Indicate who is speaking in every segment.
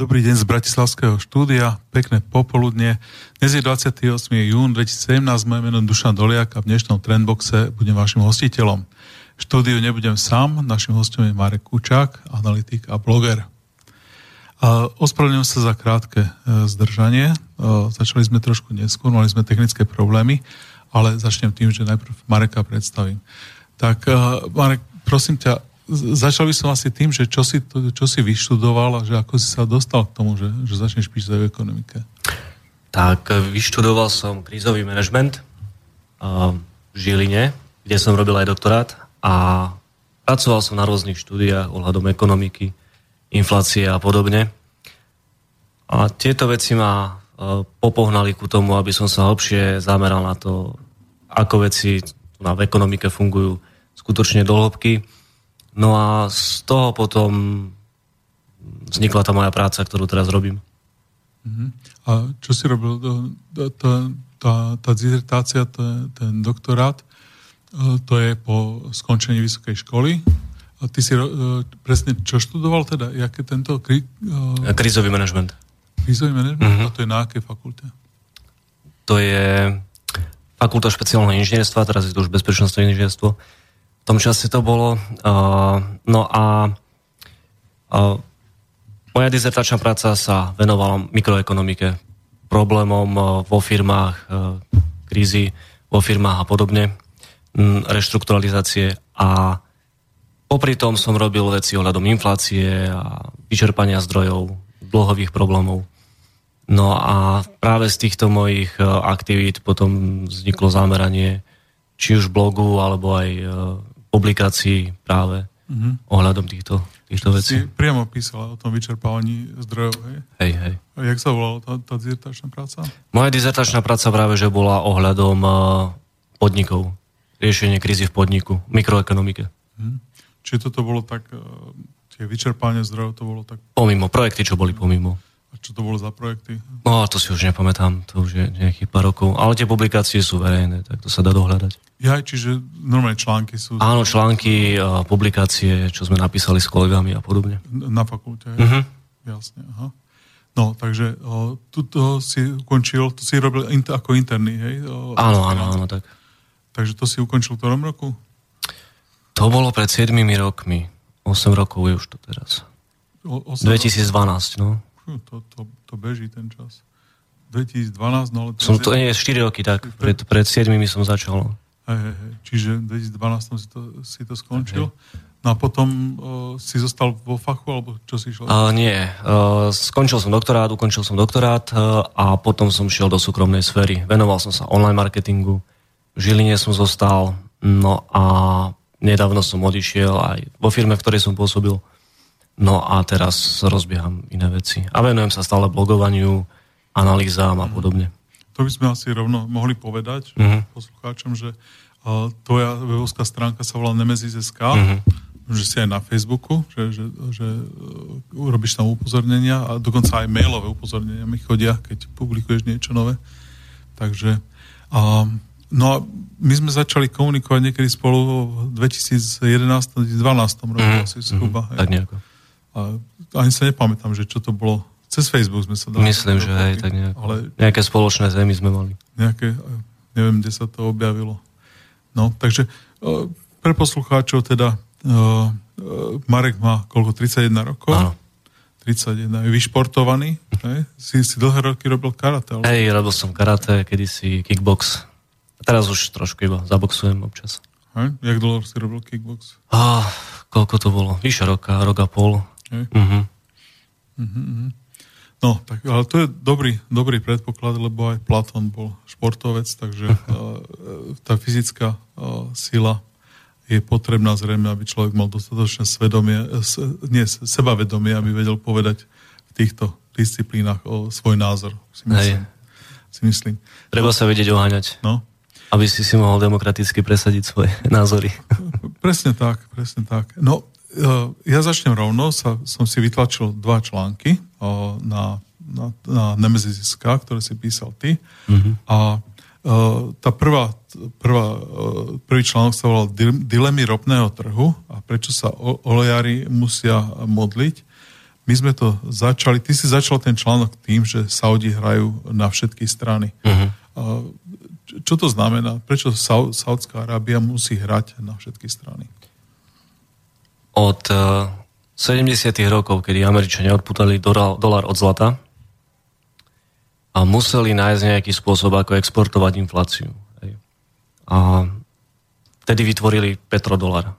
Speaker 1: Dobrý deň z Bratislavského štúdia, pekné popoludne. Dnes je 28. jún 2017, moje meno Dušan Doliak a v dnešnom Trendboxe budem vašim hostiteľom. V štúdiu nebudem sám, našim hostom je Marek Kučák, analytik a bloger. Ospravedlňujem sa za krátke e, zdržanie. E, začali sme trošku neskôr, mali sme technické problémy, ale začnem tým, že najprv Mareka predstavím. Tak e, Marek, prosím ťa, začal by som asi tým, že čo si, čo si vyštudoval a že ako si sa dostal k tomu, že, že začneš písať o ekonomike.
Speaker 2: Tak vyštudoval som krízový manažment v Žiline, kde som robil aj doktorát a pracoval som na rôznych štúdiách ohľadom ekonomiky, inflácie a podobne. A tieto veci ma popohnali ku tomu, aby som sa hlbšie zameral na to, ako veci v ekonomike fungujú skutočne do hĺbky No a z toho potom vznikla tá moja práca, ktorú teraz robím.
Speaker 1: Uh-huh. A čo si robil? Tá, tá, tá dizertácia, tá, ten doktorát, e, to je po skončení vysokej školy. A ty si e, presne čo študoval teda? Jaké tento... Kri,
Speaker 2: uh... Krízový manažment.
Speaker 1: Krízový manažment? Uh-huh. A to je na akej fakulte?
Speaker 2: To je fakulta špeciálneho inžinierstva, teraz je to už bezpečnostné inžinierstvo v tom čase to bolo. Uh, no a uh, moja dizertačná práca sa venovala mikroekonomike, problémom uh, vo firmách, krízy vo firmách a podobne, um, reštrukturalizácie a popri tom som robil veci ohľadom inflácie a vyčerpania zdrojov, dlhových problémov. No a práve z týchto mojich aktivít potom vzniklo zameranie či už blogu, alebo aj publikácií práve mm-hmm. ohľadom týchto, týchto vecí.
Speaker 1: Si priamo písala o tom vyčerpávaní zdrojov, hej?
Speaker 2: Hej, hej.
Speaker 1: A jak sa volala tá, tá dizertačná práca?
Speaker 2: Moja dizertačná práca práve, že bola ohľadom uh, podnikov. Riešenie krízy v podniku, mikroekonomike.
Speaker 1: Mm. Čiže toto bolo tak, uh, tie vyčerpanie zdrojov, to bolo tak...
Speaker 2: Pomimo, projekty, čo boli pomimo.
Speaker 1: A čo to bolo za projekty?
Speaker 2: No, to si už nepamätám, to už je nejakých pár rokov. Ale tie publikácie sú verejné, tak to sa dá dohľadať.
Speaker 1: Ja, čiže normálne články sú...
Speaker 2: Áno, články, publikácie, čo sme napísali s kolegami a podobne.
Speaker 1: Na fakulte, uh-huh. jasne, aha. No, takže o, tuto si ukončil, to si robil inter, ako interný, hej? O,
Speaker 2: áno, áno, áno, tak.
Speaker 1: Takže to si ukončil v ktorom roku?
Speaker 2: To bolo pred 7 rokmi. 8 rokov je už to teraz. O, 2012, no.
Speaker 1: To, to, to beží ten čas. 2012, no ale...
Speaker 2: Som to nie, 4 roky, tak. Pred, pred 7 som začal.
Speaker 1: Hej, hej, hej. Čiže v 2012 si to, si to skončil. Okay. No a potom uh, si zostal vo fachu, alebo čo si išiel?
Speaker 2: Uh, nie. Uh, skončil som doktorát, ukončil som doktorát uh, a potom som šiel do súkromnej sféry. Venoval som sa online marketingu. V Žiline som zostal. No a nedávno som odišiel aj vo firme, v ktorej som pôsobil. No a teraz rozbieham iné veci. A venujem sa stále blogovaniu, analýzám a podobne.
Speaker 1: To by sme asi rovno mohli povedať mm-hmm. poslucháčom, že uh, tvoja webovská stránka sa volá Nemezis.sk, mm-hmm. že si aj na Facebooku, že, že, že uh, urobíš tam upozornenia a dokonca aj mailové upozornenia mi chodia, keď publikuješ niečo nové. Takže uh, no a my sme začali komunikovať niekedy spolu v 2011-2012 roku mm-hmm. asi zhruba.
Speaker 2: Mm-hmm. Tak nejako.
Speaker 1: A ani sa nepamätám, že čo to bolo. Cez Facebook sme sa
Speaker 2: dali. Myslím, že aj tak nejako. Ale nejaké spoločné témy sme mali.
Speaker 1: Nejaké, neviem, kde sa to objavilo. No, takže uh, pre poslucháčov teda uh, Marek má koľko? 31 rokov?
Speaker 2: Áno.
Speaker 1: 31. Je vyšportovaný? Hej? Si, si dlhé roky robil karate?
Speaker 2: Ale... Hej, robil som karate, kedysi kickbox. A teraz už trošku iba zaboxujem občas.
Speaker 1: Hej? Jak dlho si robil kickbox?
Speaker 2: Ah, koľko to bolo? Vyše roka, rok a pol. Hej? Uh-huh.
Speaker 1: Uh-huh. No, tak, ale to je dobrý, dobrý predpoklad, lebo aj Platón bol športovec, takže uh, tá fyzická uh, sila je potrebná zrejme, aby človek mal dostatočné svedomie, nie, sebavedomie, aby vedel povedať v týchto disciplínach o svoj názor. Si myslím. Si myslím.
Speaker 2: Treba sa vedieť oháňať.
Speaker 1: No.
Speaker 2: Aby si si mohol demokraticky presadiť svoje názory.
Speaker 1: Presne tak, presne tak. No, ja začnem rovno, sa, som si vytlačil dva články o, na, na, na Nemeziska, ktoré si písal ty. Mm-hmm. A o, tá prvá, prvá, o, prvý článok sa volal Dilemy ropného trhu a prečo sa olejári musia modliť. my sme to začali, ty si začal ten článok tým, že Saudi hrajú na všetky strany. Uh-huh. Čo to znamená? Prečo Saudská Arábia musí hrať na všetky strany?
Speaker 2: Od 70. Eh, rokov, kedy Američania odputali dolar od zlata a museli nájsť nejaký spôsob, ako exportovať infláciu. A vtedy vytvorili petrodolar.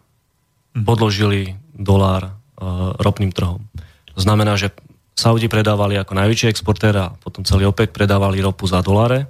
Speaker 2: Mhm. Podložili dolár uh, ropným trhom. To znamená, že Saudi predávali ako najväčší exportér a potom celý OPEC predávali ropu za doláre,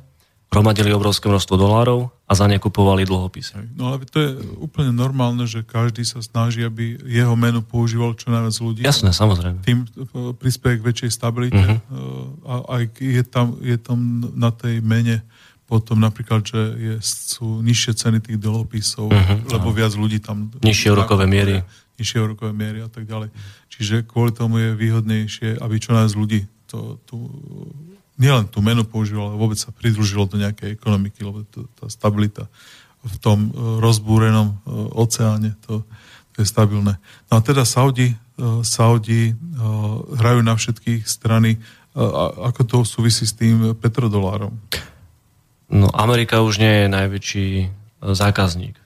Speaker 2: hromadili obrovské množstvo dolárov a za ne kupovali dlhopisy.
Speaker 1: No ale to je úplne normálne, že každý sa snaží, aby jeho menu používal čo najviac ľudí.
Speaker 2: Jasné, samozrejme.
Speaker 1: Tým e, prispieje k väčšej stabilite. Uh-huh. A aj je tam, je tam na tej mene potom napríklad, že je, sú nižšie ceny tých dlhopisov, uh-huh, lebo viac ľudí tam...
Speaker 2: Nižšie úrokové miery
Speaker 1: nižšie úrokové miery a tak ďalej. Čiže kvôli tomu je výhodnejšie, aby čo najviac ľudí to, tu, nielen tú menu používalo, ale vôbec sa pridružilo do nejakej ekonomiky, lebo to, tá stabilita v tom e, rozbúrenom e, oceáne, to, to je stabilné. No a teda Saudi, e, Saudi hrajú na všetkých strany. Ako to súvisí s tým petrodolárom?
Speaker 2: No, Amerika už nie je najväčší zákazník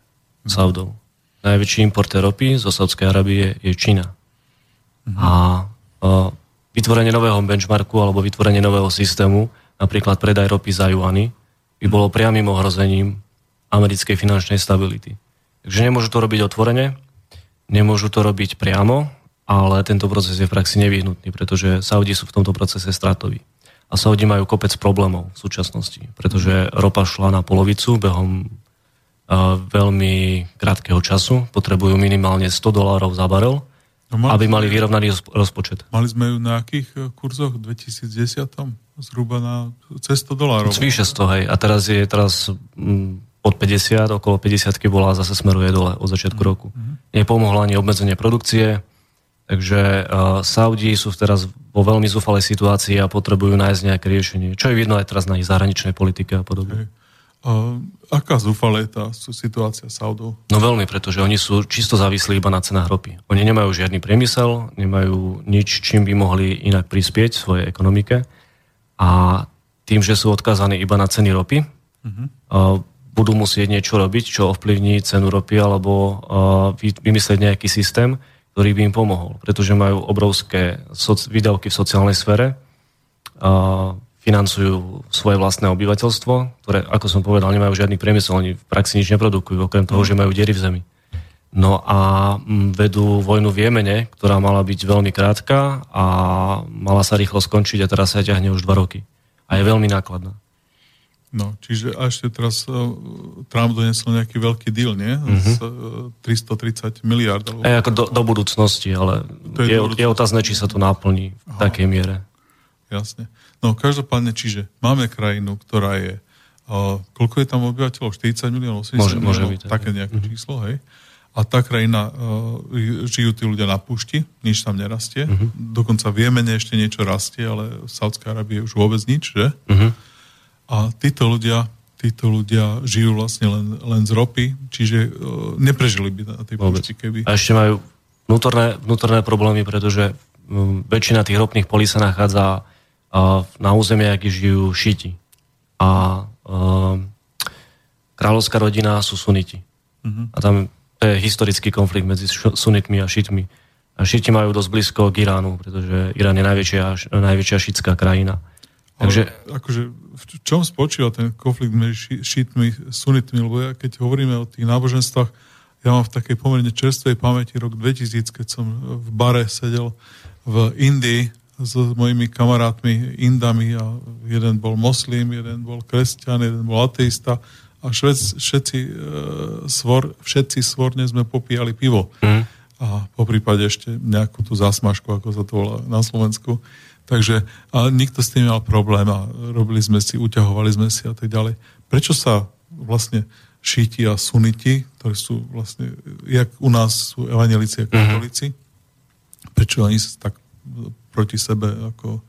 Speaker 2: Saudov najväčší importér ropy zo Saudskej Arábie je Čína. Mm-hmm. A vytvorenie nového benchmarku alebo vytvorenie nového systému, napríklad predaj ropy za juany, by bolo priamým ohrozením americkej finančnej stability. Takže nemôžu to robiť otvorene, nemôžu to robiť priamo, ale tento proces je v praxi nevyhnutný, pretože Saudi sú v tomto procese stratoví. A Saudi majú kopec problémov v súčasnosti, pretože ropa šla na polovicu behom veľmi krátkeho času. Potrebujú minimálne 100 dolárov za barel, no, mali aby mali vyrovnaný rozpočet.
Speaker 1: Mali sme ju na akých e, kurzoch v 2010? Zhruba na cez 100 dolárov.
Speaker 2: Zvýše 100, hej. A teraz je teraz m, od 50, okolo 50 bola zase smeruje dole od začiatku mm. roku. Mm. Nepomohlo ani obmedzenie produkcie, takže uh, Saudi sú teraz vo veľmi zúfalej situácii a potrebujú nájsť nejaké riešenie. Čo je vidno aj teraz na ich zahraničnej politike a podobne. Okay.
Speaker 1: Uh, aká zúfalá je tá situácia Saudov?
Speaker 2: No veľmi, pretože oni sú čisto závislí iba na cenách ropy. Oni nemajú žiadny priemysel, nemajú nič, čím by mohli inak prispieť svojej ekonomike a tým, že sú odkázaní iba na ceny ropy, uh-huh. uh, budú musieť niečo robiť, čo ovplyvní cenu ropy alebo vymyslieť nejaký systém, ktorý by im pomohol, pretože majú obrovské výdavky v sociálnej sfére, financujú svoje vlastné obyvateľstvo, ktoré, ako som povedal, nemajú žiadny priemysel, oni v praxi nič neprodukujú, okrem toho, že majú diery v zemi. No a mm, vedú vojnu v Jemene, ktorá mala byť veľmi krátka a mala sa rýchlo skončiť a teraz sa ťahne už dva roky. A je veľmi nákladná.
Speaker 1: No, čiže a ešte teraz uh, Trump donesol nejaký veľký deal, nie? Mm-hmm. Z uh, 330 miliard. Alebo...
Speaker 2: Aj ako do, do budúcnosti, ale je, je, budúcnosti. je otázne, či sa to naplní v Aha. takej miere.
Speaker 1: Jasne. No každopádne, čiže máme krajinu, ktorá je, uh, koľko je tam obyvateľov? 40 miliónov, 80 môže, miliónov, môže byť, také nejaké mm-hmm. číslo, hej? A tá krajina, uh, žijú tí ľudia na púšti, nič tam nerastie. Mm-hmm. Dokonca v Jemene ešte niečo rastie, ale v Saudskej Arábii už vôbec nič, že? Mm-hmm. A títo ľudia, títo ľudia žijú vlastne len, len z ropy, čiže uh, neprežili by na tej púšti, keby...
Speaker 2: A ešte majú vnútorné, vnútorné problémy, pretože väčšina tých ropných polí sa nachádza na území, aký žijú šiti. A kráľovská rodina sú suniti. Uh-huh. A tam to je historický konflikt medzi sunitmi a šitmi. A šiti majú dosť blízko k Iránu, pretože Irán je najväčšia, najväčšia šitská krajina.
Speaker 1: Takže... Ale akože v čom spočíva ten konflikt medzi a sunitmi? Lebo ja, keď hovoríme o tých náboženstvách, ja mám v takej pomerne čerstvej pamäti rok 2000, keď som v bare sedel v Indii s mojimi kamarátmi Indami a jeden bol moslim, jeden bol kresťan, jeden bol ateista a švec, všetci, e, svor, všetci svorne sme popíjali pivo. Mm. A po prípade ešte nejakú tú zasmažku, ako sa to volá na Slovensku. Takže a nikto s tým mal problém a robili sme si, uťahovali sme si a tak ďalej. Prečo sa vlastne šíti a suniti, ktorí sú vlastne, jak u nás sú evangelici a katolíci, mm-hmm. prečo oni sa tak proti sebe, ako,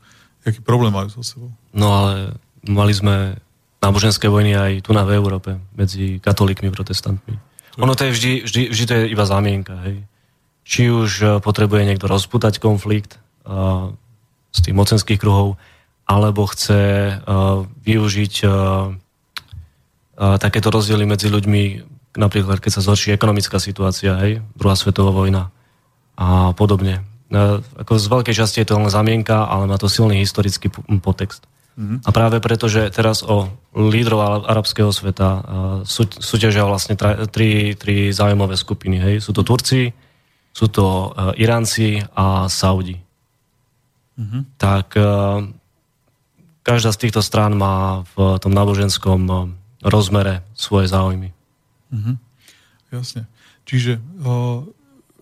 Speaker 1: aký problém majú so sebou.
Speaker 2: No ale mali sme náboženské vojny aj tu na v Európe, medzi katolíkmi a protestantmi. Ono to je vždy, vždy, vždy to je iba zámienka, hej. Či už e, potrebuje niekto rozputať konflikt, z tých mocenských kruhov, alebo chce využiť takéto rozdiely medzi ľuďmi, napríklad keď sa zhorší ekonomická situácia, hej, druhá svetová vojna a podobne. Ako z veľkej časti je to len zamienka, ale má to silný historický potext. Mm-hmm. A práve preto, že teraz o lídrov arabského sveta sú, súťažia vlastne tra, tri, tri zájmové skupiny. Hej. Sú to Turci, sú to uh, Iránci a Saudi. Mm-hmm. Tak každá z týchto strán má v tom náboženskom rozmere svoje záujmy.
Speaker 1: Mm-hmm. Jasne. Čiže uh,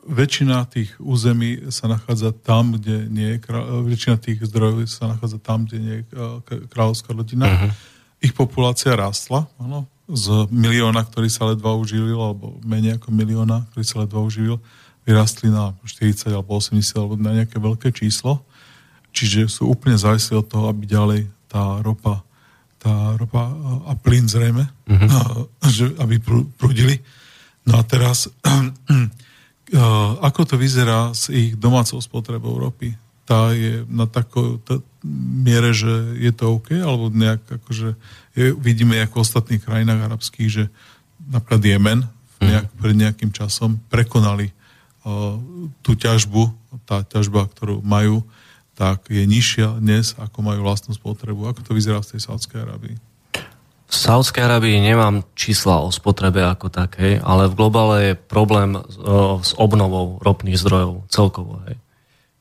Speaker 1: väčšina tých území sa nachádza tam, kde nie je väčšina tých zdrojov sa nachádza tam, kde nie je kráľovská rodina. Uh-huh. Ich populácia rástla, áno, z milióna, ktorý sa ledva uživil, alebo menej ako milióna, ktorý sa ledva uživil, vyrastli na 40 alebo 80 alebo na nejaké veľké číslo. Čiže sú úplne závislí od toho, aby ďalej tá ropa, tá ropa a plyn zrejme, uh-huh. že aby prúdili. No a teraz ako to vyzerá s ich domácou spotrebou ropy? Tá je na takou miere, že je to OK, alebo nejak akože je, vidíme ako v ostatných krajinách arabských, že napríklad Jemen mhm. nejak, pred nejakým časom prekonali uh, tú ťažbu, tá ťažba, ktorú majú, tak je nižšia dnes, ako majú vlastnú spotrebu. Ako to vyzerá v tej Sádskej Arabii?
Speaker 2: V Saudskej Arabii nemám čísla o spotrebe ako takej, ale v globále je problém uh, s obnovou ropných zdrojov celkovo. Hej.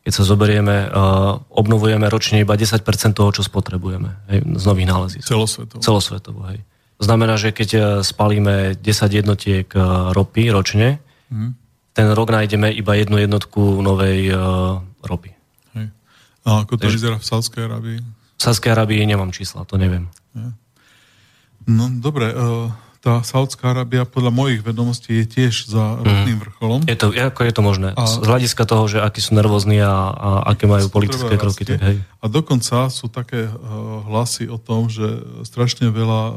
Speaker 2: Keď sa zoberieme, uh, obnovujeme ročne iba 10% toho, čo spotrebujeme hej, z nových nálezísk.
Speaker 1: Celosvetovo.
Speaker 2: Celosvetovo, hej. Znamená, že keď uh, spalíme 10 jednotiek ropy ročne, mm. ten rok nájdeme iba jednu jednotku novej ropy.
Speaker 1: Hej. A ako to Takže, vyzerá v Sádskej Arabii?
Speaker 2: V Sádskej Arabii nemám čísla, to neviem.
Speaker 1: Hej. No dobre, e, tá Saudská Arábia podľa mojich vedomostí je tiež za ropným mm. vrcholom.
Speaker 2: Je to, ako je to možné? A, Z hľadiska toho, že akí sú nervózni a, a aké majú politické kroky. Tak, hej.
Speaker 1: A dokonca sú také uh, hlasy o tom, že strašne veľa uh,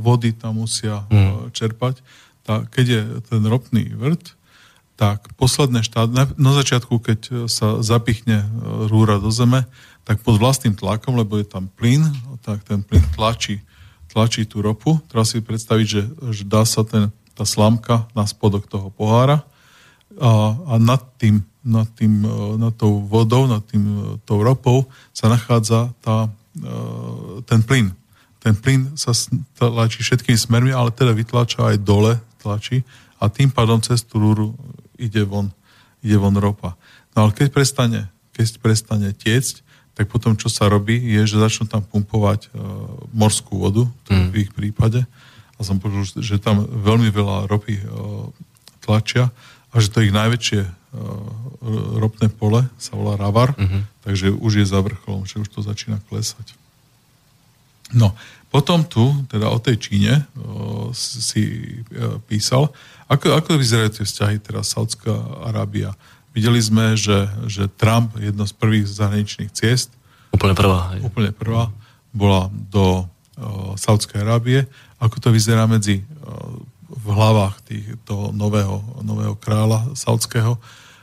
Speaker 1: vody tam musia mm. uh, čerpať. Tá, keď je ten ropný vrt, tak posledné štát, na, na začiatku, keď sa zapichne rúra do zeme, tak pod vlastným tlakom, lebo je tam plyn, tak ten plyn tlačí tlačí tú ropu. Teraz si predstaviť, že, že dá sa ten, tá slamka na spodok toho pohára a, a nad tým, nad, tým, e, nad tou vodou, nad tým, e, tou ropou sa nachádza tá, e, ten plyn. Ten plyn sa tlačí všetkými smermi, ale teda vytlača aj dole, tlačí a tým pádom cez tú rúru ide von, ide von ropa. No ale keď prestane, keď prestane tiecť, tak potom čo sa robí, je, že začnú tam pumpovať uh, morskú vodu, mm. v ich prípade. A som počul, že tam veľmi veľa ropy uh, tlačia a že to ich najväčšie uh, ropné pole sa volá Ravar, mm-hmm. takže už je za vrcholom, že už to začína klesať. No, potom tu, teda o tej Číne uh, si uh, písal, ako, ako vyzerajú tie vzťahy teraz Saudská Arábia, Videli sme, že, že Trump, jedno z prvých zahraničných ciest,
Speaker 2: úplne prvá,
Speaker 1: hej. úplne prvá, bola do uh, Saudskej Arábie. Ako to vyzerá medzi uh, v hlavách tých, toho nového, nového kráľa saudského?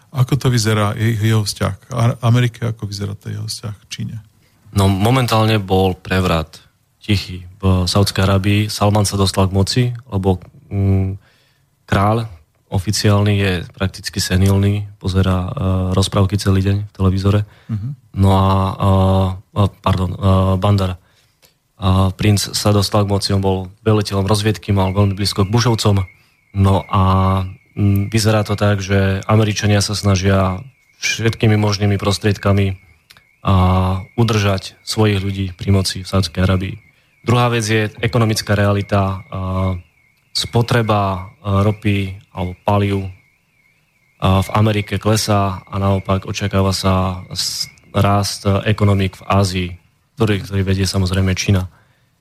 Speaker 1: Ako to vyzerá jeho, jeho vzťah k Amerike, ako vyzerá to jeho vzťah k Číne?
Speaker 2: No momentálne bol prevrat tichý v Saudskej Arábii. Salman sa dostal k moci, lebo mm, kráľ, oficiálny je prakticky senilný, pozera uh, rozprávky celý deň v televízore. Uh-huh. No a, uh, pardon, uh, Bandar. Uh, princ sa dostal k moci, on bol veliteľom rozviedky, mal veľmi blízko k Bušovcom. No a m, vyzerá to tak, že Američania sa snažia všetkými možnými prostriedkami uh, udržať svojich ľudí pri moci v Sádskej Arabii. Druhá vec je ekonomická realita. Uh, spotreba ropy alebo paliu v Amerike klesá a naopak očakáva sa rast ekonomik v Ázii, ktorý, ktorý vedie samozrejme Čína.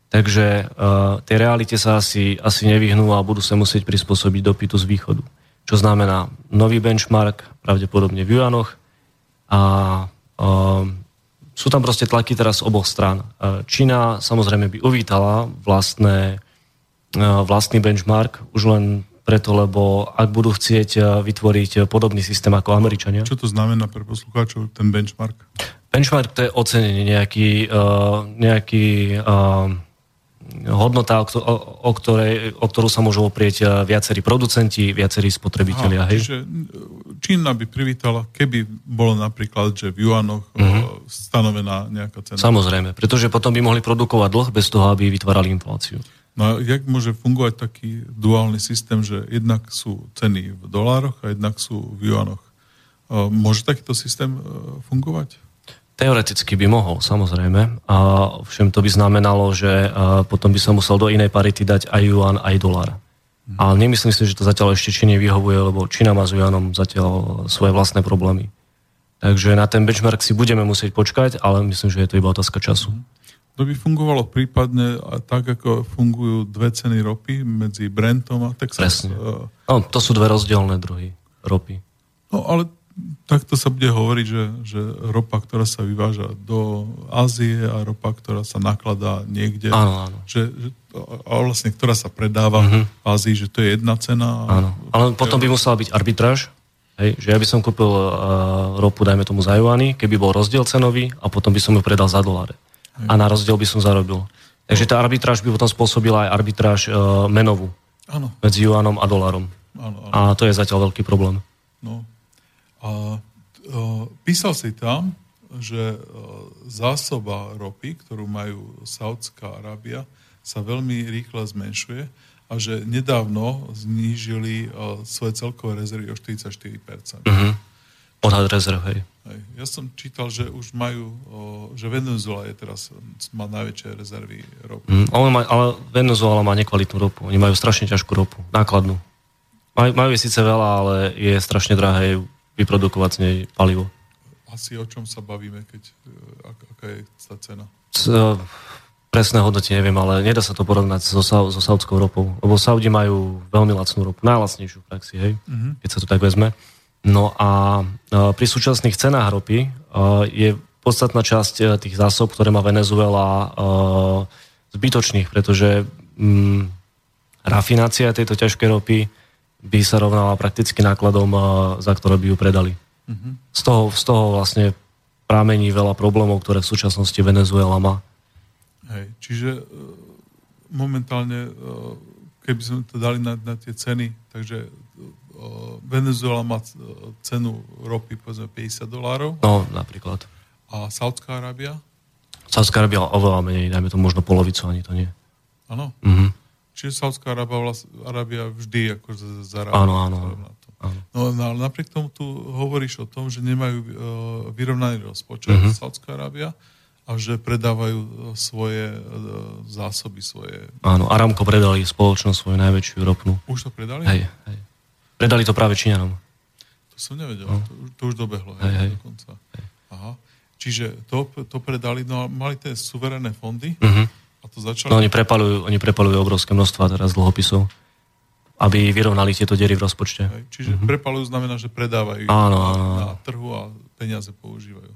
Speaker 2: Takže uh, tej realite sa asi, asi nevyhnú a budú sa musieť prispôsobiť dopytu z východu. Čo znamená nový benchmark, pravdepodobne v juanoch a uh, sú tam proste tlaky teraz z oboch strán. Uh, Čína samozrejme by uvítala vlastné, uh, vlastný benchmark, už len preto lebo ak budú chcieť uh, vytvoriť podobný systém ako Američania.
Speaker 1: Čo to znamená pre poslucháčov, ten benchmark?
Speaker 2: Benchmark to je ocenenie, nejaký, uh, nejaký uh, hodnota, o, o, ktorej, o ktorú sa môžu oprieť viacerí producenti, viacerí spotrebitelia. Aha, hej?
Speaker 1: Čiže Čína by privítala, keby bolo napríklad, že v juanoch uh-huh. stanovená nejaká cena.
Speaker 2: Samozrejme, pretože potom by mohli produkovať dlh bez toho, aby vytvárali infláciu.
Speaker 1: No a jak môže fungovať taký duálny systém, že jednak sú ceny v dolároch a jednak sú v juanoch? Môže takýto systém fungovať?
Speaker 2: Teoreticky by mohol, samozrejme. A všem to by znamenalo, že potom by som musel do inej parity dať aj juan, aj dolar. Mhm. Ale nemyslím si, že to zatiaľ ešte Číne vyhovuje, lebo Čína má s juanom zatiaľ svoje vlastné problémy. Takže na ten benchmark si budeme musieť počkať, ale myslím, že je to iba otázka času. Mhm.
Speaker 1: To by fungovalo prípadne tak, ako fungujú dve ceny ropy medzi Brentom a Texas.
Speaker 2: Presne. No, to sú dve rozdielne druhy ropy.
Speaker 1: No, ale takto sa bude hovoriť, že, že ropa, ktorá sa vyváža do Ázie a ropa, ktorá sa nakladá niekde,
Speaker 2: áno, áno.
Speaker 1: Že, že, a vlastne ktorá sa predáva uh-huh. v Ázii, že to je jedna cena.
Speaker 2: Áno, ale potom by musela byť arbitráž, hej, že ja by som kúpil uh, ropu, dajme tomu za juany, keby bol rozdiel cenový a potom by som ju predal za doláre. A na rozdiel by som zarobil. Takže tá arbitráž by potom spôsobila aj arbitráž uh, menovú.
Speaker 1: Áno.
Speaker 2: Medzi juanom a dolárom.
Speaker 1: Áno, áno.
Speaker 2: A to je zatiaľ veľký problém.
Speaker 1: No, a uh, písal si tam, že uh, zásoba ropy, ktorú majú Saudská Arábia, sa veľmi rýchle zmenšuje a že nedávno znížili uh, svoje celkové rezervy o 44%. Uh-huh.
Speaker 2: Odhad rezerv, hej.
Speaker 1: hej. Ja som čítal, že už majú, uh, že Venezuela je teraz, má najväčšie rezervy ropy.
Speaker 2: Uh-huh. ale, má, ale Venezuela má nekvalitnú ropu. Oni majú strašne ťažkú ropu, nákladnú. Majú, majú je síce veľa, ale je strašne drahé vyprodukovať z nej palivo.
Speaker 1: Asi o čom sa bavíme, keď, e, ak, aká je tá cena?
Speaker 2: C, e, presné hodnoty neviem, ale nedá sa to porovnať so, so saudskou ropou, lebo Saudi majú veľmi lacnú ropu, najlacnejšiu v praxi, hej, uh-huh. keď sa to tak vezme. No a e, pri súčasných cenách ropy je podstatná časť tých zásob, ktoré má Venezuela, zbytočných, pretože mm, rafinácia tejto ťažkej ropy by sa rovnala prakticky nákladom, za ktoré by ju predali. Uh-huh. Z, toho, z toho vlastne prámení veľa problémov, ktoré v súčasnosti Venezuela má.
Speaker 1: Hej, čiže e, momentálne, e, keby sme to dali na, na tie ceny, takže e, Venezuela má cenu ropy povedzme 50 dolárov.
Speaker 2: No, napríklad.
Speaker 1: A Saudská Arábia?
Speaker 2: Saudská Arábia oveľa menej, dajme to možno polovicu, ani to nie.
Speaker 1: Áno?
Speaker 2: Uh-huh.
Speaker 1: Čiže Saudská Arábia vždy ako zarába.
Speaker 2: Áno, áno, áno.
Speaker 1: No, no, ale napriek tomu tu hovoríš o tom, že nemajú uh, vyrovnaný rozpočet uh-huh. Saudská Arábia a že predávajú uh, svoje zásoby, svoje...
Speaker 2: Áno, Aramko predali spoločnosť svoju najväčšiu ropnú.
Speaker 1: Už to predali?
Speaker 2: Hej, hej. Predali to práve Číňanom.
Speaker 1: To som nevedel, no. to, to už dobehlo, hej, hej, dokonca. Hej. Aha. Čiže to, to predali, no mali tie suverénne fondy, uh-huh a to začalo...
Speaker 2: No oni prepalujú, oni prepalujú obrovské množstva teraz dlhopisov, aby vyrovnali tieto diery v rozpočte.
Speaker 1: Hej, čiže mm-hmm. prepalujú znamená, že predávajú
Speaker 2: áno,
Speaker 1: na,
Speaker 2: áno.
Speaker 1: na trhu a peniaze používajú.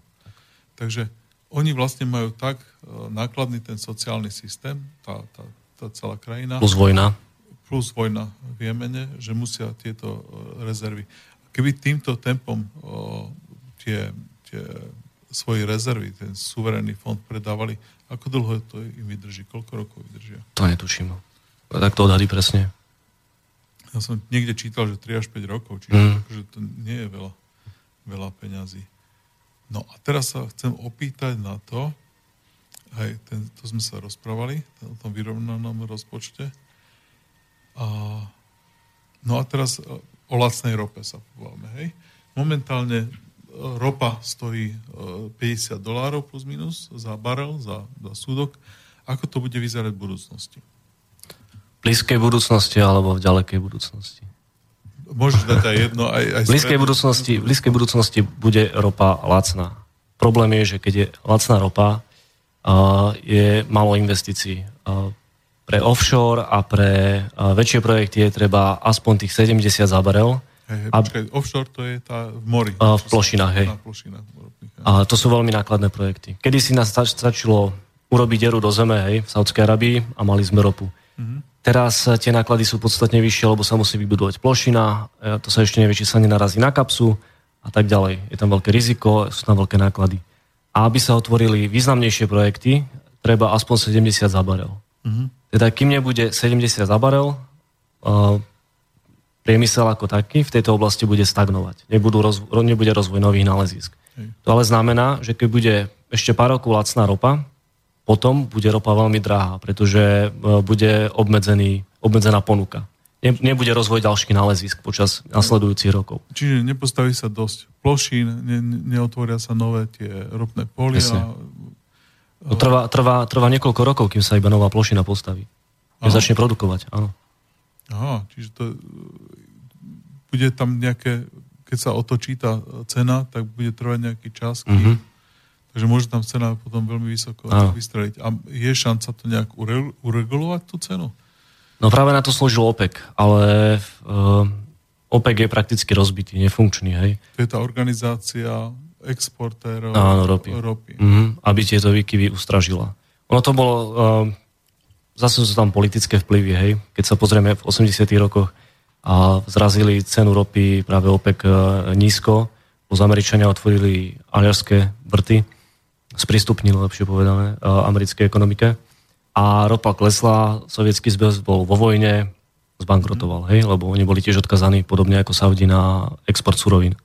Speaker 1: Takže oni vlastne majú tak uh, nákladný ten sociálny systém, tá, tá, tá celá krajina.
Speaker 2: Plus vojna.
Speaker 1: Plus vojna v Jemene, že musia tieto uh, rezervy. Keby týmto tempom uh, tie, tie svoje rezervy, ten suverénny fond predávali ako dlho to im vydrží? Koľko rokov vydržia?
Speaker 2: To netuším. Tak to odhadí presne.
Speaker 1: Ja som niekde čítal, že 3 až 5 rokov, čiže mm. akože to nie je veľa, veľa peňazí. No a teraz sa chcem opýtať na to, hej, ten, to sme sa rozprávali, o tom vyrovnanom rozpočte. A, no a teraz o lacnej rope sa povoláme, hej. Momentálne ropa stojí 50 e, dolárov plus minus za barel, za, za súdok. Ako to bude vyzerať v budúcnosti?
Speaker 2: V blízkej budúcnosti alebo v ďalekej budúcnosti?
Speaker 1: Môžeš dať aj jedno, aj, aj
Speaker 2: v blízkej, budúcnosti, v blízkej budúcnosti bude ropa lacná. Problém je, že keď je lacná ropa, je málo investícií. Uh, pre offshore a pre uh, väčšie projekty je treba aspoň tých 70 za barel,
Speaker 1: Hej, hej, a, počkaj, offshore to je tá v mori.
Speaker 2: A v plošinách, hej.
Speaker 1: Na plošinách,
Speaker 2: a to sú veľmi nákladné projekty. Kedy si nás stačilo urobiť dieru do zeme, hej, v Saudskej Arabii a mali sme ropu. Mm-hmm. Teraz tie náklady sú podstatne vyššie, lebo sa musí vybudovať plošina, to sa ešte nevie, či sa nenarazí na kapsu a tak ďalej. Je tam veľké riziko, sú tam veľké náklady. A aby sa otvorili významnejšie projekty, treba aspoň 70 za barel. Uh-huh. Teda kým nebude 70 za barel, uh, priemysel ako taký v tejto oblasti bude stagnovať. Nebudú rozvo- nebude rozvoj nových nálezísk. Hej. To ale znamená, že keď bude ešte pár rokov lacná ropa, potom bude ropa veľmi drahá, pretože uh, bude obmedzený, obmedzená ponuka nebude rozvoj ďalších nálezísk počas nasledujúcich rokov.
Speaker 1: Čiže nepostaví sa dosť plošín, ne, neotvoria sa nové tie ropné polia.
Speaker 2: To trvá, trvá, trvá niekoľko rokov, kým sa iba nová plošina postaví. Keď začne produkovať, áno.
Speaker 1: Aha, čiže to bude tam nejaké, keď sa otočí tá cena, tak bude trvať nejaký čas, kým, mm-hmm. takže môže tam cena potom veľmi vysoko áno. vystreliť. A je šanca to nejak uregulovať tú cenu?
Speaker 2: No práve na to slúžil OPEC, ale uh, OPEC je prakticky rozbitý, nefunkčný, hej.
Speaker 1: To je tá organizácia exportérov
Speaker 2: Áno, ropy.
Speaker 1: ropy.
Speaker 2: Mm-hmm, aby tieto výkyvy ustražila. Ono to bolo, uh, zase sú tam politické vplyvy, hej. Keď sa pozrieme v 80 rokoch a zrazili cenu ropy práve OPEC uh, nízko, z Američania otvorili aliarské vrty, sprístupnili, lepšie povedané, uh, americkej ekonomike a ropa klesla, sovietský zväz bol vo vojne, zbankrotoval, hej, lebo oni boli tiež odkazaní podobne ako Saudi na export surovín.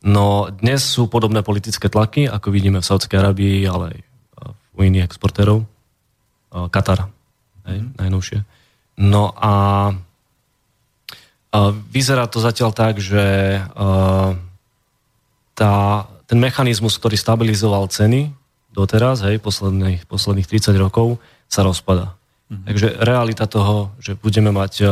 Speaker 2: No dnes sú podobné politické tlaky, ako vidíme v Saudskej Arabii, ale aj u iných exportérov. Katar, hej, mm. najnovšie. No a, a vyzerá to zatiaľ tak, že a, tá, ten mechanizmus, ktorý stabilizoval ceny, doteraz, hej, posledných, posledných 30 rokov, sa rozpada. Mm-hmm. Takže realita toho, že budeme mať,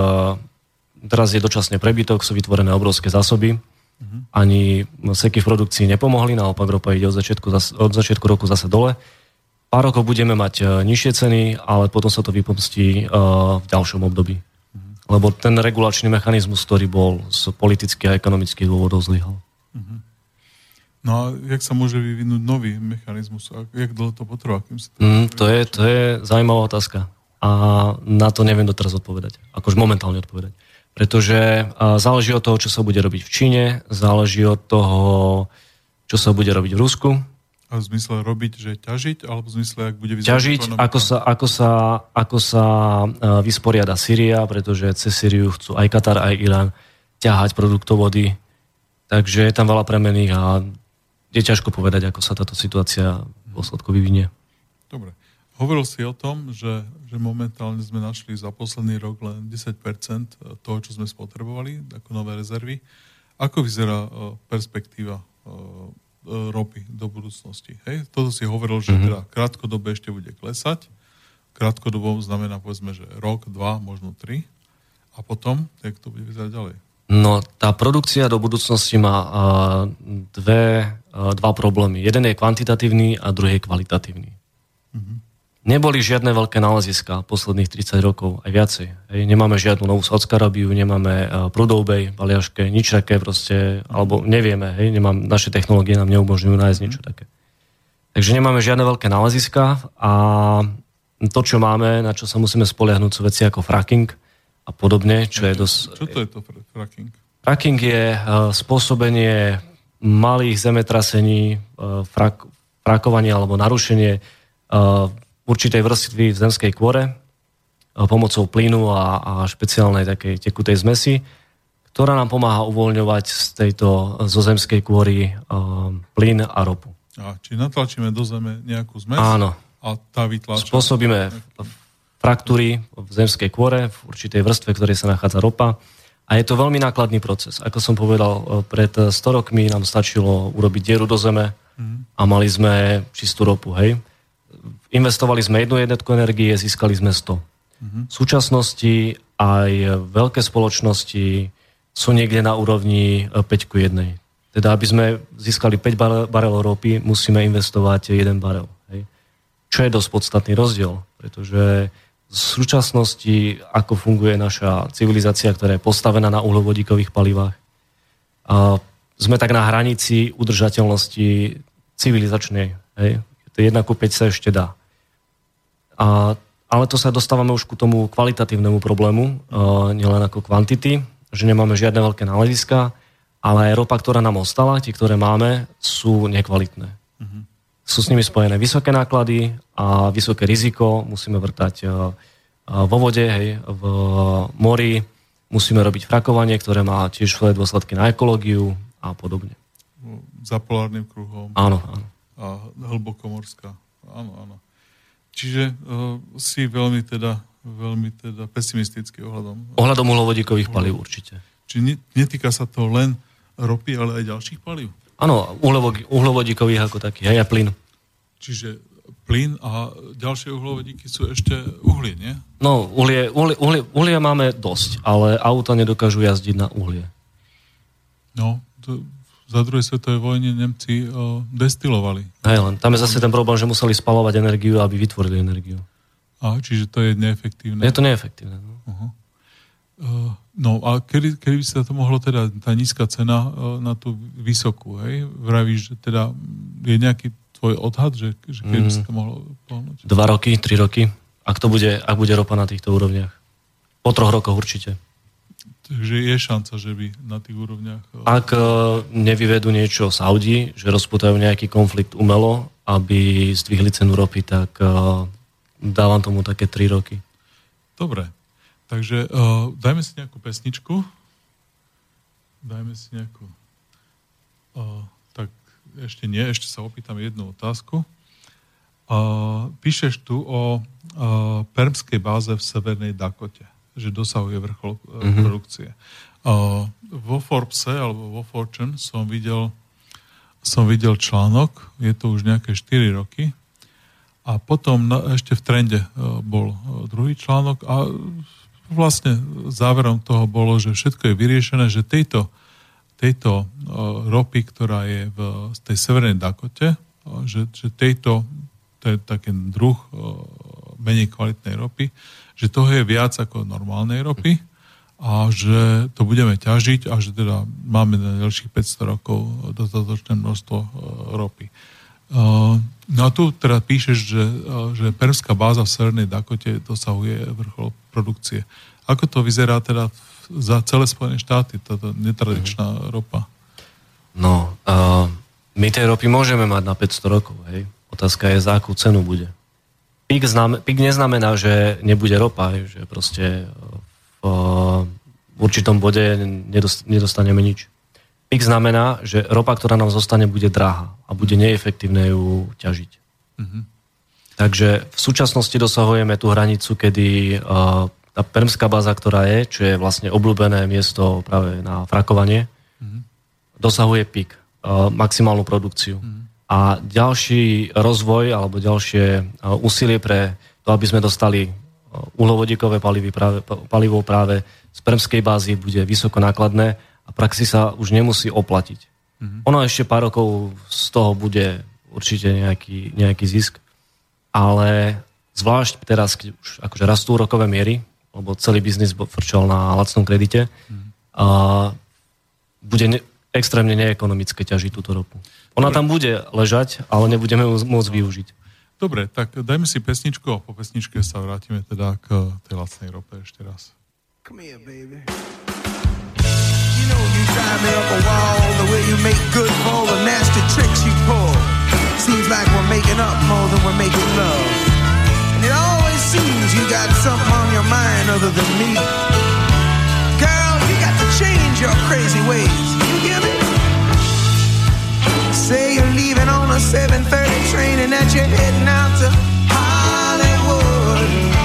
Speaker 2: teraz je dočasne prebytok, sú vytvorené obrovské zásoby, mm-hmm. ani seky v produkcii nepomohli, naopak ropa ide od začiatku, od začiatku roku zase dole. Pár rokov budeme mať uh, nižšie ceny, ale potom sa to vypomstí uh, v ďalšom období. Mm-hmm. Lebo ten regulačný mechanizmus, ktorý bol z politických a ekonomických dôvodov zlyhal. Mm-hmm.
Speaker 1: No a jak sa môže vyvinúť nový mechanizmus? A jak dlho to potrvá? Kým sa
Speaker 2: to, mm, to, je, to je zaujímavá otázka. A na to neviem doteraz odpovedať. Akož momentálne odpovedať. Pretože záleží od toho, čo sa bude robiť v Číne, záleží od toho, čo sa bude robiť v Rusku.
Speaker 1: A v zmysle robiť, že ťažiť, alebo v zmysle, ak bude
Speaker 2: vyzerať Ťažiť, ako sa, ako sa, ako sa vysporiada Syria, pretože cez Syriu chcú aj Katar, aj Irán ťahať produktovody. Takže je tam veľa premených a je ťažko povedať, ako sa táto situácia v dôsledku vyvinie.
Speaker 1: Dobre. Hovoril si o tom, že, že momentálne sme našli za posledný rok len 10% toho, čo sme spotrebovali, ako nové rezervy. Ako vyzerá uh, perspektíva uh, ropy do budúcnosti? Hej? Toto si hovoril, že mm-hmm. teda krátkodobe ešte bude klesať. Krátkodobom znamená povedzme, že rok, dva, možno tri. A potom, jak to bude vyzerať ďalej?
Speaker 2: No, tá produkcia do budúcnosti má dve, dva problémy. Jeden je kvantitatívny a druhý je kvalitatívny. Mm-hmm. Neboli žiadne veľké náleziska posledných 30 rokov, aj viacej. Hej. Nemáme žiadnu novú Saudskú nemáme uh, Prudovbej, Baliaške, nič také proste, alebo nevieme, hej, nemám, naše technológie nám neumožňujú nájsť niečo také. Takže nemáme žiadne veľké náleziska a to, čo máme, na čo sa musíme spoliahnuť, sú veci ako fracking, a podobne, čo je dosť...
Speaker 1: Čo to je to fracking?
Speaker 2: Fracking je uh, spôsobenie malých zemetrasení, uh, frak, frakovanie alebo narušenie určitej vrstvy v zemskej kôre uh, pomocou plynu a, a špeciálnej takej tekutej zmesi, ktorá nám pomáha uvoľňovať z tejto zo zemskej kôry uh, plyn a ropu.
Speaker 1: A, či natlačíme do zeme nejakú zmes
Speaker 2: Áno.
Speaker 1: a tá vytláča...
Speaker 2: Spôsobíme fraktúry v zemskej kôre, v určitej vrstve, ktorej sa nachádza ropa. A je to veľmi nákladný proces. Ako som povedal, e, pred 100 rokmi nám stačilo urobiť dieru do zeme a mali sme čistú ropu. Hej. Investovali sme jednu jednotku energie, získali sme 100. V súčasnosti aj veľké spoločnosti sú niekde na úrovni 5 ku 1. Teda, aby sme získali 5 barelov ropy, musíme investovať 1 barel. Hej. Čo je dosť podstatný rozdiel, pretože v súčasnosti, ako funguje naša civilizácia, ktorá je postavená na uhlovodíkových palivách. A sme tak na hranici udržateľnosti civilizačnej. Hej. To 1 ku 5 sa ešte dá. A ale to sa dostávame už ku tomu kvalitatívnemu problému, nielen ako kvantity, že nemáme žiadne veľké náleziska, ale aj ropa, ktorá nám ostala, tie, ktoré máme, sú nekvalitné. Uh-huh. Sú s nimi spojené vysoké náklady a vysoké riziko, musíme vrtať vo vode, hej, v mori, musíme robiť frakovanie, ktoré má tiež svoje dôsledky na ekológiu a podobne.
Speaker 1: Za polárnym kruhom.
Speaker 2: Áno, áno.
Speaker 1: A hlbokomorská. Áno, áno. Čiže uh, si veľmi teda, veľmi teda pesimistický ohľadom...
Speaker 2: Ohľadom uhlovodíkových palív určite.
Speaker 1: Či netýka sa to len ropy, ale aj ďalších palív?
Speaker 2: Áno, uhlovodíkových ako takých, aj a plyn.
Speaker 1: Čiže plyn a ďalšie uhlovodíky sú ešte uhlie, nie?
Speaker 2: No, uhlie, uhlie, uhlie, uhlie máme dosť, ale auta nedokážu jazdiť na uhlie.
Speaker 1: No, to, za druhej svetovej vojne Nemci uh, destilovali.
Speaker 2: Hej, len tam je zase ten problém, že museli spalovať energiu, aby vytvorili energiu.
Speaker 1: A, čiže to je neefektívne.
Speaker 2: Je to neefektívne. No,
Speaker 1: uh-huh. uh, no a kedy, kedy by sa to mohlo teda, tá nízka cena uh, na tú vysokú, hej? Vravíš, že teda je nejaký tvoj odhad, že, že kedy mm. by sa to mohlo pohnúť?
Speaker 2: Dva roky, tri roky. Ak to bude, ak bude ropa na týchto úrovniach. Po troch rokoch určite.
Speaker 1: Takže je šanca, že by na tých úrovniach...
Speaker 2: Eh, Ak eh, nevyvedú niečo Saudi, že rozputajú nejaký konflikt umelo, aby zdvihli cenu ropy, tak eh, dávam tomu také 3 roky.
Speaker 1: Dobre. Takže uh, dajme si nejakú pesničku. Dajme si nejakú... Uh, tak ešte nie, ešte sa opýtam jednu otázku. Uh, píšeš tu o uh, permskej báze v Severnej Dakote že dosahuje vrchol mm-hmm. produkcie. Uh, vo Forbese alebo vo Fortune som videl, som videl článok, je to už nejaké 4 roky, a potom na, ešte v trende uh, bol uh, druhý článok a vlastne záverom toho bolo, že všetko je vyriešené, že tejto, tejto uh, ropy, ktorá je v tej severnej Dakote, že, že tejto, to je taký druh uh, menej kvalitnej ropy, že toho je viac ako normálnej ropy a že to budeme ťažiť a že teda máme na ďalších 500 rokov dostatočné množstvo e, ropy. E, no a tu teda píšeš, že, e, že perská báza v Severnej Dakote dosahuje vrchol produkcie. Ako to vyzerá teda za celé Spojené štáty, táto netradičná mm. ropa?
Speaker 2: No, uh, my tej ropy môžeme mať na 500 rokov, hej. Otázka je, za akú cenu bude. Pík, znam, pík neznamená, že nebude ropa, že proste v, v určitom bode nedostaneme nič. Pík znamená, že ropa, ktorá nám zostane, bude drahá a bude neefektívne ju ťažiť. Mm-hmm. Takže v súčasnosti dosahujeme tú hranicu, kedy uh, tá permská báza, ktorá je, čo je vlastne obľúbené miesto práve na frakovanie, mm-hmm. dosahuje pík, uh, maximálnu produkciu. Mm-hmm. A ďalší rozvoj alebo ďalšie e, úsilie pre to, aby sme dostali e, uhlovodíkové palivy práve, palivo práve z permskej bázy bude vysoko nákladné a praxi sa už nemusí oplatiť. Mm-hmm. Ono ešte pár rokov z toho bude určite nejaký, nejaký zisk, ale zvlášť teraz, keď už akože rastú rokové miery, lebo celý biznis frčal na lacnom kredite, mm-hmm. a bude ne, extrémne neekonomické ťažiť túto ropu. Ona tam bude ležať, ale nebudeme ju môcť využiť.
Speaker 1: Dobre, tak dajme si pesničku a po pesničke sa vrátime teda k tej lacnej rope ešte raz. Come here, baby. You know you drive me up a wall The way you make good for all the nasty tricks you pull Seems like we're making up more than we're making love And it always seems you got something on your mind other than me Girl, you got to change your crazy ways You hear me? Say you're leaving on a 7:30 train and that you're heading out to Hollywood.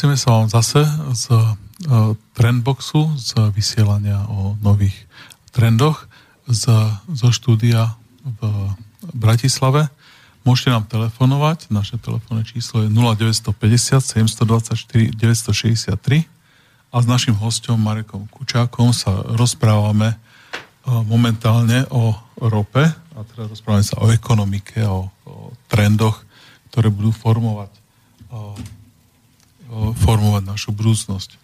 Speaker 1: Hlásime sa vám zase z uh, Trendboxu, z vysielania o nových trendoch z, zo štúdia v Bratislave. Môžete nám telefonovať, naše telefónne číslo je 0950 724 963 a s našim hostom Marekom Kučákom sa rozprávame uh, momentálne o rope a teda rozprávame sa o ekonomike, o, o trendoch, ktoré budú formovať uh, formovať našu budúcnosť.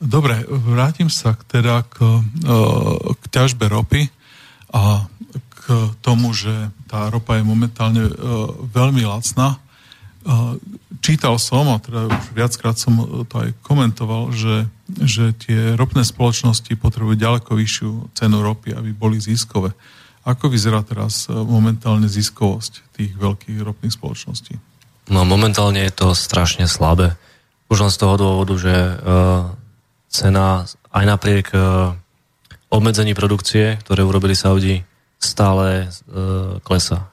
Speaker 1: Dobre, vrátim sa teda k, k ťažbe ropy a k tomu, že tá ropa je momentálne veľmi lacná. Čítal som, a teda už viackrát som to aj komentoval, že, že tie ropné spoločnosti potrebujú ďaleko vyššiu cenu ropy, aby boli ziskové. Ako vyzerá teraz momentálne ziskovosť tých veľkých ropných spoločností?
Speaker 2: No momentálne je to strašne slabé. Už len z toho dôvodu, že uh, cena aj napriek uh, obmedzení produkcie, ktoré urobili Saudi, stále uh, klesa.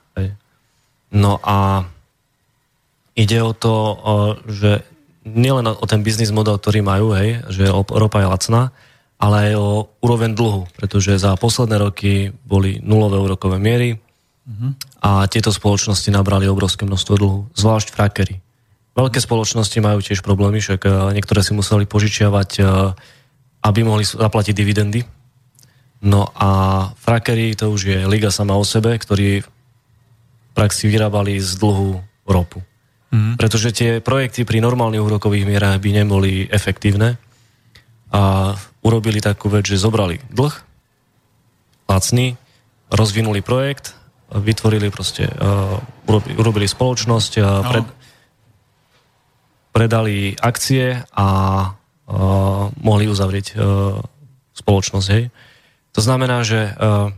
Speaker 2: No a ide o to, že nielen o ten biznis model, ktorý majú, hej, že ropa je lacná, ale aj o úroveň dlhu, pretože za posledné roky boli nulové úrokové miery uh-huh. a tieto spoločnosti nabrali obrovské množstvo dlhu, zvlášť frakery. Veľké spoločnosti majú tiež problémy, však e, niektoré si museli požičiavať, e, aby mohli zaplatiť dividendy. No a frakery to už je liga sama o sebe, ktorí v praxi vyrábali z dlhu ropu. Mm. Pretože tie projekty pri normálnych úrokových mierach by neboli efektívne a urobili takú vec, že zobrali dlh, lacný, rozvinuli projekt, vytvorili proste, uh, urobili, urobili spoločnosť, uh, no. pred, predali akcie a uh, mohli uzavrieť uh, spoločnosť. Hej. To znamená, že uh,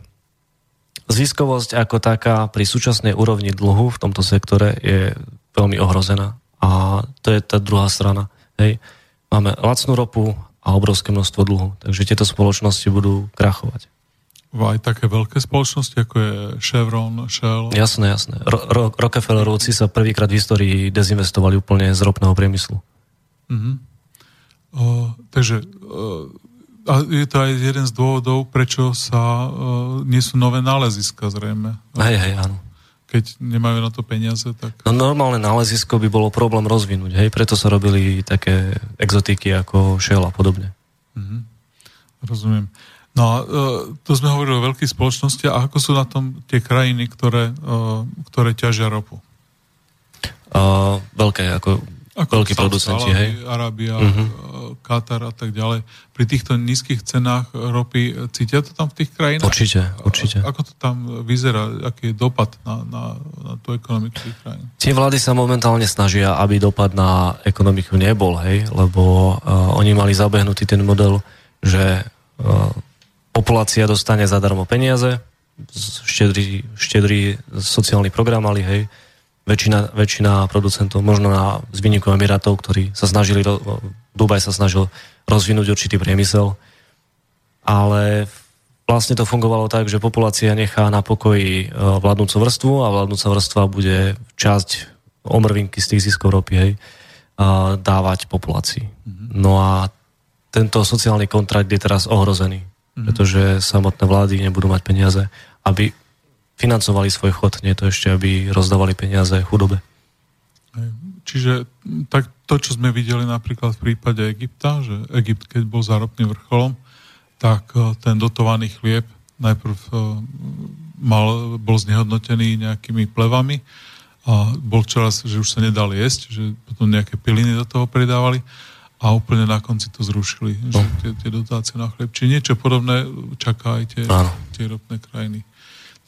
Speaker 2: ziskovosť ako taká pri súčasnej úrovni dlhu v tomto sektore je veľmi ohrozená. A to je tá druhá strana. Hej. Máme lacnú ropu a obrovské množstvo dlhu. Takže tieto spoločnosti budú krachovať
Speaker 1: aj také veľké spoločnosti, ako je Chevron, Shell.
Speaker 2: Jasné, jasné. Ro- Ro- Rockefellerovci sa prvýkrát v histórii dezinvestovali úplne z ropného priemyslu. Uh-huh.
Speaker 1: Uh, takže uh, a je to aj jeden z dôvodov, prečo sa uh, nie sú nové náleziska zrejme.
Speaker 2: Hej, hej, áno.
Speaker 1: Keď nemajú na to peniaze, tak...
Speaker 2: No normálne nálezisko by bolo problém rozvinúť, hej, preto sa robili také exotiky ako Shell a podobne. Uh-huh.
Speaker 1: Rozumiem. No a tu sme hovorili o veľkých spoločnosti a ako sú na tom tie krajiny, ktoré, uh, ktoré ťažia ropu?
Speaker 2: Uh, veľké, ako, ako veľkí producenti, hej?
Speaker 1: Arábia, uh-huh. Katar a tak ďalej. Pri týchto nízkych cenách ropy cítia to tam v tých krajinách?
Speaker 2: Určite, určite.
Speaker 1: A, ako to tam vyzerá? Aký je dopad na, na, na tú ekonomiku tých krajín?
Speaker 2: Tie vlády sa momentálne snažia, aby dopad na ekonomiku nebol, hej? Lebo uh, oni mali zabehnutý ten model, že uh, populácia dostane zadarmo peniaze, štedrý, štedrý sociálny program mali, hej, väčšina, väčšina producentov, možno na z Emirátov, ktorí sa snažili, Dubaj sa snažil rozvinúť určitý priemysel, ale vlastne to fungovalo tak, že populácia nechá na pokoji e, vládnúcu vrstvu a vládnúca vrstva bude časť omrvinky z tých ziskov ropy, hej, dávať populácii. Mm-hmm. No a tento sociálny kontrakt je teraz ohrozený. Pretože samotné vlády nebudú mať peniaze, aby financovali svoj chod, nie to ešte, aby rozdávali peniaze chudobe.
Speaker 1: Čiže tak to, čo sme videli napríklad v prípade Egypta, že Egypt, keď bol záropným vrcholom, tak ten dotovaný chlieb najprv mal, bol znehodnotený nejakými plevami a bol čas, že už sa nedal jesť, že potom nejaké piliny do toho pridávali a úplne na konci to zrušili, no. že tie, tie dotácie na chlieb. Či niečo podobné čaká aj tie, tie ropné krajiny.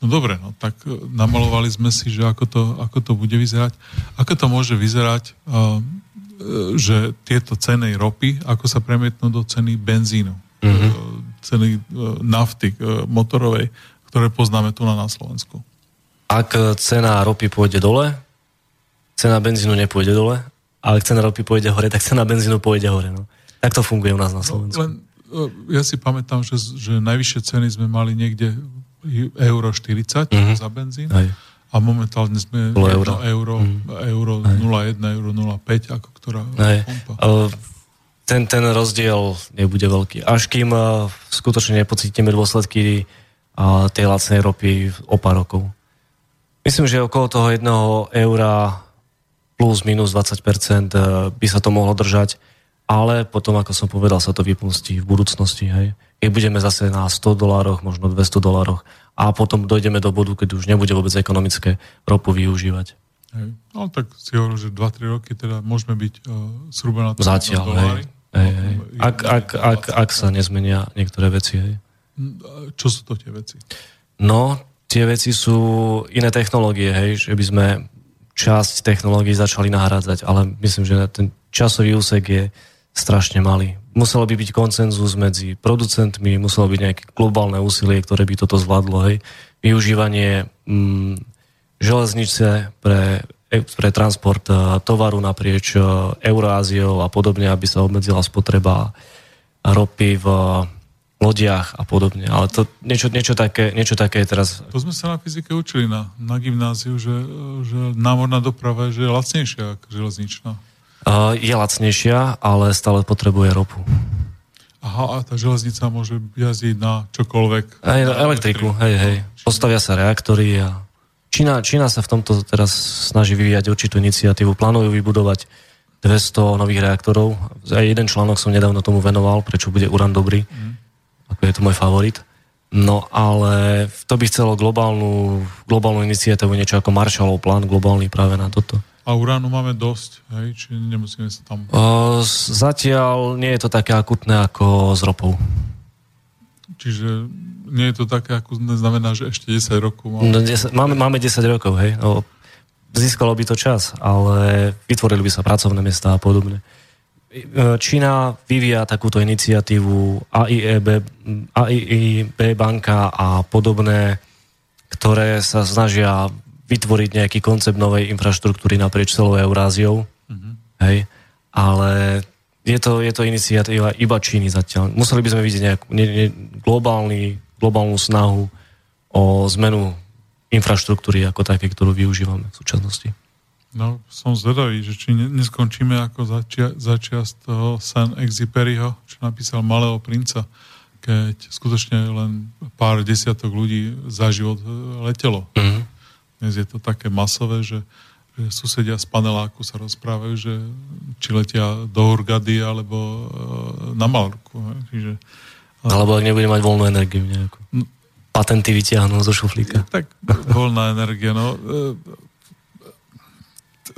Speaker 1: No dobre, no tak e, namalovali sme si, že ako to, ako to bude vyzerať. Ako to môže vyzerať, uh, že tieto ceny ropy, ako sa premietnú do ceny benzínu, mm-hmm. ceny nafty motorovej, ktoré poznáme tu na, na Slovensku.
Speaker 2: Ak cena ropy pôjde dole, cena benzínu nepôjde dole, ak cena ropy pôjde hore, tak cena benzínu pôjde hore. No. Tak to funguje u nás na no, Slovensku. No, len,
Speaker 1: ja si pamätám, že, že najvyššie ceny sme mali niekde euro 40 mm-hmm. za benzín. Aj. A momentálne sme euro, euro, mm. euro 0,1, euro 0,5, ako ktorá Aj. pumpa.
Speaker 2: Ten, ten rozdiel nebude veľký. Až kým skutočne nepocítime dôsledky tej lacnej ropy o pár rokov. Myslím, že okolo toho jedného eura plus minus 20% e, by sa to mohlo držať, ale potom, ako som povedal, sa to vypustí v budúcnosti. Hej. Keď budeme zase na 100 dolároch, možno 200 dolároch a potom dojdeme do bodu, keď už nebude vôbec ekonomické ropu využívať.
Speaker 1: Hej. No tak si hovoril, že 2-3 roky teda môžeme byť uh, zhruba na
Speaker 2: to Zatiaľ, hej. Hej, hej. Ak, ak, ak, ak sa nezmenia niektoré veci, hej.
Speaker 1: Čo sú to tie veci?
Speaker 2: No, tie veci sú iné technológie, hej, že by sme časť technológií začali nahrádzať, ale myslím, že ten časový úsek je strašne malý. Muselo by byť koncenzus medzi producentmi, muselo byť nejaké globálne úsilie, ktoré by toto zvládlo. Hej. Využívanie mm, železnice pre, pre transport uh, tovaru naprieč uh, Euráziou a podobne, aby sa obmedzila spotreba ropy v lodiach a podobne. Ale to niečo, niečo, také, niečo také je teraz...
Speaker 1: To sme sa na fyzike učili na, na gymnáziu, že, že námorná doprava je, že je lacnejšia ako železničná.
Speaker 2: Uh, je lacnejšia, ale stále potrebuje ropu.
Speaker 1: Aha, a tá železnica môže jazdiť na čokoľvek.
Speaker 2: Aj na elektriku, hej, hej. Postavia sa reaktory a Čína, Čína sa v tomto teraz snaží vyvíjať určitú iniciatívu. Plánujú vybudovať 200 nových reaktorov. Aj jeden článok som nedávno tomu venoval, prečo bude uran dobrý. Mm je to môj favorit. No ale to by chcelo globálnu, globálnu iniciatívu, niečo ako Marshallov plán globálny práve na toto.
Speaker 1: A uránu máme dosť, hej? Či nemusíme sa tam...
Speaker 2: O, zatiaľ nie je to také akutné ako s ropou.
Speaker 1: Čiže nie je to také akutné, znamená, že ešte 10 rokov
Speaker 2: máme... No, 10, máme, máme 10 rokov, hej. No, získalo by to čas, ale vytvorili by sa pracovné miesta a podobne. Čína vyvíja takúto iniciatívu AIEB, AIEB banka a podobné, ktoré sa snažia vytvoriť nejaký koncept novej infraštruktúry naprieč celou Euráziou. Mm-hmm. Hej. Ale je to, je to iniciatíva iba Číny zatiaľ. Museli by sme vidieť nejakú ne, ne, globálny, globálnu snahu o zmenu infraštruktúry ako také, ktorú využívame v súčasnosti.
Speaker 1: No, som zvedavý, že či neskončíme ako začia, začiast toho San Exiperiho, čo napísal Malého princa, keď skutočne len pár desiatok ľudí za život e, letelo. Mm-hmm. Dnes je to také masové, že, že susedia z paneláku sa rozprávajú, že či letia do Hurgady alebo e, na Malorku. Čiže,
Speaker 2: alebo ak nebude mať voľnú energiu nejakú. No, Patenty vytiahnu zo šuflíka.
Speaker 1: Tak voľná energia, no e,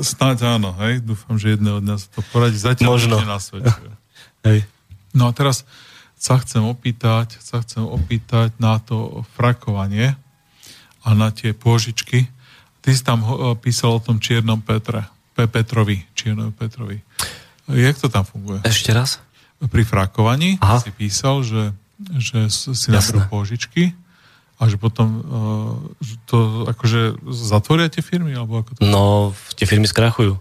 Speaker 1: Snáď áno, hej. Dúfam, že jedného dňa sa to poradí. Zatiaľ Možno. hej. No a teraz sa chcem opýtať, sa chcem opýtať na to frakovanie a na tie pôžičky. Ty si tam písal o tom Čiernom Petre, Pe Petrovi, Čiernom Petrovi. Jak to tam funguje?
Speaker 2: Ešte raz?
Speaker 1: Pri frakovaní Aha. si písal, že, že si naberú pôžičky a že potom uh, to akože zatvoria tie firmy? Alebo ako to...
Speaker 2: No, tie firmy skrachujú.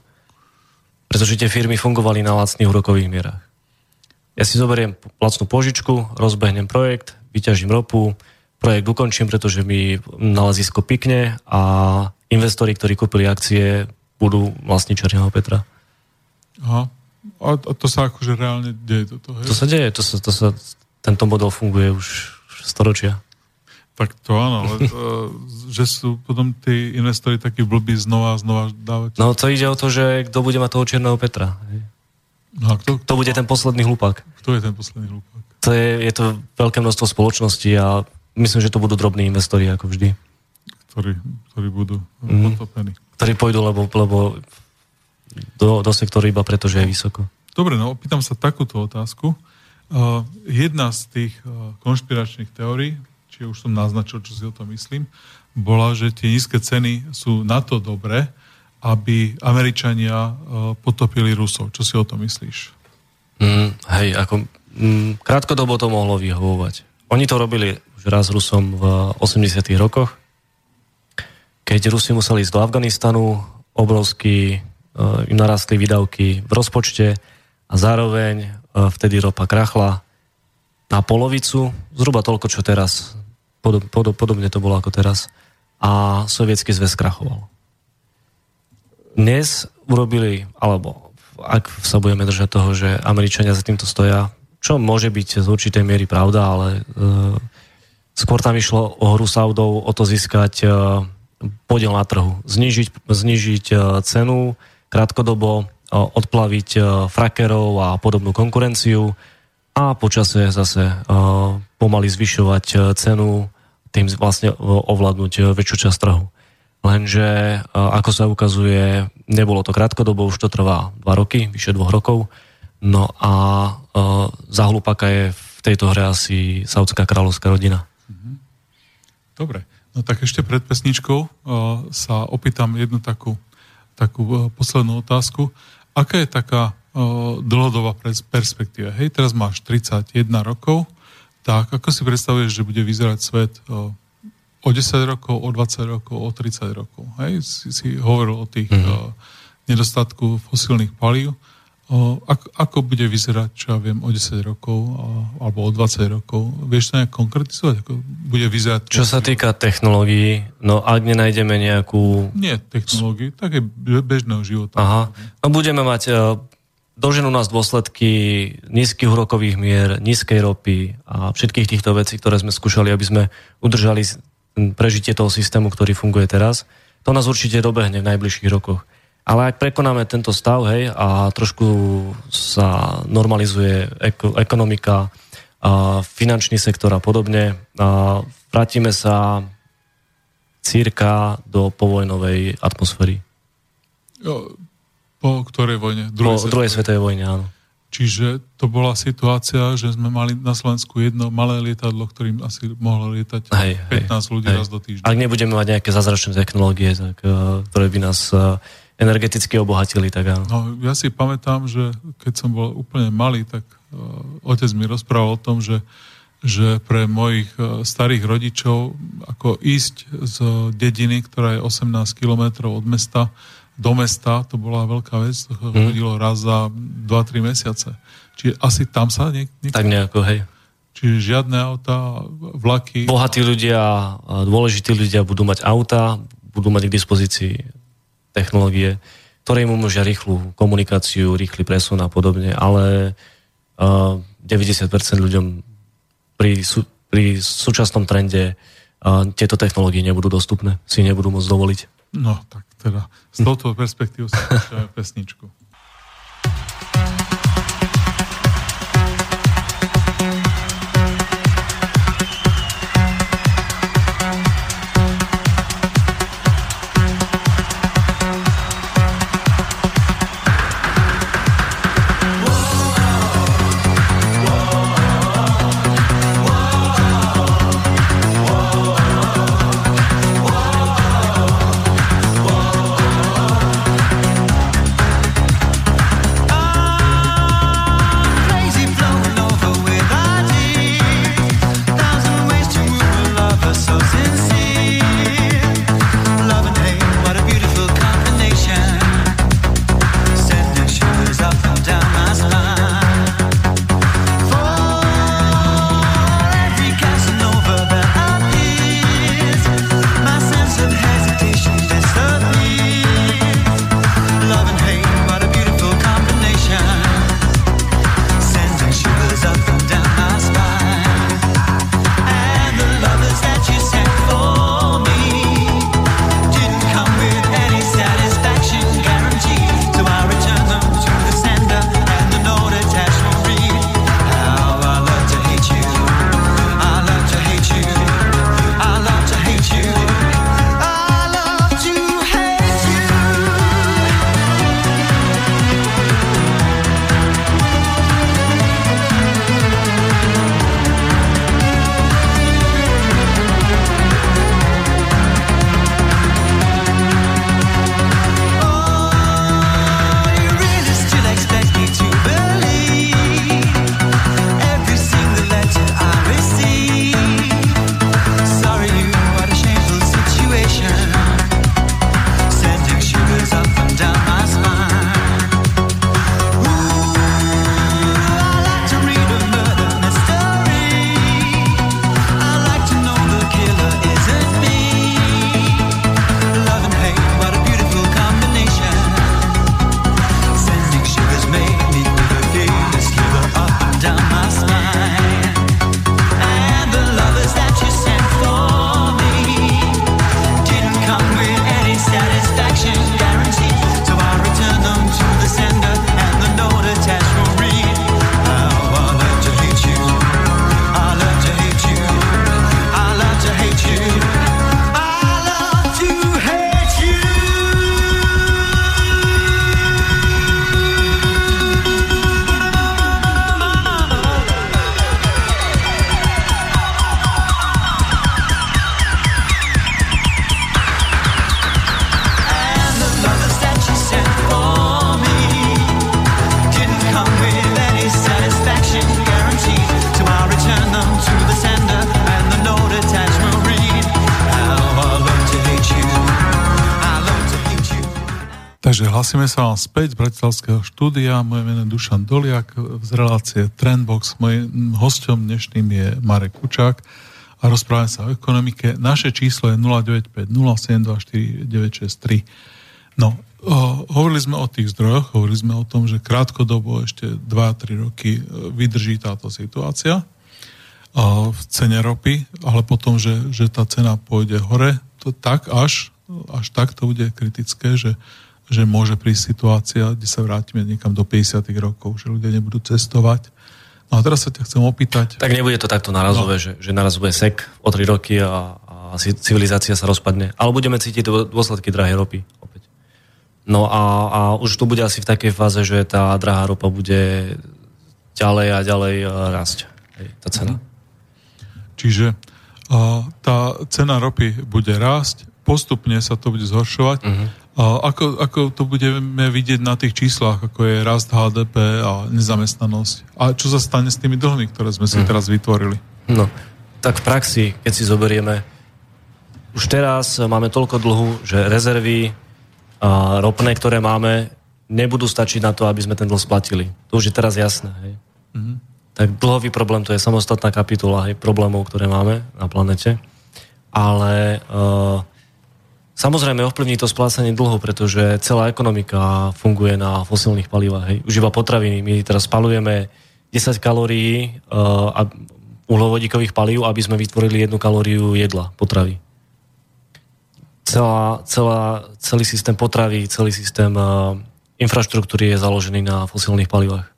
Speaker 2: Pretože tie firmy fungovali na lacných úrokových mierach. Ja si zoberiem lacnú požičku, rozbehnem projekt, vyťažím ropu, projekt ukončím, pretože mi nalezisko pikne a investori, ktorí kúpili akcie, budú vlastniť Černého Petra.
Speaker 1: Aha. A to sa akože reálne deje toto, hej?
Speaker 2: To sa deje, to sa, to sa, tento model funguje už storočia.
Speaker 1: Tak to áno, ale to, že sú potom tí investori takí blbí znova a znova dávať.
Speaker 2: No to ide o to, že kto bude mať toho Černého Petra.
Speaker 1: No a kto,
Speaker 2: kto bude ten posledný hlupák?
Speaker 1: Kto je ten posledný hlupák?
Speaker 2: to je, je to veľké množstvo spoločností a myslím, že to budú drobní investori, ako vždy.
Speaker 1: Ktorí, ktorí budú mm. potopení.
Speaker 2: Ktorí pôjdu, lebo, lebo do, do sektoru iba preto, že je vysoko.
Speaker 1: Dobre, no opýtam sa takúto otázku. Uh, jedna z tých uh, konšpiračných teórií, či už som naznačil, čo si o tom myslím, bola, že tie nízke ceny sú na to dobré, aby Američania uh, potopili Rusov. Čo si o tom myslíš?
Speaker 2: Mm, hej, ako mm, krátkodobo to mohlo vyhovovať. Oni to robili už raz Rusom v 80 rokoch, keď Rusi museli ísť do Afganistanu, obrovský uh, im narastli výdavky v rozpočte a zároveň uh, vtedy ropa krachla na polovicu, zhruba toľko, čo teraz. Podob, podob, podobne to bolo ako teraz. A sovietský zväz krachoval. Dnes urobili, alebo ak sa budeme držať toho, že Američania za týmto stoja, čo môže byť z určitej miery pravda, ale e, skôr tam išlo o hru Saudov, o to získať e, podiel na trhu, znižiť, znižiť e, cenu, krátkodobo e, odplaviť e, frakerov a podobnú konkurenciu a počase zase e, pomaly zvyšovať e, cenu, tým vlastne ovládnuť e, väčšiu časť trhu. Lenže, ako sa ukazuje, nebolo to krátkodobo, už to trvá dva roky, vyše dvoch rokov. No a uh, za hlupaka je v tejto hre asi saudská kráľovská rodina. Mhm.
Speaker 1: Dobre, no tak ešte pred pesničkou sa opýtam jednu takú, takú poslednú otázku. Aká je taká dlhodobá perspektíva? Hej, teraz máš 31 rokov, tak ako si predstavuješ, že bude vyzerať svet o 10 rokov, o 20 rokov, o 30 rokov? Hej, si, si hovoril o tých mm-hmm. nedostatku fosílnych palív. Ako, ako bude vyzerať, čo ja viem, o 10 rokov alebo o 20 rokov? Vieš to nejak konkretizovať? Ako bude vyzerať?
Speaker 2: Čo sa týka technológií, no ak nenájdeme nejakú...
Speaker 1: Nie technológií, také bežného života.
Speaker 2: Aha. No budeme mať... Doženú nás dôsledky nízkych úrokových mier, nízkej ropy a všetkých týchto vecí, ktoré sme skúšali, aby sme udržali prežitie toho systému, ktorý funguje teraz. To nás určite dobehne v najbližších rokoch. Ale ak prekonáme tento stav, hej, a trošku sa normalizuje eko, ekonomika, a finančný sektor a podobne, a vrátime sa círka do povojnovej atmosféry.
Speaker 1: Po ktorej vojne?
Speaker 2: Druhej po druhej svetovej vojne, áno.
Speaker 1: Čiže to bola situácia, že sme mali na Slovensku jedno malé lietadlo, ktorým asi mohlo lietať hej, 15 hej, ľudí hej. raz do týždňa.
Speaker 2: Ak nebudeme mať nejaké zázračné technológie, tak, uh, ktoré by nás uh, energeticky obohatili. Tak áno.
Speaker 1: No, ja si pamätám, že keď som bol úplne malý, tak uh, otec mi rozprával o tom, že, že pre mojich starých rodičov ako ísť z dediny, ktorá je 18 kilometrov od mesta, do mesta, to bola veľká vec, to mm. chodilo raz za 2-3 mesiace. Čiže asi tam sa niek-
Speaker 2: niek- Tak nejako, hej.
Speaker 1: Čiže žiadne auta, vlaky.
Speaker 2: Bohatí ľudia, dôležití ľudia budú mať auta, budú mať k dispozícii technológie, ktoré im umožia rýchlu komunikáciu, rýchly presun a podobne, ale uh, 90% ľuďom pri, sú, pri súčasnom trende uh, tieto technológie nebudú dostupné, si nebudú môcť dovoliť.
Speaker 1: No, tak teda z touto perspektívou sa pesničku. Hlasíme sa vám späť z Bratislavského štúdia. Moje meno je Dušan Doliak z relácie Trendbox. Mojím hostom dnešným je Marek Kučák a rozprávame sa o ekonomike. Naše číslo je 0950724963. No, o, hovorili sme o tých zdrojoch, hovorili sme o tom, že krátkodobo ešte 2-3 roky e, vydrží táto situácia o, v cene ropy, ale potom, že, že tá cena pôjde hore, to tak až, až tak to bude kritické, že že môže prísť situácia, kde sa vrátime niekam do 50. rokov, že ľudia nebudú cestovať. No a teraz sa ťa chcem opýtať.
Speaker 2: Tak nebude to takto narazové, no. že, že naraz bude sek o 3 roky a, a civilizácia sa rozpadne. Ale budeme cítiť dôsledky drahej ropy opäť. No a, a už to bude asi v takej fáze, že tá drahá ropa bude ďalej a ďalej e, rásť. Hej, tá cena.
Speaker 1: Čiže a, tá cena ropy bude rásť, postupne sa to bude zhoršovať. Uh-huh. Ako, ako to budeme vidieť na tých číslach, ako je rast HDP a nezamestnanosť? A čo sa stane s tými dlhmi, ktoré sme si mm. teraz vytvorili?
Speaker 2: No, tak v praxi, keď si zoberieme, už teraz máme toľko dlhu, že rezervy a ropné, ktoré máme, nebudú stačiť na to, aby sme ten dlh splatili. To už je teraz jasné. Hej. Mm. Tak dlhový problém, to je samostatná kapitola hej, problémov, ktoré máme na planete. Ale uh, Samozrejme ovplyvní to splácanie dlho, pretože celá ekonomika funguje na fosilných palivách. Hej. Užíva potraviny. My teraz spalujeme 10 kalórií uh, uhlovodíkových palív, aby sme vytvorili jednu kalóriu jedla, potravy. Celá, celá, celý systém potravy, celý systém uh, infraštruktúry je založený na fosilných palivách.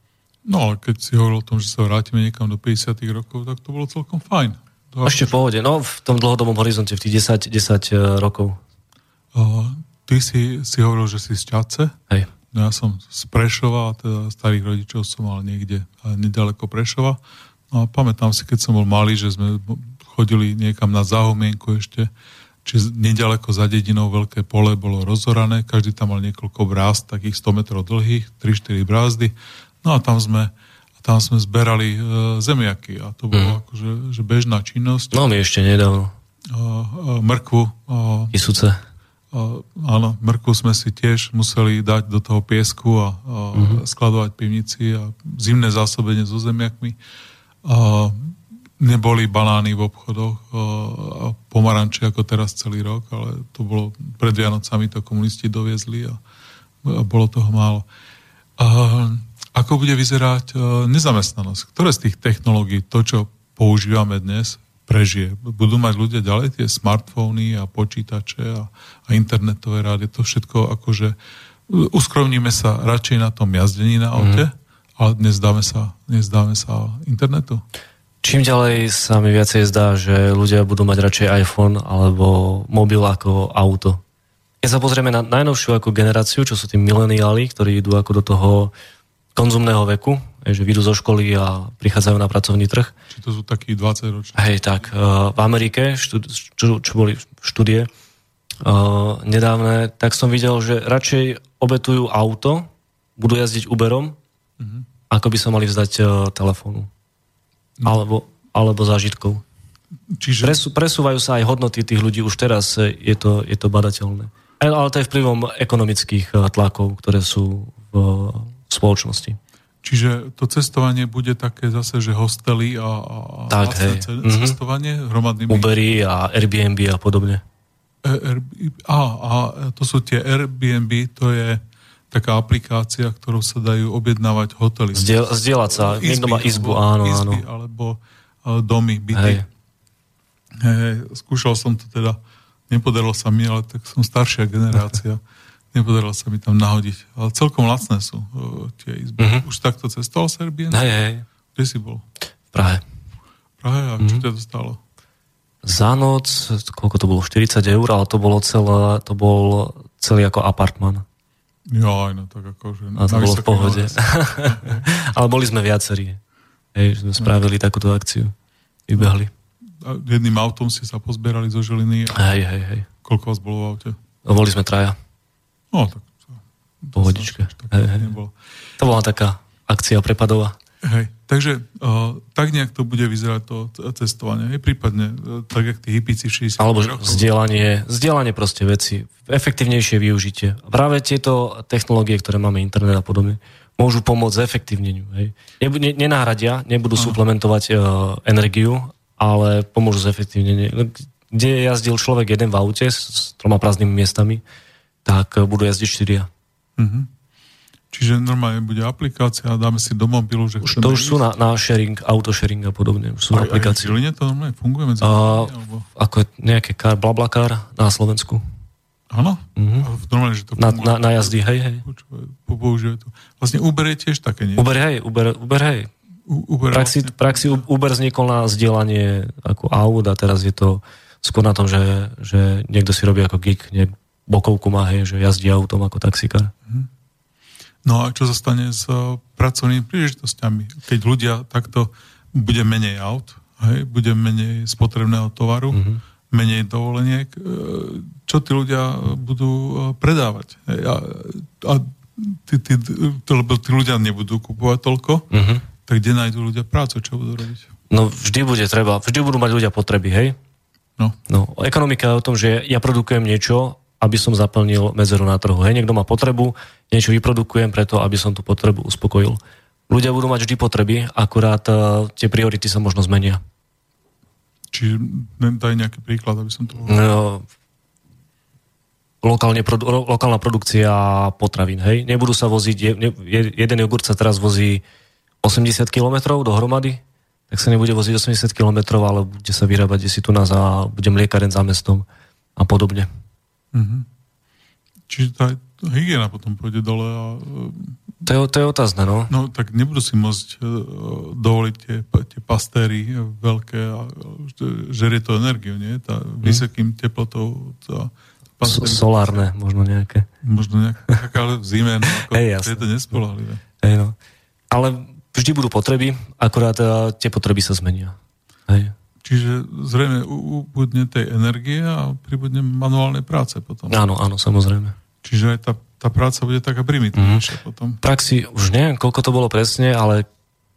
Speaker 1: No ale keď si hovoril o tom, že sa vrátime niekam do 50 rokov, tak to bolo celkom fajn.
Speaker 2: To Ešte v pohode, no v tom dlhodobom horizonte, v tých 10, 10 e, rokov.
Speaker 1: Ty si, si hovoril, že si z Čace.
Speaker 2: Hej.
Speaker 1: No ja som z Prešova, teda starých rodičov som mal niekde nedaleko Prešova. No a pamätám si, keď som bol malý, že sme chodili niekam na zahomienku ešte, či nedaleko za dedinou veľké pole bolo rozorané, každý tam mal niekoľko brázd, takých 100 metrov dlhých, 3-4 brázdy. No a tam sme, tam sme zberali e, zemiaky a to bolo mm. akože že bežná činnosť.
Speaker 2: No my ešte nedávno.
Speaker 1: E, e, mrkvu.
Speaker 2: E, Isúce
Speaker 1: áno, mrku sme si tiež museli dať do toho piesku a, a uh-huh. skladovať pivnici a zimné zásobenie so zemiakmi. A neboli banány v obchodoch a pomaranče ako teraz celý rok, ale to bolo pred Vianocami to komunisti doviezli a, a bolo toho málo. A, ako bude vyzerať nezamestnanosť? Ktoré z tých technológií, to, čo používame dnes, prežije. Budú mať ľudia ďalej tie smartfóny a počítače a, a internetové rády, to všetko akože uskromníme sa radšej na tom jazdení na aute, mm. ale nezdáme sa, nezdáme sa internetu.
Speaker 2: Čím ďalej sa mi viacej zdá, že ľudia budú mať radšej iPhone alebo mobil ako auto. Keď sa pozrieme na najnovšiu ako generáciu, čo sú tí mileniáli, ktorí idú ako do toho konzumného veku, že vyjdú zo školy a prichádzajú na pracovný trh.
Speaker 1: Či to sú takí 20 roční?
Speaker 2: Hej, tak. Eh, v Amerike, čo, čo boli štúdie uh, nedávne, tak som videl, že radšej obetujú auto, budú jazdiť Uberom, uh-huh. ako by sa mali vzdať uh, telefónu. No. Alebo, alebo zážitkov. Čiže... Presú, presúvajú sa aj hodnoty tých ľudí, už teraz je to, je to badateľné. Ale to je vplyvom ekonomických tlakov, ktoré sú v spoločnosti.
Speaker 1: Čiže to cestovanie bude také zase, že hostely a, a
Speaker 2: tak, hej.
Speaker 1: cestovanie mm-hmm. hromadnými...
Speaker 2: Ubery a Airbnb a podobne.
Speaker 1: E, a, a to sú tie Airbnb, to je taká aplikácia, ktorou sa dajú objednávať hotely.
Speaker 2: Zdiel, zdieľať sa, izby, niekto má izbu, áno,
Speaker 1: izby,
Speaker 2: áno.
Speaker 1: alebo domy, byty. Hej. Hej, skúšal som to teda, nepodarilo sa mi, ale tak som staršia generácia. Nepodarilo sa mi tam nahodiť. Ale celkom lacné sú uh, tie izby. Uh-huh. Už takto cestoval Airbnb?
Speaker 2: Hej, hej.
Speaker 1: Kde si bol?
Speaker 2: V Prahe.
Speaker 1: V Prahe? A uh-huh. čo ťa to stalo?
Speaker 2: Za noc, koľko to bolo? 40 eur, ale to bolo celé, to bol celý ako apartman.
Speaker 1: Jo, aj no, tak ako, že...
Speaker 2: A to bolo v pohode. ale boli sme viacerí. Hej, sme spravili takúto akciu. Vybehli.
Speaker 1: A jedným autom si sa pozbierali zo Žiliny.
Speaker 2: Hej, hej, hej.
Speaker 1: Koľko vás bolo v aute?
Speaker 2: No, boli sme traja.
Speaker 1: No, tak
Speaker 2: Pohodička. To bola taká akcia prepadová.
Speaker 1: Hej, takže uh, tak nejak to bude vyzerať to cestovanie, hej, prípadne uh, tak, jak tí hypici 60
Speaker 2: Alebo vzdielanie, vzdielanie proste veci, efektívnejšie využitie. Práve tieto technológie, ktoré máme, internet a podobne, môžu pomôcť zefektívneniu. Hej. Ne, nenahradia, nebudú ano. suplementovať uh, energiu, ale pomôžu zefektívneniu. Kde jazdil človek jeden v aute s, s troma prázdnymi miestami, tak uh, budú jazdiť štyria. Uh-huh.
Speaker 1: Čiže normálne bude aplikácia a dáme si do mobilu, že
Speaker 2: už, To už sú na, na sharing, autosharing a podobne. Už sú aj, aplikácie.
Speaker 1: Aj to normálne funguje medzi
Speaker 2: a, alebo... Ako nejaké kar, blablakár na Slovensku.
Speaker 1: Áno?
Speaker 2: Mm-hmm.
Speaker 1: Normálne, že to
Speaker 2: na, na, na jazdy, hej, hej.
Speaker 1: Počúvaj, to. Vlastne Uber je tiež také, nie?
Speaker 2: Uber, hej, Uber, Uber hej. U, Uber praxi, vlastne... praxi Uber vznikol na zdieľanie ako aut a teraz je to skôr na tom, že, že niekto si robí ako gig, nie, bokovku má, hej, že jazdí autom ako taxikár. Mm-hmm.
Speaker 1: No a čo sa stane s eh, pracovnými príležitosťami? Keď ľudia takto bude menej aut, hej, bude menej spotrebného tovaru, mm-hmm. menej dovoleniek, eh, čo tí ľudia budú eh, predávať? Hej, a, a tí, tí, lebo tí ľudia nebudú kupovať toľko, mm-hmm. tak kde nájdú ľudia prácu, čo budú robiť?
Speaker 2: No vždy bude treba, vždy budú mať ľudia potreby, hej? No. no. Ekonomika je o tom, že ja produkujem niečo aby som zaplnil medzeru na trhu. Hej, niekto má potrebu, niečo vyprodukujem preto, aby som tú potrebu uspokojil. Ľudia budú mať vždy potreby, akurát uh, tie priority sa možno zmenia.
Speaker 1: Čiže daj nejaký príklad, aby som to... No,
Speaker 2: lokálne, produ, lokálna produkcia potravín, hej. Nebudú sa voziť, je, jeden jogurt sa teraz vozí 80 km dohromady, tak sa nebude voziť 80 km, ale bude sa vyrábať si tu nás a bude mliekaren za mestom a podobne.
Speaker 1: Mm-hmm. Čiže tá hygiena potom pôjde dole a...
Speaker 2: To je, to je otázne, no.
Speaker 1: No, tak nebudú si môcť uh, dovoliť tie, tie pastéry veľké a žerie to energiu, nie? Tá mm. vysokým teplotou tá,
Speaker 2: pastéry, Solárne, možno nejaké.
Speaker 1: Možno nejaké, ale v zime, no, ako, hey, je to nespolahlivé.
Speaker 2: Hey, no. Ale vždy budú potreby, akorát uh, tie potreby sa zmenia. Hej.
Speaker 1: Čiže zrejme ubudne tej energie a pribudne manuálnej práce potom.
Speaker 2: Áno, áno, samozrejme.
Speaker 1: Čiže aj tá, tá práca bude taká primitívnejšia mm. potom.
Speaker 2: V praxi, už neviem, koľko to bolo presne, ale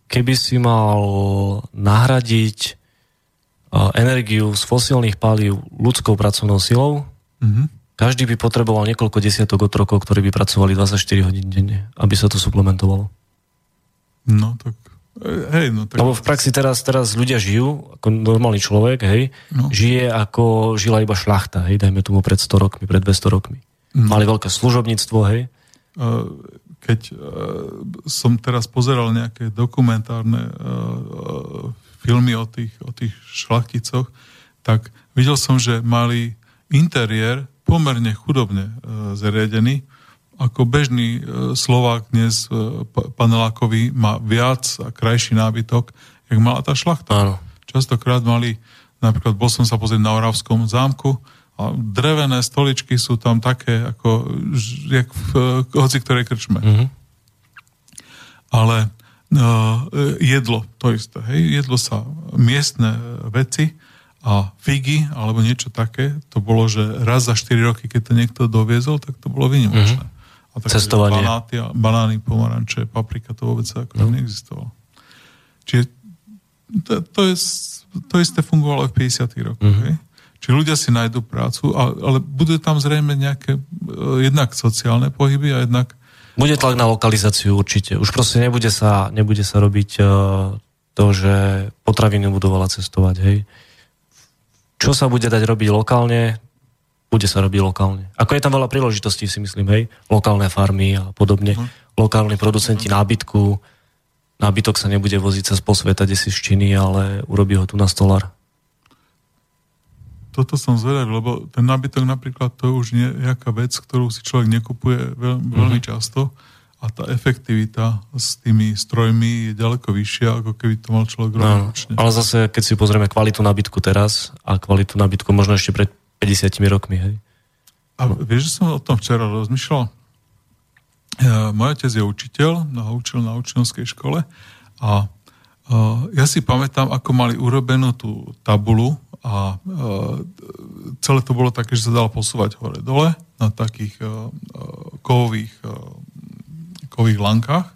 Speaker 2: keby si mal nahradiť energiu z fosílnych palív ľudskou pracovnou silou, mm-hmm. každý by potreboval niekoľko desiatok otrokov, ktorí by pracovali 24 hodín denne, aby sa to suplementovalo.
Speaker 1: No, tak Hej, no tak...
Speaker 2: Lebo v praxi teraz, teraz ľudia žijú, ako normálny človek, hej, no. žije ako žila iba šlachta, hej, dajme tomu pred 100 rokmi, pred 200 rokmi. No. Mali veľké služobníctvo, hej.
Speaker 1: Keď som teraz pozeral nejaké dokumentárne filmy o tých, o tých šlachticoch, tak videl som, že mali interiér pomerne chudobne zariadený, ako bežný e, Slovák dnes e, panelákový má viac a krajší nábytok, jak mala tá šlachta. Áno. Častokrát mali, napríklad bol som sa pozrieť na Oravskom zámku, a drevené stoličky sú tam také, ako jak v e, hoci ktorej krčme. Mm-hmm. Ale uh, jedlo, to isté. Hej? Jedlo sa miestne veci a figy, alebo niečo také, to bolo, že raz za 4 roky, keď to niekto doviezol, tak to bolo vynimočné. Mm-hmm.
Speaker 2: A tak, Cestovanie.
Speaker 1: Banáty, banány, pomaranče, paprika, to vôbec ako no. neexistovalo. Čiže to, to, je, to isté fungovalo aj v 50. rokoch. Mm-hmm. Čiže ľudia si nájdú prácu, ale budú tam zrejme nejaké uh, jednak sociálne pohyby a jednak...
Speaker 2: Bude tlak na lokalizáciu určite. Už proste nebude sa, nebude sa robiť uh, to, že potraviny budú veľa cestovať. Hej. Čo sa bude dať robiť lokálne, bude sa robiť lokálne. Ako je tam veľa príležitostí, si myslím, hej, lokálne farmy a podobne, uh-huh. lokálni producenti uh-huh. nábytku, nábytok sa nebude voziť cez posveta, kde si z Číny, ale urobí ho tu na stolár.
Speaker 1: Toto som zvedavý, lebo ten nábytok napríklad to už je nejaká vec, ktorú si človek nekupuje veľ, veľmi uh-huh. často a tá efektivita s tými strojmi je ďaleko vyššia, ako keby to mal človek robiť
Speaker 2: no, Ale zase, keď si pozrieme kvalitu nábytku teraz a kvalitu nábytku možno ešte pred 50 rokmi, hej.
Speaker 1: A vieš, že som o tom včera rozmýšľal? Môj otec je učiteľ, no, učil na učiteľskej škole a ja si pamätám, ako mali urobenú tú tabulu a celé to bolo také, že sa dalo posúvať hore-dole na takých kovových, kovových lankách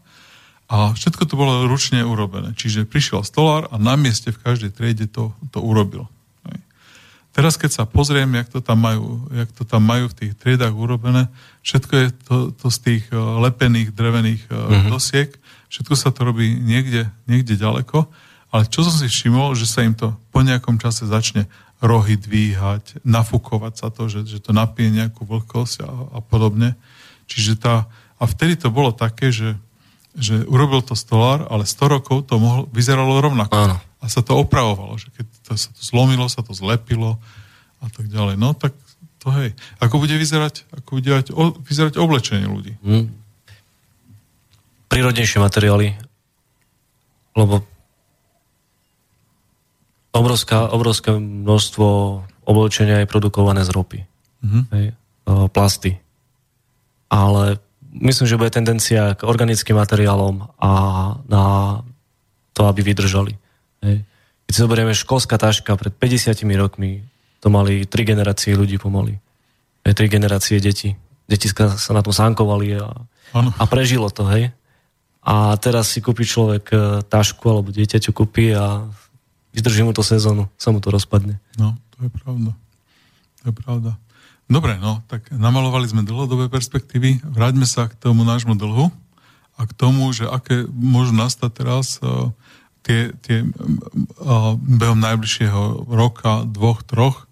Speaker 1: A všetko to bolo ručne urobené. Čiže prišiel stolár a na mieste v každej triede to, to urobil. Teraz, keď sa pozriem, jak to tam majú, jak to tam majú v tých triedách urobené, všetko je to, to z tých e, lepených drevených mm-hmm. dosiek, všetko sa to robí niekde, niekde ďaleko, ale čo som si všimol, že sa im to po nejakom čase začne rohy dvíhať, nafúkovať sa to, že, že to napije nejakú vlhkosť a, a podobne. Čiže tá, a vtedy to bolo také, že, že urobil to stolár, ale 100 rokov to mohlo, vyzeralo rovnako.
Speaker 2: Áno.
Speaker 1: A sa to opravovalo, že keď to, sa to zlomilo, sa to zlepilo a tak ďalej. No tak to hej. Ako bude vyzerať, ako bude vyzerať oblečenie ľudí? Hmm.
Speaker 2: Prírodnejšie materiály, lebo obrovská, obrovské množstvo oblečenia je produkované z ropy. Mm-hmm. Hej, plasty. Ale myslím, že bude tendencia k organickým materiálom a na to, aby vydržali. Hej. Keď si zoberieme školská taška pred 50 rokmi, to mali tri generácie ľudí pomaly. Hej, tri generácie detí. Deti sa na tom sánkovali a, a prežilo to, hej. A teraz si kúpi človek e, tašku alebo dieťaťu kúpi a vydrží mu to sezónu, sa mu to rozpadne.
Speaker 1: No, to je pravda. To je pravda. Dobre, no, tak namalovali sme dlhodobé perspektívy. Vráťme sa k tomu nášmu dlhu a k tomu, že aké môžu nastať teraz uh, tie, tie behom najbližšieho roka, dvoch, troch.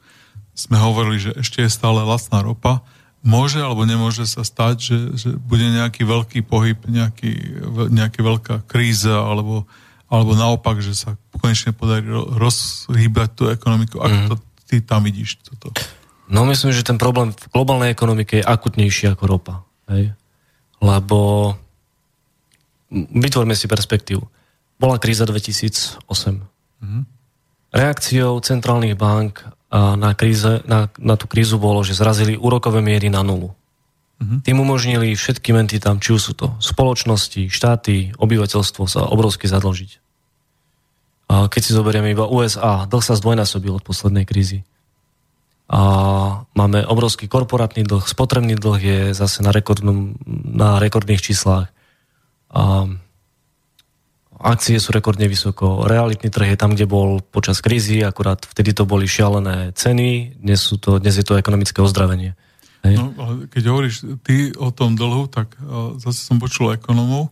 Speaker 1: Sme hovorili, že ešte je stále lacná ropa. Môže alebo nemôže sa stať, že, že bude nejaký veľký pohyb, nejaký, nejaká veľká kríza alebo, alebo naopak, že sa konečne podarí rozhýbať tú ekonomiku. Ako mm. to ty tam vidíš toto?
Speaker 2: No myslím, že ten problém v globálnej ekonomike je akutnejší ako ropa. Hej? Lebo vytvorme si perspektívu. Bola kríza 2008. Mm-hmm. Reakciou centrálnych bank na, kríze, na, na tú krízu bolo, že zrazili úrokové miery na nulu. Mm-hmm. Tým umožnili všetkým entitám, či už sú to spoločnosti, štáty, obyvateľstvo sa obrovsky zadlžiť. A keď si zoberieme iba USA, dlh sa zdvojnásobil od poslednej krízy a máme obrovský korporátny dlh, spotrebný dlh je zase na, rekordnom, na rekordných číslach. A akcie sú rekordne vysoko, realitný trh je tam, kde bol počas krízy, akurát vtedy to boli šialené ceny, dnes, sú to, dnes je to ekonomické ozdravenie.
Speaker 1: Hej? No, ale keď hovoríš ty o tom dlhu, tak uh, zase som počul ekonomov,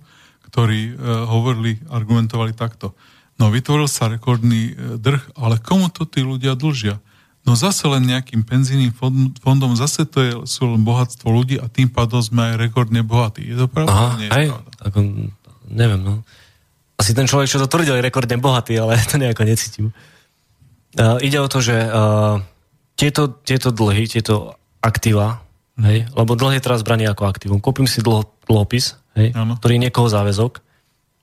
Speaker 1: ktorí uh, hovorili, argumentovali takto. No vytvoril sa rekordný uh, drh, ale komu to tí ľudia dlžia? No zase len nejakým penzijným fondom, zase to je, sú len bohatstvo ľudí a tým pádom sme aj rekordne bohatí. Je to pravda?
Speaker 2: Aha, Nie je aj, pravda. Ako, neviem, no. Asi ten človek, čo to tvrdil, je rekordne bohatý, ale to nejako necítim. Uh, ide o to, že uh, tieto, tieto dlhy, tieto aktíva, hej, lebo dlh je teraz braný ako aktívum. Kúpim si dlho, dlhopis, hej, ktorý je niekoho záväzok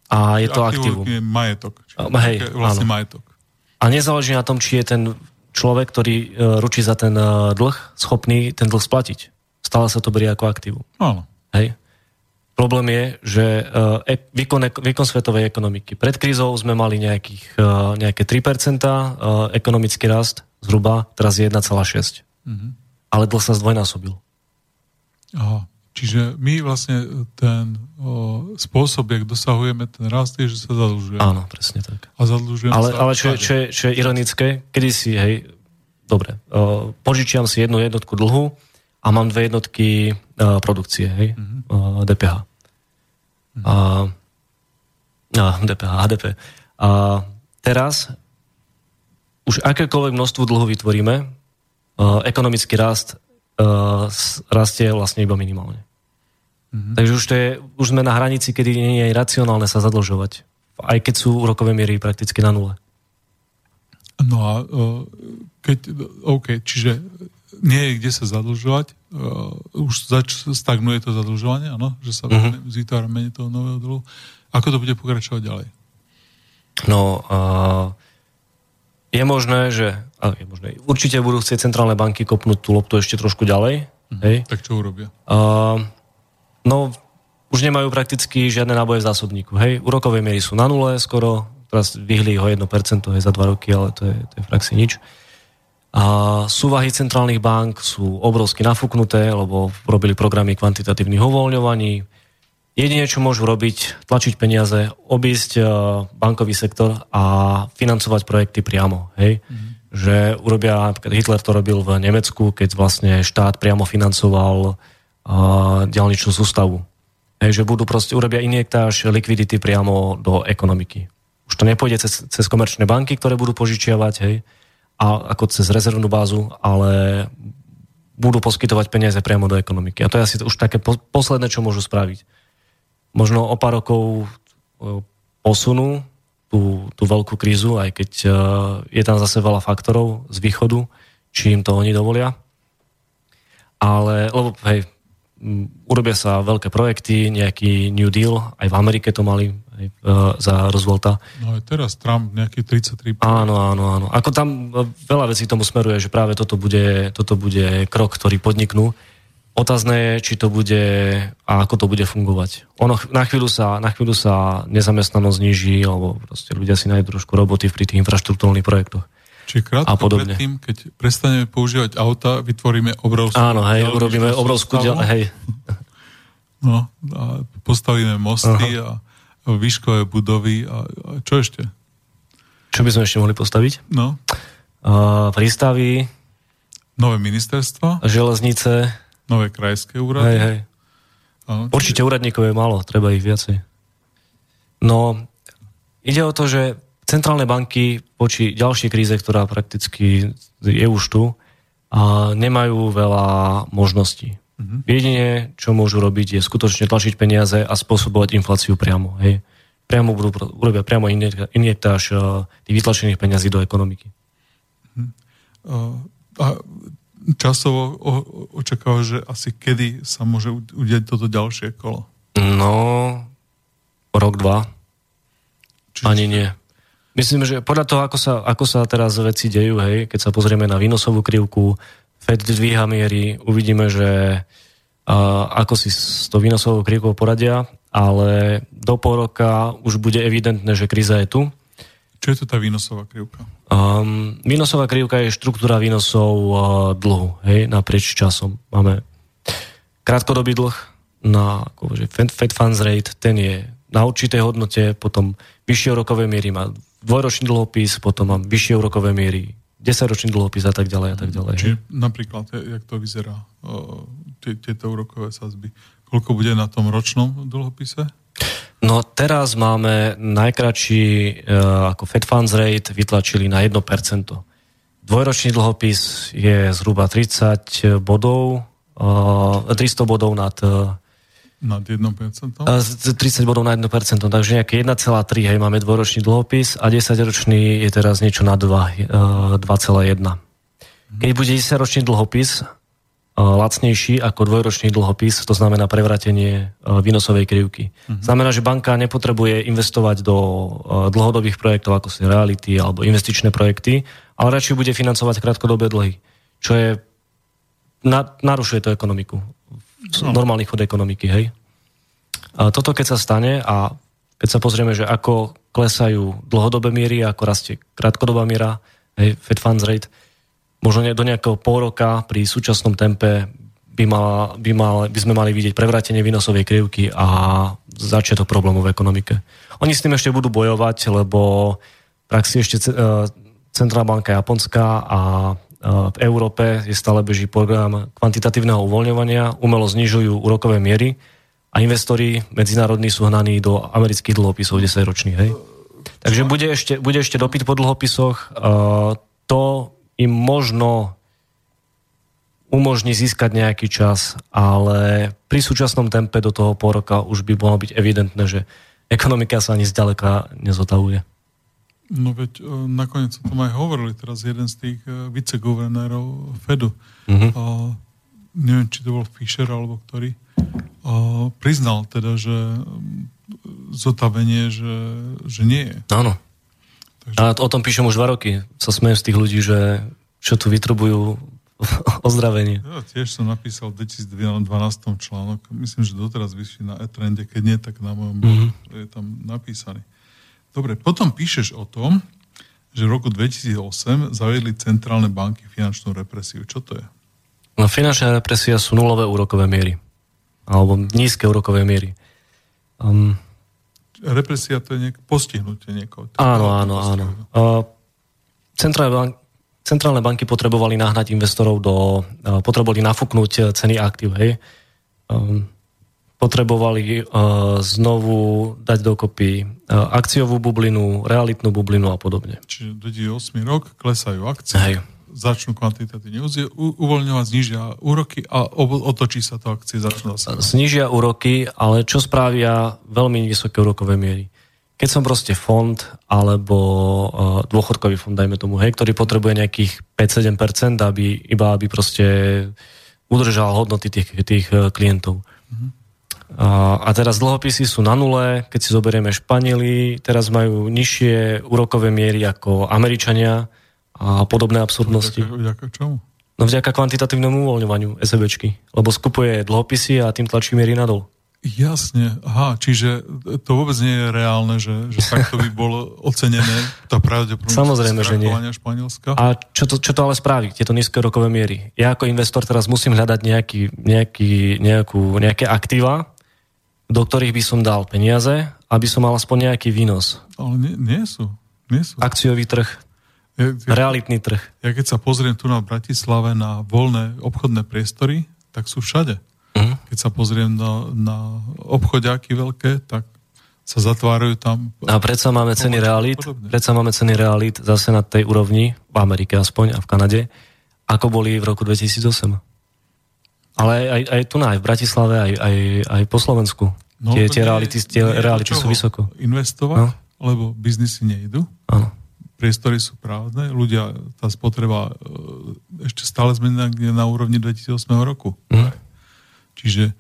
Speaker 2: a je to aktívum.
Speaker 1: Je majetok.
Speaker 2: Uh, hej,
Speaker 1: vlastne áno. majetok.
Speaker 2: A nezáleží na tom, či je ten človek, ktorý uh, ručí za ten uh, dlh, schopný ten dlh splatiť. Stále sa to berie ako aktívum.
Speaker 1: Áno.
Speaker 2: Hej. Problém je, že uh, výkon, výkon svetovej ekonomiky. Pred krízou sme mali nejakých, uh, nejaké 3% uh, ekonomický rast, zhruba, teraz je 1,6. Mm-hmm. Ale dlh sa zdvojnásobil.
Speaker 1: Aha. Čiže my vlastne ten o, spôsob, jak dosahujeme ten rast, je, že sa zadlžujeme.
Speaker 2: Áno, presne tak.
Speaker 1: A zadlžujeme
Speaker 2: ale,
Speaker 1: sa...
Speaker 2: Ale čo, čo, čo je ironické, kedy si, hej, dobre, o, požičiam si jednu jednotku dlhu a mám dve jednotky o, produkcie, hej, mm-hmm. o, DPH. Mm-hmm. A, a, DPH, HDP. A teraz už akékoľvek množstvo dlhu vytvoríme, o, ekonomický rast uh, rastie vlastne iba minimálne. Mm-hmm. Takže už, to je, už sme na hranici, kedy nie je racionálne sa zadlžovať. Aj keď sú úrokové miery prakticky na nule.
Speaker 1: No a uh, keď, OK, čiže nie je kde sa zadlžovať, uh, už zač, stagnuje to zadlžovanie, áno, že sa mm-hmm. vytvára menej toho nového dlhu. Ako to bude pokračovať ďalej?
Speaker 2: No, uh, je možné, že ale je možné, určite budú chcieť centrálne banky kopnúť tú loptu ešte trošku ďalej.
Speaker 1: Mhm. Hej. Tak čo urobia?
Speaker 2: Uh, no, už nemajú prakticky žiadne náboje v zásobníku. Hej, úrokové miery sú na nule skoro, teraz vyhli ho 1% hej, za 2 roky, ale to je, to je v praxi nič. A súvahy centrálnych bank sú obrovsky nafúknuté, lebo robili programy kvantitatívnych uvoľňovaní. Jedine, čo môžu robiť, tlačiť peniaze, obísť uh, bankový sektor a financovať projekty priamo. Hej? Mm-hmm. Že urobia, Hitler to robil v Nemecku, keď vlastne štát priamo financoval uh, diálničnú sústavu. Hej, že budú proste, urobia injektáž likvidity priamo do ekonomiky. Už to nepôjde cez, cez komerčné banky, ktoré budú požičiavať, hej, a ako cez rezervnú bázu, ale budú poskytovať peniaze priamo do ekonomiky. A to je asi už také po, posledné, čo môžu spraviť možno o pár rokov e, posunú tú, tú veľkú krízu, aj keď e, je tam zase veľa faktorov z východu, či im to oni dovolia. Ale, lebo hej, urobia sa veľké projekty, nejaký New Deal, aj v Amerike to mali hej, e, za Roosevelta.
Speaker 1: No aj teraz Trump nejaký 33.
Speaker 2: Áno, áno, áno. Ako tam veľa vecí tomu smeruje, že práve toto bude, toto bude krok, ktorý podniknú. Otázne je, či to bude a ako to bude fungovať. Ono na chvíľu sa, na chvíľu sa nezamestnanosť zniží, alebo proste ľudia si nájdú trošku roboty pri tých infraštruktúrnych projektoch.
Speaker 1: Čiže krátko a podobne. predtým, keď prestaneme používať auta, vytvoríme obrovskú...
Speaker 2: Áno, hej, urobíme obrovskú... Diel, hej.
Speaker 1: No, a postavíme mosty no. a výškové budovy a, a čo ešte?
Speaker 2: Čo by sme ešte mohli postaviť?
Speaker 1: No.
Speaker 2: Uh, prístavy.
Speaker 1: Nové ministerstva.
Speaker 2: Železnice.
Speaker 1: Nové krajské úrady?
Speaker 2: Hej, hej. Áno, Určite čiže... úradníkov je málo, treba ich viacej. No, ide o to, že centrálne banky voči ďalšej kríze, ktorá prakticky je už tu, a nemajú veľa možností. Mm-hmm. Jedine, čo môžu robiť, je skutočne tlačiť peniaze a spôsobovať infláciu priamo. Hej. Priamo budú urobia priamo injektáž tých vytlačených peniazí do ekonomiky.
Speaker 1: Mm-hmm. A časovo očakáva, že asi kedy sa môže udiať toto ďalšie kolo?
Speaker 2: No, rok, dva. Čiže... Ani nie. Myslím, že podľa toho, ako sa, ako sa teraz veci dejú, hej, keď sa pozrieme na výnosovú krivku, Fed dvíha miery, uvidíme, že uh, ako si s tou výnosovou krivkou poradia, ale do pol roka už bude evidentné, že kríza je tu
Speaker 1: čo je to tá výnosová krivka?
Speaker 2: Um, výnosová krivka je štruktúra výnosov uh, dlhu, hej, naprieč časom. Máme krátkodobý dlh na akože Fed Funds Rate, ten je na určitej hodnote, potom vyššie úrokové miery má dvojročný dlhopis, potom mám vyššie úrokové miery, 10-ročný dlhopis a tak ďalej a tak ďalej.
Speaker 1: Čiže napríklad, jak to vyzerá, uh, tieto úrokové sazby, koľko bude na tom ročnom dlhopise?
Speaker 2: No teraz máme najkračší uh, ako Fed Funds Rate vytlačili na 1%. Dvojročný dlhopis je zhruba 30 bodov, uh, 300 bodov nad
Speaker 1: nad 1%? 30
Speaker 2: bodov na 1%, takže nejaké 1,3, hej, máme dvojročný dlhopis a 10-ročný je teraz niečo na 2, 2,1. Keď bude 10-ročný dlhopis, Eh, lacnejší ako dvojročný dlhopis, to znamená prevratenie eh, výnosovej krivky. Uh-huh. Znamená, že banka nepotrebuje investovať do eh, dlhodobých projektov ako si reality alebo investičné projekty, ale radšej bude financovať krátkodobé dlhy, čo je na, narušuje to ekonomiku. No. Normálny chod ekonomiky, hej. A toto keď sa stane a keď sa pozrieme, že ako klesajú dlhodobé miery, ako rastie krátkodobá miera, hej, Fed Funds Rate, možno do nejakého pol roka pri súčasnom tempe by, mal, by, mal, by sme mali vidieť prevrátenie výnosovej krivky a začiatok problémov v ekonomike. Oni s tým ešte budú bojovať, lebo v praxi ešte e, Centrálna banka Japonská a v Európe je stále beží program kvantitatívneho uvoľňovania, umelo znižujú úrokové miery a investori medzinárodní sú hnaní do amerických dlhopisov 10 ročných. Hej? Takže bude ešte, bude ešte dopyt po dlhopisoch. To im možno umožní získať nejaký čas, ale pri súčasnom tempe do toho pol roka už by mohlo byť evidentné, že ekonomika sa ani zďaleka nezotavuje.
Speaker 1: No veď e, nakoniec o tom aj hovorili teraz jeden z tých e, viceguvernérov Fedu. Uh-huh. A, neviem, či to bol Fischer alebo ktorý. A, priznal teda, že zotavenie, že, že nie je.
Speaker 2: Áno. Takže... A o tom píšem už dva roky. Sa smejem z tých ľudí, že čo tu vytrubujú ozdravenie.
Speaker 1: Ja tiež som napísal v 2012 článok. Myslím, že doteraz vyšli na e-trende. Keď nie, tak na mojom mm-hmm. je tam napísaný. Dobre, potom píšeš o tom, že v roku 2008 zaviedli centrálne banky finančnú represiu. Čo to je?
Speaker 2: No, finančná represia sú nulové úrokové miery. Alebo nízke úrokové miery.
Speaker 1: Um, Represia to je niek- postihnutie niekoho.
Speaker 2: Áno, áno, áno. Uh, centrálne, bank- centrálne banky potrebovali nahnať investorov do... Uh, potrebovali nafúknúť ceny aktív, hej. Um, potrebovali uh, znovu dať dokopy uh, akciovú bublinu, realitnú bublinu a podobne.
Speaker 1: Čiže 2008 rok klesajú akcie.
Speaker 2: Hej
Speaker 1: začnú kvantitatívne uvoľňovať, znižia úroky a otočí sa to akcie, začnú
Speaker 2: zase. Znižia úroky, ale čo spravia veľmi vysoké úrokové miery. Keď som proste fond alebo uh, dôchodkový fond, dajme tomu, hej, ktorý potrebuje nejakých 5-7%, aby, iba aby proste udržal hodnoty tých, tých klientov. A teraz dlhopisy sú na nule, keď si zoberieme Španieli, teraz majú nižšie úrokové miery ako Američania, a podobné absurdnosti.
Speaker 1: Vďaka, vďaka čomu?
Speaker 2: No vďaka kvantitatívnemu uvoľňovaniu SEBčky, lebo skupuje dlhopisy a tým tlačí miery nadol.
Speaker 1: Jasne, aha, čiže to vôbec nie je reálne, že, že takto by bolo ocenené tá pravdepodobnosť
Speaker 2: Samozrejme, že nie.
Speaker 1: Španielska.
Speaker 2: A čo to, čo to ale spraví, tieto nízke rokové miery? Ja ako investor teraz musím hľadať nejaký, nejaký, nejakú, nejaké aktíva, do ktorých by som dal peniaze, aby som mal aspoň nejaký výnos.
Speaker 1: Ale nie, nie sú. Nie sú.
Speaker 2: Akciový trh. Ja, ja, Realitný trh.
Speaker 1: Ja keď sa pozriem tu na Bratislave na voľné obchodné priestory, tak sú všade. Uh-huh. Keď sa pozriem na, na obchodiaky veľké, tak sa zatvárajú tam.
Speaker 2: A predsa máme ceny realít, predsa máme ceny realít zase na tej úrovni, v Amerike aspoň a v Kanade, ako boli v roku 2008. Ale aj, aj tu na, aj v Bratislave, aj, aj, aj po Slovensku. No, tie, tie reality, tie reality sú vysoko.
Speaker 1: Investovať, no? lebo biznisy nejdu.
Speaker 2: Áno
Speaker 1: priestory sú prázdne, ľudia, tá spotreba e, ešte stále sme niekde na úrovni 2008 roku. Mm. Čiže e,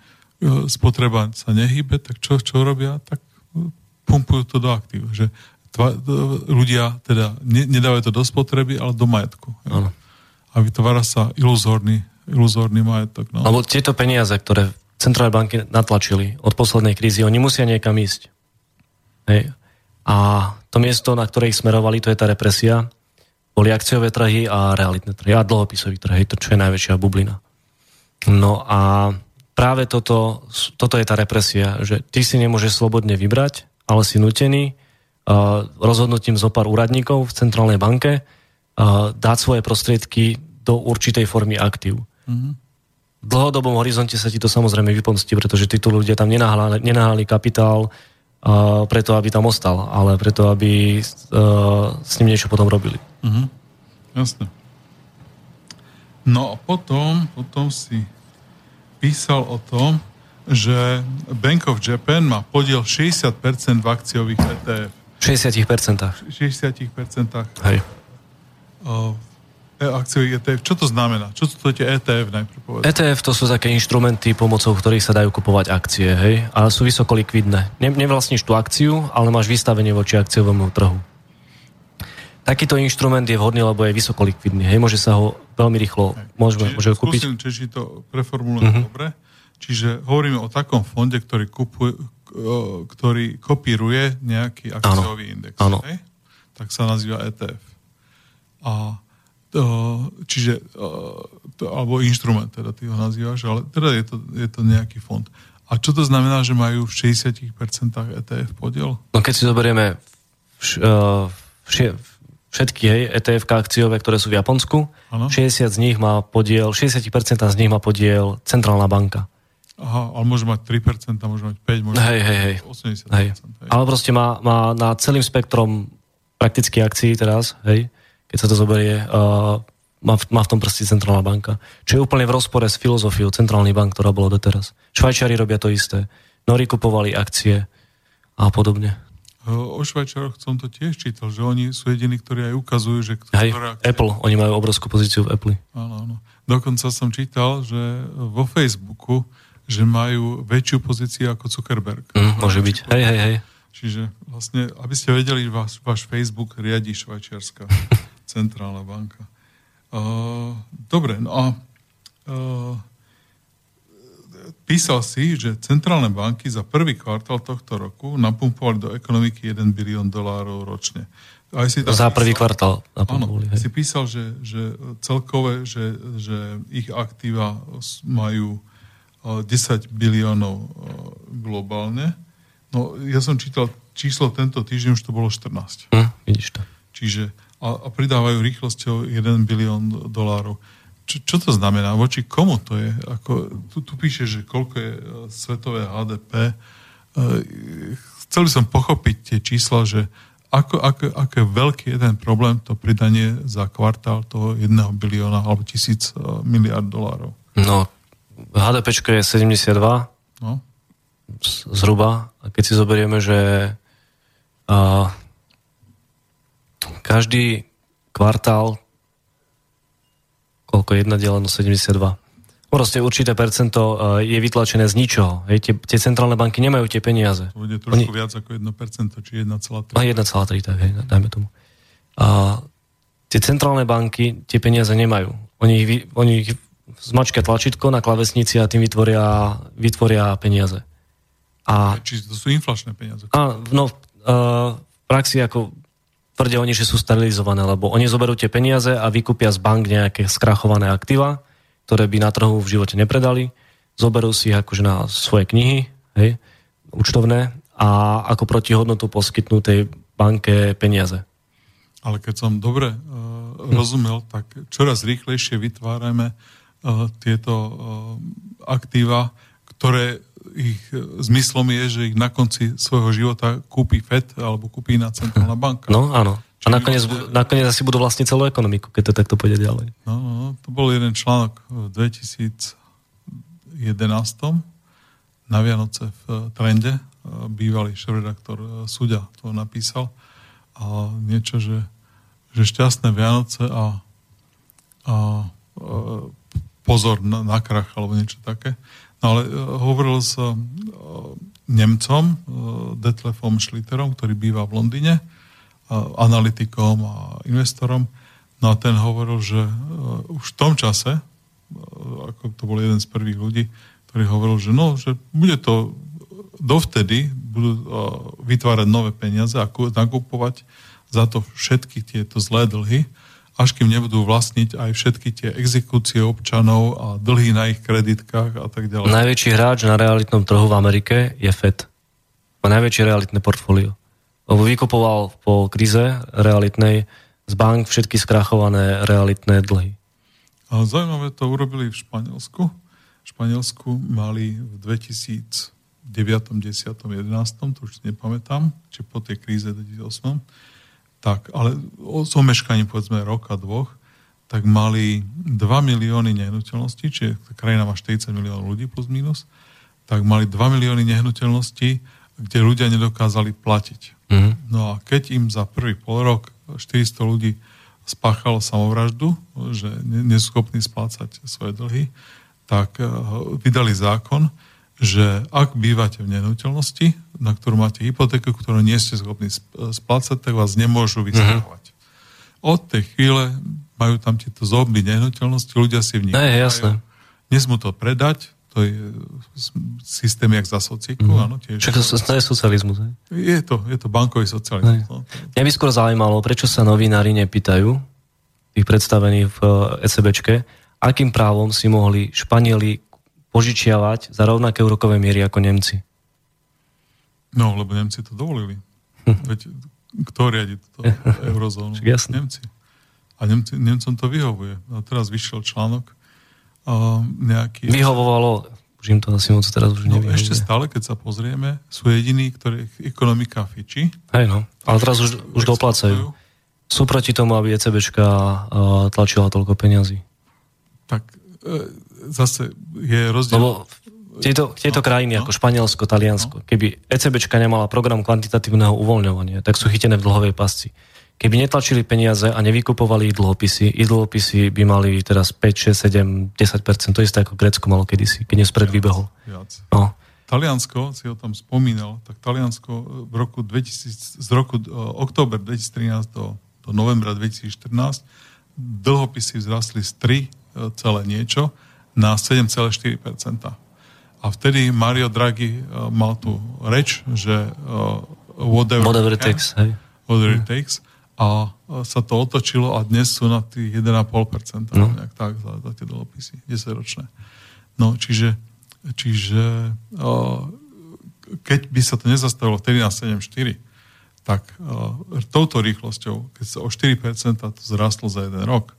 Speaker 1: spotreba sa nehybe, tak čo, čo robia? Tak e, pumpujú to do aktív. Že tva, ľudia teda ne, nedávajú to do spotreby, ale do majetku.
Speaker 2: Ano.
Speaker 1: A vytvára sa iluzórny, iluzórny majetok. No.
Speaker 2: Lebo tieto peniaze, ktoré centrálne banky natlačili od poslednej krízy, oni musia niekam ísť. Hej. A to miesto, na ktoré ich smerovali, to je tá represia, boli akciové trhy a realitné trhy a dlhopisový trhy, to čo je najväčšia bublina. No a práve toto, toto je tá represia, že ty si nemôžeš slobodne vybrať, ale si nutený uh, rozhodnutím zo pár úradníkov v centrálnej banke uh, dať svoje prostriedky do určitej formy aktív. Mm-hmm. V dlhodobom horizonte sa ti to samozrejme vypomstí, pretože títo ľudia tam nenaháli, nenaháli kapitál, uh, preto, aby tam ostal, ale preto, aby uh, s ním niečo potom robili.
Speaker 1: Uh-huh. Jasne. No a potom, potom si písal o tom, že Bank of Japan má podiel 60% v akciových ETF.
Speaker 2: 60%.
Speaker 1: 60%.
Speaker 2: Hej.
Speaker 1: E, akciový ETF. Čo to znamená? Čo to je ETF najprv povedať?
Speaker 2: ETF to sú také inštrumenty, pomocou ktorých sa dajú kupovať akcie, hej? A sú vysoko likvidné. Ne, nevlastníš tú akciu, ale máš vystavenie voči akciovému trhu. Takýto inštrument je vhodný, lebo je vysoko likvidný. Hej, môže sa ho veľmi rýchlo, môžeme, môže ho kúpiť.
Speaker 1: Skúsim, či to preformulujem uh-huh. dobre. Čiže hovoríme o takom fonde, ktorý, kupuje, ktorý kopíruje nejaký akciový
Speaker 2: ano.
Speaker 1: index.
Speaker 2: Áno.
Speaker 1: Tak sa nazýva ETF. A čiže, to, alebo inštrument, teda ty ho nazývaš, ale teda je to, je to nejaký fond. A čo to znamená, že majú v 60% ETF podiel?
Speaker 2: No keď si zoberieme vš, uh, vš, všetky ETF akciové, ktoré sú v Japonsku, ano? 60 z nich má podiel, 60% z nich má podiel centrálna banka.
Speaker 1: Aha, ale môže mať 3%, môže mať 5, môže
Speaker 2: hej, hej, hej. 80%. Hej. Hej. Ale proste má, má na celým spektrom prakticky akcií teraz, hej, keď sa to zoberie, uh, má, v, má v tom proste centrálna banka. Čo je úplne v rozpore s filozofiou centrálnych bank, ktorá bola doteraz. Švajčiari robia to isté. Nori kupovali akcie a podobne.
Speaker 1: O Švajčaroch som to tiež čítal, že oni sú jediní, ktorí aj ukazujú, že...
Speaker 2: Hej, akcie... Apple, oni majú obrovskú pozíciu v Apple.
Speaker 1: Áno, áno. Dokonca som čítal, že vo Facebooku, že majú väčšiu pozíciu ako Zuckerberg.
Speaker 2: Mm, môže byť. Hej, hej, hej.
Speaker 1: Čiže vlastne, aby ste vedeli, váš, váš Facebook riadi Švajčiarska. centrálna banka. Uh, dobre, no a uh, písal si, že centrálne banky za prvý kvartál tohto roku napumpovali do ekonomiky 1 bilión dolárov ročne.
Speaker 2: Aj si za písal, prvý kvartál
Speaker 1: napumpovali. Áno, si písal, že, že celkové, že, že ich aktíva majú 10 biliónov globálne No, ja som čítal číslo tento týždeň, už to bolo 14.
Speaker 2: Hm, vidíš to.
Speaker 1: Čiže, a, a pridávajú rýchlosťou 1 bilión dolárov. Čo, čo to znamená? Voči komu to je? Ako, tu, tu píše, že koľko je svetové HDP. Chcel by som pochopiť tie čísla, že ako, ako, ako je veľký jeden problém to pridanie za kvartál toho jedného bilióna alebo tisíc uh, miliard dolárov.
Speaker 2: No, HDP je 72 no. zhruba. A keď si zoberieme, že uh, každý kvartál koľko jedna deleno 72 proste určité percento e, je vytlačené z ničoho. Hej, tie, tie centrálne banky nemajú tie peniaze.
Speaker 1: To bude trošku Oni... viac ako 1%, či 1,3. A
Speaker 2: 1,3, tak hej, dajme tomu. A tie centrálne banky tie peniaze nemajú. Oni ich, oni ich zmačkia tlačítko na klavesnici a tým vytvoria, vytvoria peniaze.
Speaker 1: A, Čiže to sú inflačné peniaze.
Speaker 2: A, no, uh, v praxi ako tvrdia oni, že sú sterilizované, lebo oni zoberú tie peniaze a vykúpia z bank nejaké skrachované aktíva ktoré by na trhu v živote nepredali, zoberú si ich akože na svoje knihy, hej, účtovné a ako protihodnotu poskytnú tej banke peniaze.
Speaker 1: Ale keď som dobre uh, rozumel, tak čoraz rýchlejšie vytvárame uh, tieto uh, aktíva, ktoré ich zmyslom je, že ich na konci svojho života kúpi FED alebo kúpi iná centrálna banka.
Speaker 2: No áno. A nakoniec, bude... nakoniec asi budú vlastniť celú ekonomiku, keď to takto pôjde ďalej.
Speaker 1: No, no, no, to bol jeden článok v 2011 na Vianoce v Trende. Bývalý šéf-redaktor e, Súďa to napísal. A niečo, že, že šťastné Vianoce a, a, a pozor na, na krach alebo niečo také. No ale e, hovoril s uh, Nemcom, uh, Detlefom Schlitterom, ktorý býva v Londýne analytikom a investorom. No a ten hovoril, že e, už v tom čase, e, ako to bol jeden z prvých ľudí, ktorý hovoril, že no, že bude to dovtedy budú e, vytvárať nové peniaze a nakupovať za to všetky tieto zlé dlhy, až kým nebudú vlastniť aj všetky tie exekúcie občanov a dlhy na ich kreditkách a tak ďalej.
Speaker 2: Najväčší hráč na realitnom trhu v Amerike je FED. Má najväčšie realitné portfólio lebo vykupoval po krize realitnej z bank všetky skrachované realitné dlhy.
Speaker 1: Ale zaujímavé to urobili v Španielsku. V Španielsku mali v 2009, 10, 11, to už nepamätám, či po tej kríze 2008, tak, ale o omeškaní povedzme roka, dvoch, tak mali 2 milióny nehnuteľností, čiže krajina má 40 miliónov ľudí plus minus, tak mali 2 milióny nehnuteľností, kde ľudia nedokázali platiť. Mm-hmm. No a keď im za prvý pol rok 400 ľudí spáchalo samovraždu, že nie sú schopní splácať svoje dlhy, tak eh, vydali zákon, že ak bývate v nehnuteľnosti, na ktorú máte hypotéku, ktorú nie ste schopní splácať, tak vás nemôžu mhm. vysťahovať. Mm-hmm. Od tej chvíle majú tam tieto zombie nehnuteľnosti, ľudia si v nich
Speaker 2: ne, jasné.
Speaker 1: Nesmú to predať, to je systém jak za sociku, mm. áno. Tiež.
Speaker 2: Však to, to je socializmus,
Speaker 1: hej? Je to, je to bankový socializmus.
Speaker 2: No. Mňa by skôr zaujímalo, prečo sa novinári nepýtajú, tých predstavených v ECBčke, akým právom si mohli Španieli požičiavať za rovnaké úrokové miery ako Nemci?
Speaker 1: No, lebo Nemci to dovolili. Veď kto riadi túto eurozónu? Nemci. A Nemci, Nemcom to vyhovuje. A teraz vyšiel článok, nejaký...
Speaker 2: Vyhovovalo, už im to asi moc teraz už
Speaker 1: no, Ešte stále, keď sa pozrieme, sú jediní, ktorých ekonomika fiči.
Speaker 2: Hej no, ale teraz už, už doplácajú. Sú proti tomu, aby ECBčka tlačila toľko peňazí.
Speaker 1: Tak e, zase je rozdiel... Lebo
Speaker 2: tieto, tieto no, krajiny no, ako Španielsko, Taliansko, no. keby ECBčka nemala program kvantitatívneho uvoľňovania, tak sú chytené v dlhovej pasci. Keby netlačili peniaze a nevykupovali ich dlhopisy, ich dlhopisy by mali teraz 5, 6, 7, 10%, to isté ako Grécko malo kedysi, keď nespred vybehol.
Speaker 1: No. Taliansko, si o tom spomínal, tak Taliansko v roku 2000, z roku uh, október 2013 do, do novembra 2014 dlhopisy vzrastli z 3 uh, celé niečo na 7,4%. A vtedy Mario Draghi uh, mal tú reč, že uh, whatever,
Speaker 2: whatever it takes, hej.
Speaker 1: Whatever it hm. takes a sa to otočilo a dnes sú na tých 1,5%, no. nejak tak za, za tie dlhopisy, 10 ročné. No, čiže, čiže keď by sa to nezastavilo vtedy na 7,4, tak touto rýchlosťou, keď sa o 4% to zrastlo za jeden rok,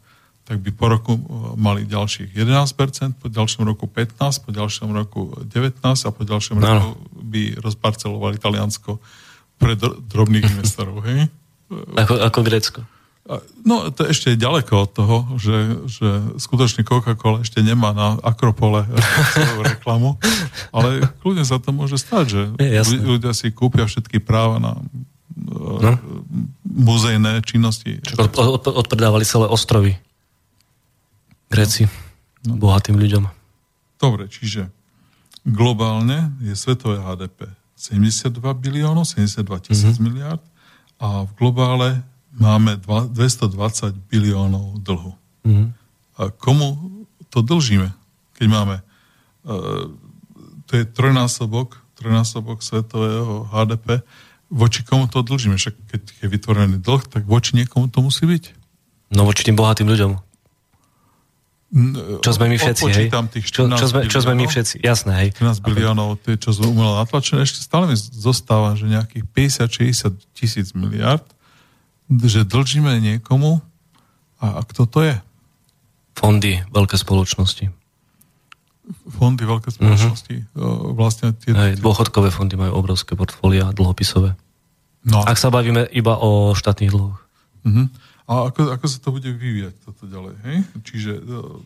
Speaker 1: tak by po roku uh, mali ďalších 11%, po ďalšom roku 15%, po ďalšom roku 19% a po ďalšom no. roku by rozparcelovali Taliansko pre dr- drobných investorov. Hej?
Speaker 2: Ako, ako Grécko.
Speaker 1: No, to ešte je ďaleko od toho, že, že skutočne Coca-Cola ešte nemá na Akropole reklamu, ale kľudne sa to môže stať, že je, ľudia si kúpia všetky práva na no. muzejné činnosti.
Speaker 2: Od, od, odpredávali celé ostrovy. Gréci. No. Bohatým ľuďom.
Speaker 1: Dobre, čiže globálne je svetové HDP 72 biliónov, 72 tisíc mm-hmm. miliard a v globále máme 220 biliónov dlhu. Mm. A komu to dlžíme? Keď máme, uh, to je trojnásobok, trojnásobok svetového HDP, voči komu to dlžíme? Však keď je vytvorený dlh, tak voči niekomu to musí byť.
Speaker 2: No voči tým bohatým ľuďom. Čo sme my všetci, hej?
Speaker 1: Tých čo,
Speaker 2: čo, sme, čo sme my všetci, jasné, hej.
Speaker 1: 13 biliónov, tie, čo sme umelo natlačené, ešte stále mi zostáva, že nejakých 50-60 tisíc miliard že dlžíme niekomu a, a kto to je?
Speaker 2: Fondy, veľké spoločnosti.
Speaker 1: Fondy, veľké spoločnosti. Uh-huh. Vlastne
Speaker 2: tie, Aj, dôchodkové fondy majú obrovské portfólia dlhopisové. No. Ak sa bavíme iba o štátnych dlhoch.
Speaker 1: Uh-huh. A ako, ako sa to bude vyvíjať toto ďalej? Hej? Čiže uh,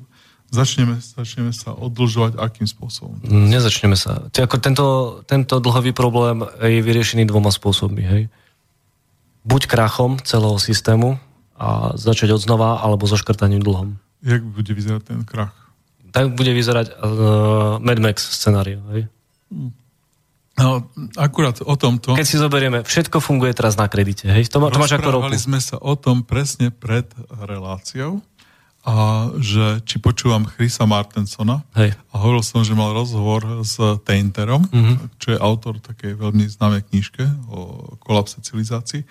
Speaker 1: začneme, začneme sa odlžovať akým spôsobom?
Speaker 2: Nezačneme sa. Ako tento, tento dlhový problém je vyriešený dvoma spôsobmi. Hej? buď krachom celého systému a začať od znova, alebo so škrtaním dlhom.
Speaker 1: Jak bude vyzerať ten krach?
Speaker 2: Tak bude vyzerať uh, Mad Max scenáriu. Hej?
Speaker 1: No, akurát o tomto...
Speaker 2: Keď si zoberieme, všetko funguje teraz na kredite. Hej? To, to máš ako roku.
Speaker 1: sme sa o tom presne pred reláciou a že či počúvam Chrisa Martensona
Speaker 2: Hej.
Speaker 1: a hovoril som, že mal rozhovor s Tainterom, mm-hmm. čo je autor také veľmi známej knižke o kolapse civilizácií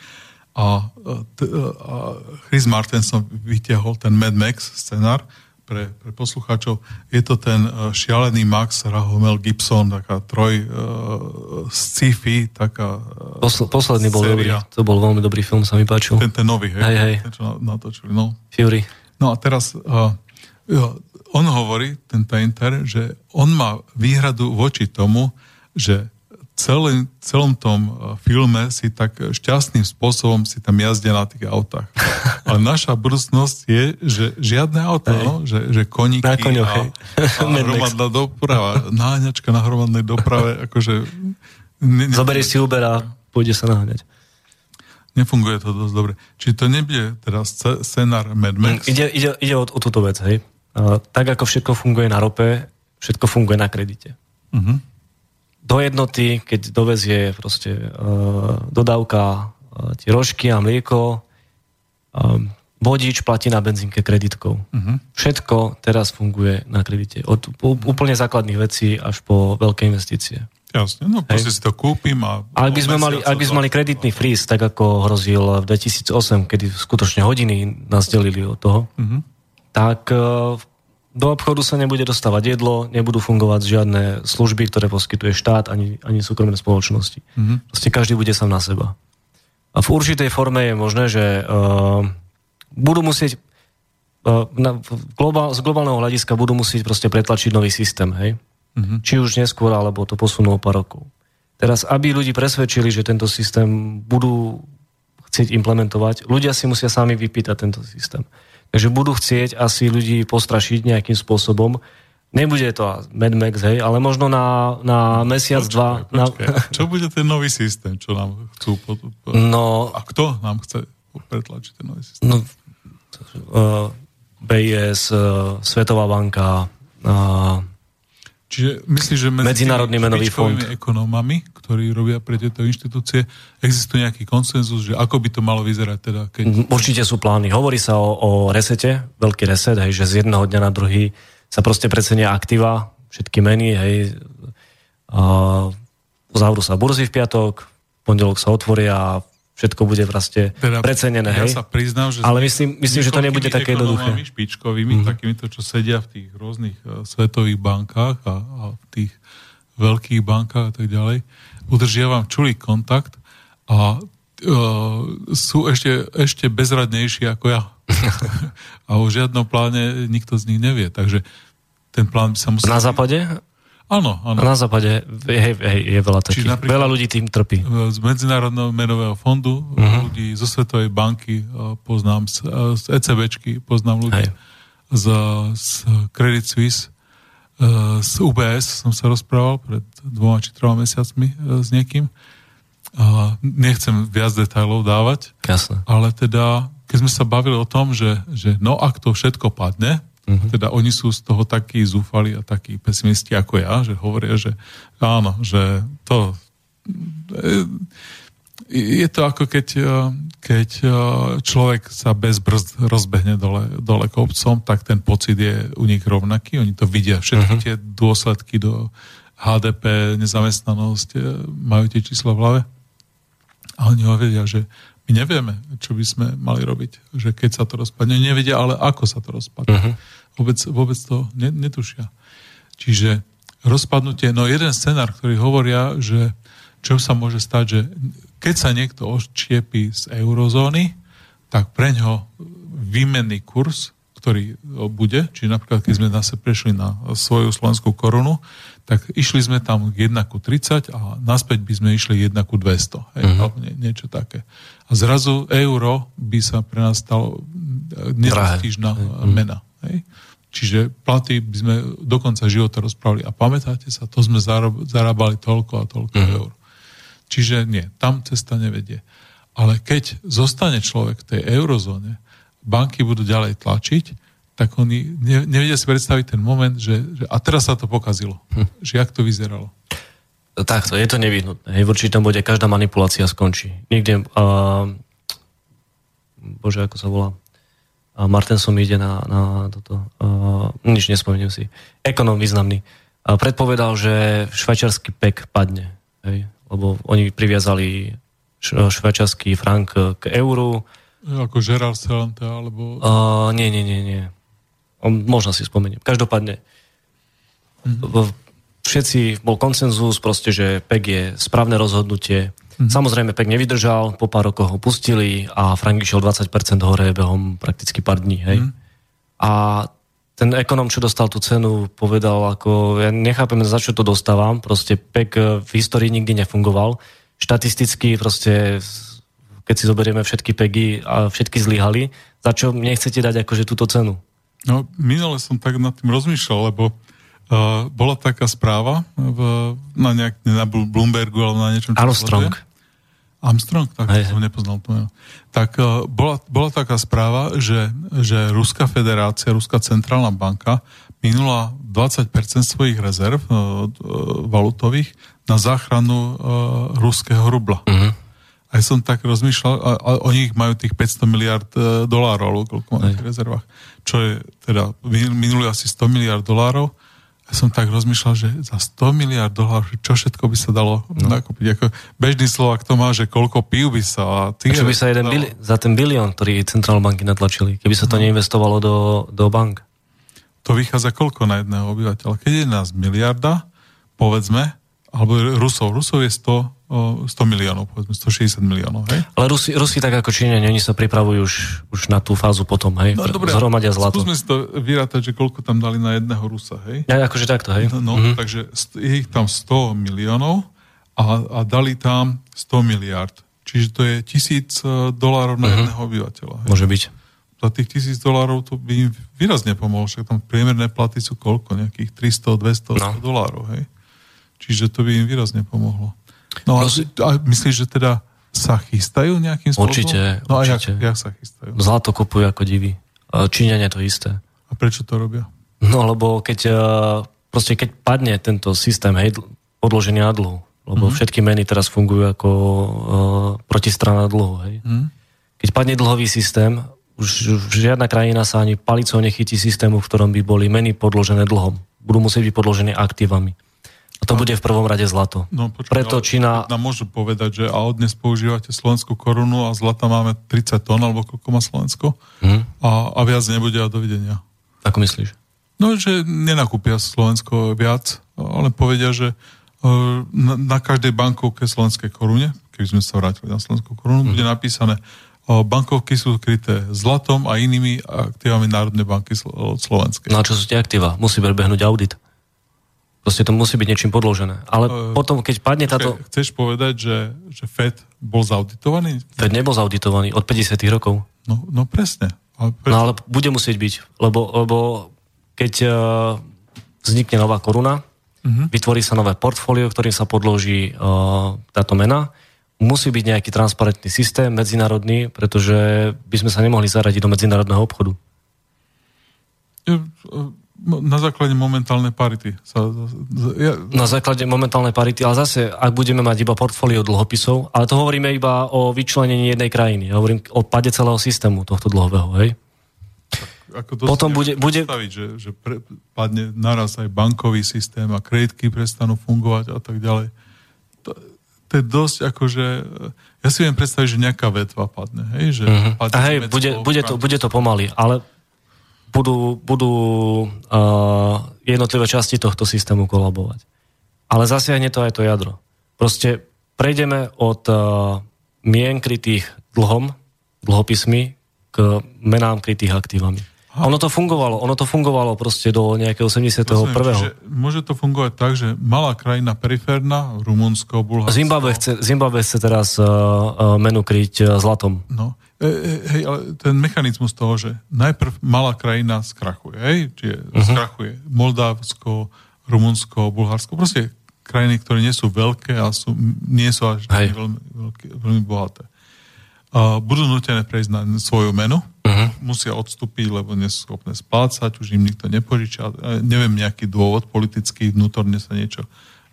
Speaker 1: a, t- a Chris Martenson vytiahol ten Mad Max scenár pre, pre poslucháčov. Je to ten e, šialený Max Rahomel Gibson, taká troj uh, sci-fi, taká
Speaker 2: uh, Posl- Posledný bol dobrý, to bol veľmi dobrý film, sa mi páčil.
Speaker 1: Ten, ten nový, hej?
Speaker 2: hej, hej.
Speaker 1: Ten, čo natočili, no.
Speaker 2: Fury.
Speaker 1: No a teraz uh, on hovorí, ten Tainter, že on má výhradu voči tomu, že celý, celom tom uh, filme si tak šťastným spôsobom si tam jazdia na tých autách. Ale naša budúcnosť je, že žiadne auto, no? že, že koníky
Speaker 2: na koňoch,
Speaker 1: a, a hromadná doprava, náňačka na hromadnej doprave, akože...
Speaker 2: Ne, ne, Zoberieš si Uber a pôjde sa naháňať
Speaker 1: nefunguje to dosť dobre. Či to nebude teraz scenár Mad Max?
Speaker 2: Ide, ide, ide o, o túto vec, hej. Tak ako všetko funguje na rope, všetko funguje na kredite. Uh-huh. Do jednoty, keď dovezie proste uh, dodávka uh, tie rožky a mlieko, uh, vodič platí na benzínke kreditkou. Uh-huh. Všetko teraz funguje na kredite. Od úplne základných vecí až po veľké investície.
Speaker 1: Jasne, no proste si to kúpim a...
Speaker 2: Ak by sme mali, ak by sme mali kreditný fríz, tak ako hrozil v 2008, kedy skutočne hodiny nás delili od toho, mm-hmm. tak e, do obchodu sa nebude dostávať jedlo, nebudú fungovať žiadne služby, ktoré poskytuje štát, ani, ani súkromné spoločnosti. Mm-hmm. Proste každý bude sám na seba. A v určitej forme je možné, že uh, budú musieť uh, na, globál, z globálneho hľadiska budú musieť proste pretlačiť nový systém, hej? Mm-hmm. Či už neskôr, alebo to posunú o pár rokov. Teraz, aby ľudí presvedčili, že tento systém budú chcieť implementovať, ľudia si musia sami vypýtať tento systém. Takže budú chcieť asi ľudí postrašiť nejakým spôsobom. Nebude to Mad Max, hej, ale možno na, na mesiac, počkej, dva.
Speaker 1: Počkej. Na... Čo bude ten nový systém, čo nám chcú... Po, po...
Speaker 2: No,
Speaker 1: a kto nám chce pretlačiť ten nový systém?
Speaker 2: No, uh, BIS, uh, Svetová banka, uh,
Speaker 1: Čiže myslíš, že medzi
Speaker 2: Medzinárodný menový fond.
Speaker 1: ekonómami, ktorí robia pre tieto inštitúcie, existuje nejaký konsenzus, že ako by to malo vyzerať teda? Keď...
Speaker 2: Určite sú plány. Hovorí sa o, o resete, veľký reset, hej, že z jedného dňa na druhý sa proste precenia aktíva, všetky meny, hej, a zavru sa burzy v piatok, v pondelok sa otvoria a všetko bude vlastne teda, precenené. Ja
Speaker 1: hej? sa priznám, že
Speaker 2: Ale myslím, myslím že to nebude také jednoduché.
Speaker 1: špičkovými, mm-hmm. takýmito, čo sedia v tých rôznych uh, svetových bankách a, a v tých veľkých bankách a tak ďalej, udržiavam čulý kontakt a uh, sú ešte, ešte bezradnejší ako ja. a o žiadnom pláne nikto z nich nevie. Takže ten plán by sa musel...
Speaker 2: Na západe?
Speaker 1: Áno, áno.
Speaker 2: Na západe je, je, je veľa takých. Veľa ľudí tým trpí.
Speaker 1: Z Medzinárodného menového fondu, uh-huh. ľudí zo Svetovej banky poznám, z, ECBčky poznám ľudí, z, z Credit Suisse, z UBS som sa rozprával pred dvoma či troma mesiacmi s niekým. Nechcem viac detajlov dávať,
Speaker 2: Jasne.
Speaker 1: ale teda, keď sme sa bavili o tom, že, že no ak to všetko padne, Uh-huh. Teda oni sú z toho takí zúfali a takí pesimisti ako ja, že hovoria, že áno, že to je to ako keď, keď človek sa bez brzd rozbehne dole, dole kopcom, tak ten pocit je u nich rovnaký. Oni to vidia, všetky uh-huh. tie dôsledky do HDP, nezamestnanosť, e, majú tie čísla v hlave. A oni hovoria, že my nevieme, čo by sme mali robiť, že keď sa to rozpadne. Nevedia, ale ako sa to rozpadne. Uh-huh vôbec, vôbec to netušia. Čiže rozpadnutie, no jeden scenár, ktorý hovoria, že čo sa môže stať, že keď sa niekto odčiepí z eurozóny, tak pre ňo výmenný kurz, ktorý bude, či napríklad keď sme zase prešli na svoju slovenskú korunu, tak išli sme tam k 1 ku 30 a naspäť by sme išli 1 ku 200. Hej, uh-huh. alebo nie, niečo také. A zrazu euro by sa pre nás stalo nedostížna uh-huh. mena. Hej. Čiže platy by sme do konca života rozprávali. A pamätáte sa, to sme zarábali toľko a toľko mm. eur. Čiže nie, tam cesta nevedie. Ale keď zostane človek v tej eurozóne, banky budú ďalej tlačiť, tak oni ne, nevedia si predstaviť ten moment, že, že a teraz sa to pokazilo. Hm. Že jak to vyzeralo.
Speaker 2: Takto, je to nevyhnutné. V určitom bode každá manipulácia skončí. Niekde, uh, bože, ako sa volá, a Martensom ide na, na toto, uh, nič nespomeniem si, ekonom významný, uh, predpovedal, že švajčiarsky pek padne, hej? lebo oni priviazali švajčiarsky frank k euru.
Speaker 1: Ako Gerard Celente, alebo...
Speaker 2: Uh, nie, nie, nie, nie. Možno si spomeniem. Každopádne, mm-hmm. všetci, bol koncenzus proste, že PEG je správne rozhodnutie, Mm-hmm. Samozrejme, pek nevydržal, po pár rokoch ho pustili a Frank išiel 20% hore behom prakticky pár dní. Hej? Mm-hmm. A ten ekonom, čo dostal tú cenu, povedal, ako ja nechápem, za čo to dostávam. Proste pek v histórii nikdy nefungoval. Štatisticky proste, keď si zoberieme všetky pegy a všetky zlyhali, za čo nechcete dať akože túto cenu?
Speaker 1: No, minule som tak nad tým rozmýšľal, lebo uh, bola taká správa v, na, nejak, na Bloombergu alebo na niečom,
Speaker 2: čo Armstrong.
Speaker 1: Armstrong, tak aj, som nepoznal to meno. Tak uh, bola, bola taká správa, že, že Ruská federácia, Ruská centrálna banka minula 20% svojich rezerv uh, valutových na záchranu uh, ruského rubla. Uh-huh. Aj som tak rozmýšľal, a, a oni majú tých 500 miliard uh, dolárov, koľko majú v rezervách, čo je teda, minuli asi 100 miliard dolárov, ja som tak rozmýšľal, že za 100 miliard dolárov, čo všetko by sa dalo no. nakúpiť. Ako bežný Slovak to má, že koľko pív by sa... A
Speaker 2: čo by sa jeden bili- za ten bilión, ktorý centrálne banky natlačili, keby sa to no. neinvestovalo do, do bank?
Speaker 1: To vychádza koľko na jedného obyvateľa? Keď je nás miliarda, povedzme, alebo Rusov, Rusov je 100, 100 miliónov, povedzme 160 miliónov, hej?
Speaker 2: Ale Rusi, Rusi tak ako Číňani, oni sa pripravujú už, už na tú fázu potom, hej? No, dobre, Zhromadia zlato.
Speaker 1: Skúsme si to vyrátať, že koľko tam dali na jedného Rusa, hej?
Speaker 2: Ja, akože takto, hej?
Speaker 1: No, no mm-hmm. takže je ich tam 100 miliónov a, a dali tam 100 miliard. Čiže to je tisíc e, dolárov na mm-hmm. jedného obyvateľa. Hej?
Speaker 2: Môže byť.
Speaker 1: Za tých tisíc dolárov to by im výrazne pomohlo, však tam priemerné platy sú koľko? Nejakých 300, 200 no. dolárov, hej? Čiže to by im výrazne pomohlo. No a, a myslíš, že teda sa chystajú nejakým spôsobom?
Speaker 2: Určite,
Speaker 1: no
Speaker 2: určite.
Speaker 1: a jak, jak sa chystajú?
Speaker 2: Zlato kupujú ako divy. Číňania to isté.
Speaker 1: A prečo to robia?
Speaker 2: No lebo keď e, proste keď padne tento systém hej, podložený na dlhu, lebo mm-hmm. všetky meny teraz fungujú ako uh, protistrana dlhu. Hej. Mm-hmm. Keď padne dlhový systém, už, už žiadna krajina sa ani palicou nechytí systému, v ktorom by boli meny podložené dlhom. Budú musieť byť podložené aktívami. A to bude v prvom rade zlato.
Speaker 1: No, počkej,
Speaker 2: Preto Čína...
Speaker 1: Nám môžu povedať, že a dnes používate slovenskú korunu a zlata máme 30 tón, alebo koľko má Slovensko. Hmm. A, a viac nebude a dovidenia.
Speaker 2: Ako myslíš?
Speaker 1: No, že nenakúpia Slovensko viac, ale povedia, že na, na každej bankovke slovenskej korune, keby sme sa vrátili na slovenskú korunu, mm. bude napísané, bankovky sú kryté zlatom a inými aktívami Národnej banky Slovenskej.
Speaker 2: No a čo sú tie aktíva? Musí prebehnúť audit. Proste to musí byť niečím podložené. Ale uh, potom, keď padne táto...
Speaker 1: Chceš povedať, že, že FED bol zauditovaný?
Speaker 2: FED nebol zauditovaný od 50 rokov.
Speaker 1: No, no presne.
Speaker 2: Ale presne. No ale bude musieť byť, lebo, lebo keď uh, vznikne nová koruna, uh-huh. vytvorí sa nové portfólio, ktorým sa podloží uh, táto mena, musí byť nejaký transparentný systém medzinárodný, pretože by sme sa nemohli zaradiť do medzinárodného obchodu.
Speaker 1: Na základe momentálnej parity. Sa,
Speaker 2: ja... Na základe momentálnej parity, ale zase, ak budeme mať iba portfólio dlhopisov, ale to hovoríme iba o vyčlenení jednej krajiny. Ja hovorím o pade celého systému tohto dlhového, hej?
Speaker 1: Ako to Potom bude, bude... že, že pre, padne naraz aj bankový systém a kreditky prestanú fungovať a tak ďalej. To, to je dosť akože... Ja si viem predstaviť, že nejaká vetva padne. Hej, že
Speaker 2: uh-huh. padne a hej, bude, bude, to, bude to pomaly, ale budú, budú uh, jednotlivé časti tohto systému kolabovať. Ale zasiahne to aj to jadro. Proste prejdeme od uh, mien krytých dlhom, dlhopismi, k menám krytých aktívami. A ono to fungovalo, ono to fungovalo proste do nejakého 81. Rozumiem,
Speaker 1: môže to fungovať tak, že malá krajina periférna, Rumunsko, Bulharsko...
Speaker 2: Zimbabwe chce, Zimbabwe chce teraz uh, uh, menu kryť uh, zlatom.
Speaker 1: No, hej, ale ten mechanizmus toho, že najprv malá krajina skrachuje, hej, čiže uh-huh. skrachuje Moldavsko, Rumunsko, Bulharsko, proste krajiny, ktoré nie sú veľké a sú, nie sú až veľmi, veľmi, veľmi bohaté. Budú nutené prejsť na svoju menu, uh-huh. musia odstúpiť, lebo nie sú schopné splácať, už im nikto nepožiča, neviem, nejaký dôvod politický, vnútorne sa niečo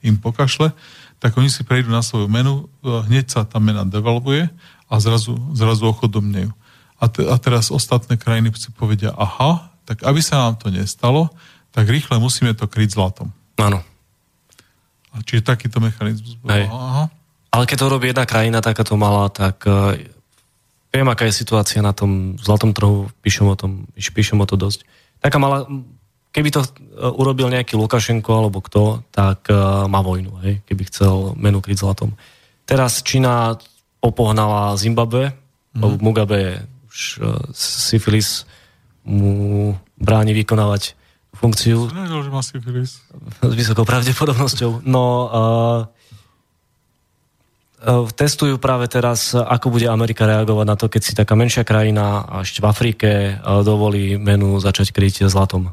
Speaker 1: im pokašle, tak oni si prejdú na svoju menu, hneď sa tá mena devalvuje a zrazu, zrazu ochodomnejú. A, te, a teraz ostatné krajiny si povedia, aha, tak aby sa nám to nestalo, tak rýchle musíme to kryť zlatom.
Speaker 2: Áno.
Speaker 1: A čiže takýto mechanizmus bol. Aha.
Speaker 2: Ale keď to robí jedna krajina takáto malá, tak Viem, aká je situácia na tom zlatom trhu, píšem o tom, píšem o to dosť. Taká mala, keby to e, urobil nejaký Lukašenko alebo kto, tak uh, má vojnu, hej, keby chcel menu kryť zlatom. Teraz Čína opohnala Zimbabwe, mm. lebo Mugabe už uh, syfilis mu bráni vykonávať funkciu.
Speaker 1: Nevedel, že má syfilis.
Speaker 2: S vysokou pravdepodobnosťou. No, uh, E, testujú práve teraz, ako bude Amerika reagovať na to, keď si taká menšia krajina, ešte v Afrike, e, dovolí menu začať kryť zlatom.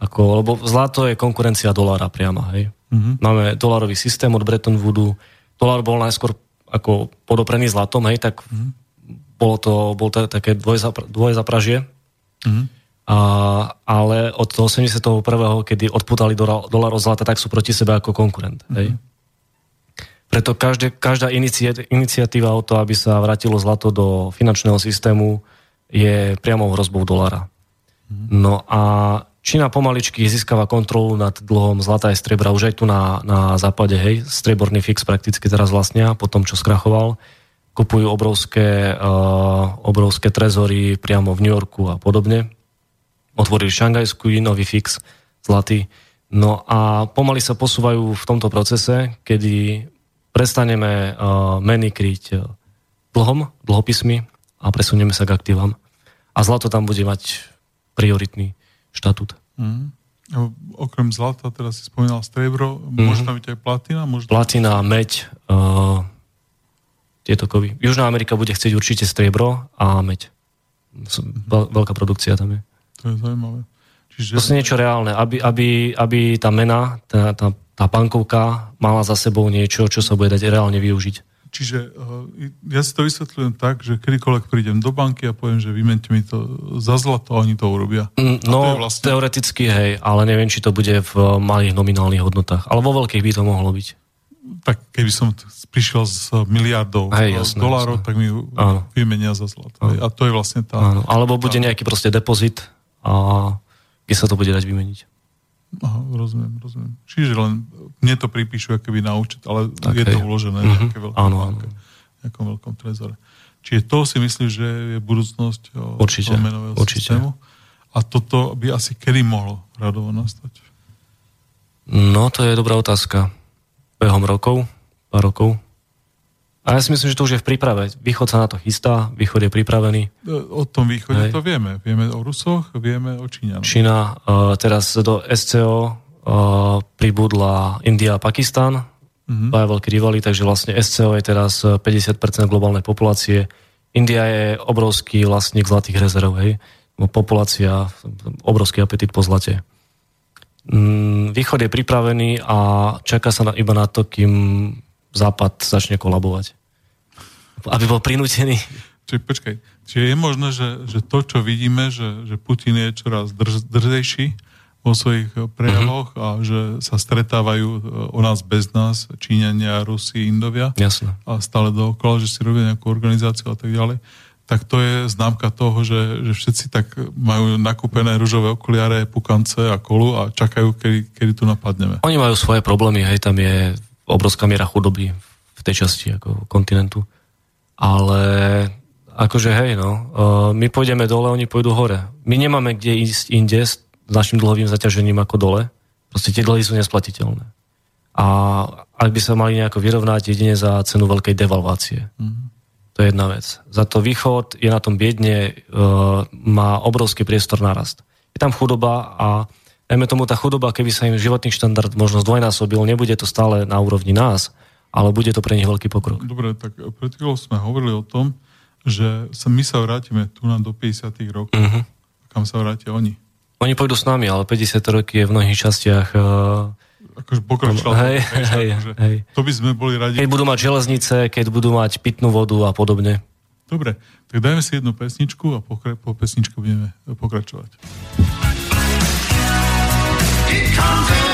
Speaker 2: Ako, lebo zlato je konkurencia dolára priama. Hej? Mm-hmm. Máme dolárový systém od Bretton Woodu. Dolár bol najskôr ako podoprený zlatom, hej, tak mm-hmm. bolo to, bol to také dvojzapra, dvojzapražie. Mm-hmm. A, ale od 81. kedy odputali dolár od zlata, tak sú proti sebe ako konkurent. Hej? Preto každé, každá iniciatíva o to, aby sa vrátilo zlato do finančného systému, je priamou hrozbou dolara. Mhm. No a Čína pomaličky získava kontrolu nad dlhom zlata aj striebra už aj tu na, na západe, hej, strieborný fix prakticky teraz vlastnia po tom, čo skrachoval. Kupujú obrovské, uh, obrovské trezory priamo v New Yorku a podobne. Otvorili Šangajskú nový fix zlatý. No a pomaly sa posúvajú v tomto procese, kedy prestaneme uh, meny kryť uh, dlhom, dlhopismi a presunieme sa k aktívam. A zlato tam bude mať prioritný štatút. Mm.
Speaker 1: Okrem zlata, teraz si spomínal striebro, mm. môže tam byť aj platina? Môže
Speaker 2: platina, meď, uh, tieto kovy. Južná Amerika bude chcieť určite striebro a meď. Veľká produkcia tam je.
Speaker 1: To je zaujímavé.
Speaker 2: Čiže... To je niečo reálne, aby, aby, aby tá mena, tá, tá tá bankovka mala za sebou niečo, čo sa bude dať reálne využiť.
Speaker 1: Čiže uh, ja si to vysvetľujem tak, že kedykoľvek prídem do banky a poviem, že vymente mi to za zlato a oni to urobia.
Speaker 2: Mm, no, to vlastne... teoreticky hej, ale neviem, či to bude v malých nominálnych hodnotách. Ale vo veľkých by to mohlo byť.
Speaker 1: Tak keby som prišiel s miliardou hej, jasné, dolárov, jasné. tak mi Áno. vymenia za zlato. Áno. A to je vlastne tá... Áno.
Speaker 2: Alebo bude nejaký proste depozit a kde sa to bude dať vymeniť.
Speaker 1: Aha, rozumiem, rozumiem. Čiže len mne to pripíšu akoby na účet, ale tak, je to uložené mm-hmm. veľké áno, banke, nejakom veľkom trezore. Čiže to si myslíš, že je budúcnosť
Speaker 2: určite,
Speaker 1: menového určite. systému? A toto by asi kedy mohlo radovo nastať?
Speaker 2: No, to je dobrá otázka. behom rokov, pár rokov. A ja si myslím, že to už je v príprave. Východ sa na to chystá, východ je pripravený.
Speaker 1: O tom východe Hej. to vieme. Vieme o Rusoch, vieme o Číňanoch.
Speaker 2: Čína, uh, teraz do SCO uh, pribudla India a Pakistan, mm-hmm. dva veľkí rivali, takže vlastne SCO je teraz 50% globálnej populácie. India je obrovský vlastník zlatých rezerv, hej. Populácia, obrovský apetit po zlate. Mm, východ je pripravený a čaká sa na, iba na to, kým Západ začne kolabovať. Aby bol prinútený.
Speaker 1: Čiže počkaj, čiže je možné, že, že to, čo vidíme, že, že Putin je čoraz drž, drzejší vo svojich prejavoch mm-hmm. a že sa stretávajú o nás bez nás, Číňania, Rusi, Indovia.
Speaker 2: Jasne.
Speaker 1: A stále dookola, že si robia nejakú organizáciu a tak ďalej tak to je známka toho, že, že všetci tak majú nakúpené rúžové okuliare, pukance a kolu a čakajú, kedy, kedy tu napadneme.
Speaker 2: Oni majú svoje problémy, hej, tam je obrovská miera chudoby v tej časti ako kontinentu. Ale akože hej, no, e, my pôjdeme dole, oni pôjdu hore. My nemáme kde ísť inde s našim dlhovým zaťažením ako dole. Proste tie dlhy sú nesplatiteľné. A ak by sa mali nejako vyrovnať jedine za cenu veľkej devalvácie. Mm-hmm. To je jedna vec. Za to východ je na tom biedne, e, má obrovský priestor na rast. Je tam chudoba a Dajme tomu tá chudoba, keby sa im životný štandard možno zdvojnásobil, nebude to stále na úrovni nás, ale bude to pre nich veľký pokrok.
Speaker 1: Dobre, tak pred chvíľou sme hovorili o tom, že sa, my sa vrátime tu na do 50 rokov. Uh-huh. Kam sa vrátia oni?
Speaker 2: Oni pôjdu s nami, ale 50 roky je v mnohých častiach uh,
Speaker 1: akože pokračoval.
Speaker 2: Hej, hej, hej, hej.
Speaker 1: To by sme boli radi.
Speaker 2: Keď budú mať železnice, keď budú mať pitnú vodu a podobne.
Speaker 1: Dobre, tak dajme si jednu pesničku a po, po pesničku budeme pokračovať. Come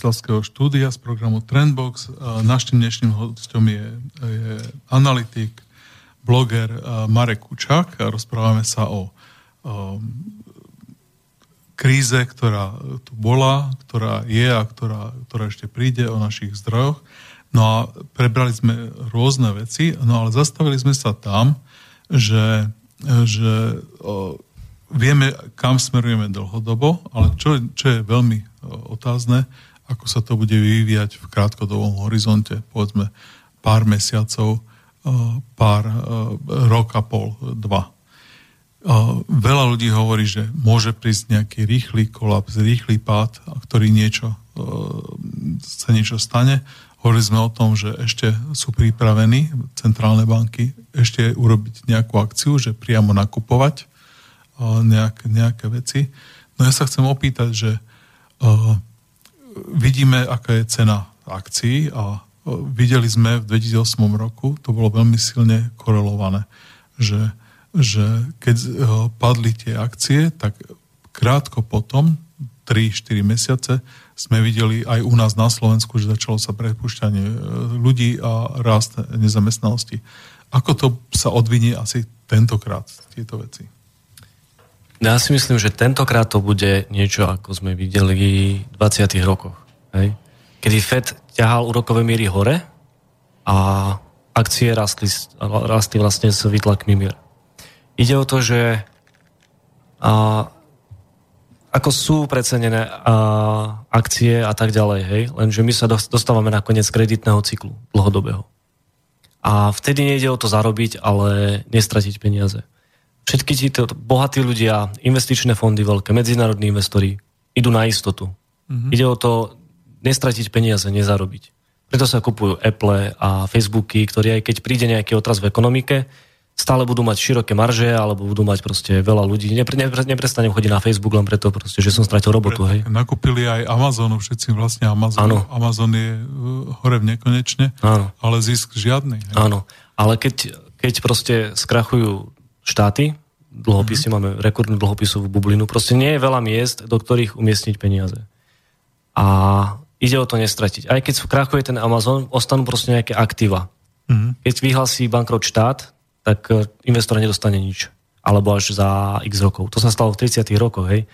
Speaker 1: Bratislavského štúdia z programu Trendbox. Našim dnešným hostom je, je analytik, bloger Marek Kučák a rozprávame sa o, o kríze, ktorá tu bola, ktorá je a ktorá, ktorá ešte príde, o našich zdrojoch. No a prebrali sme rôzne veci, no ale zastavili sme sa tam, že, že o, vieme, kam smerujeme dlhodobo, ale čo, čo je veľmi e, otázne, ako sa to bude vyvíjať v krátkodobom horizonte, povedzme pár mesiacov, e, pár e, rok a pol, dva. Veľa ľudí hovorí, že môže prísť nejaký rýchly kolaps, rýchly pád, ktorý niečo, sa niečo stane. Hovorili sme o tom, že ešte sú pripravení centrálne banky ešte urobiť nejakú akciu, že priamo nakupovať nejak, nejaké veci. No ja sa chcem opýtať, že vidíme, aká je cena akcií a uh, videli sme v 2008 roku, to bolo veľmi silne korelované, že, že keď uh, padli tie akcie, tak krátko potom, 3-4 mesiace, sme videli aj u nás na Slovensku, že začalo sa prepúšťanie ľudí a rast nezamestnanosti. Ako to sa odvinie asi tentokrát, tieto veci?
Speaker 2: Ja si myslím, že tentokrát to bude niečo, ako sme videli v 20. rokoch. Hej? Kedy Fed ťahal úrokové míry hore a akcie rastli, rastli vlastne s výtlakmi mier. Ide o to, že a, ako sú precenené a, akcie a tak ďalej, hej? lenže my sa dostávame na koniec kreditného cyklu dlhodobého. A vtedy nejde o to zarobiť, ale nestratiť peniaze všetky títo bohatí ľudia, investičné fondy veľké, medzinárodní investori idú na istotu. Mm-hmm. Ide o to nestratiť peniaze, nezarobiť. Preto sa kupujú Apple a Facebooky, ktorí aj keď príde nejaký otraz v ekonomike, stále budú mať široké marže, alebo budú mať proste veľa ľudí. Nepre, nepre, neprestanem chodiť na Facebook len preto, proste, že som stratil robotu. Hej.
Speaker 1: Nakúpili aj Amazonu, všetci vlastne Amazon. Áno. Amazon je uh, hore v nekonečne, Áno. ale zisk žiadny. Hej.
Speaker 2: Áno, ale keď, keď proste skrachujú štáty, dlhopisy, mm-hmm. máme rekordnú dlhopisovú bublinu, proste nie je veľa miest, do ktorých umiestniť peniaze. A ide o to nestratiť. Aj keď krachuje ten Amazon, ostanú proste nejaké aktíva. Mm-hmm. Keď vyhlasí bankrot štát, tak e, investor nedostane nič. Alebo až za x rokov. To sa stalo v 30 rokoch, hej,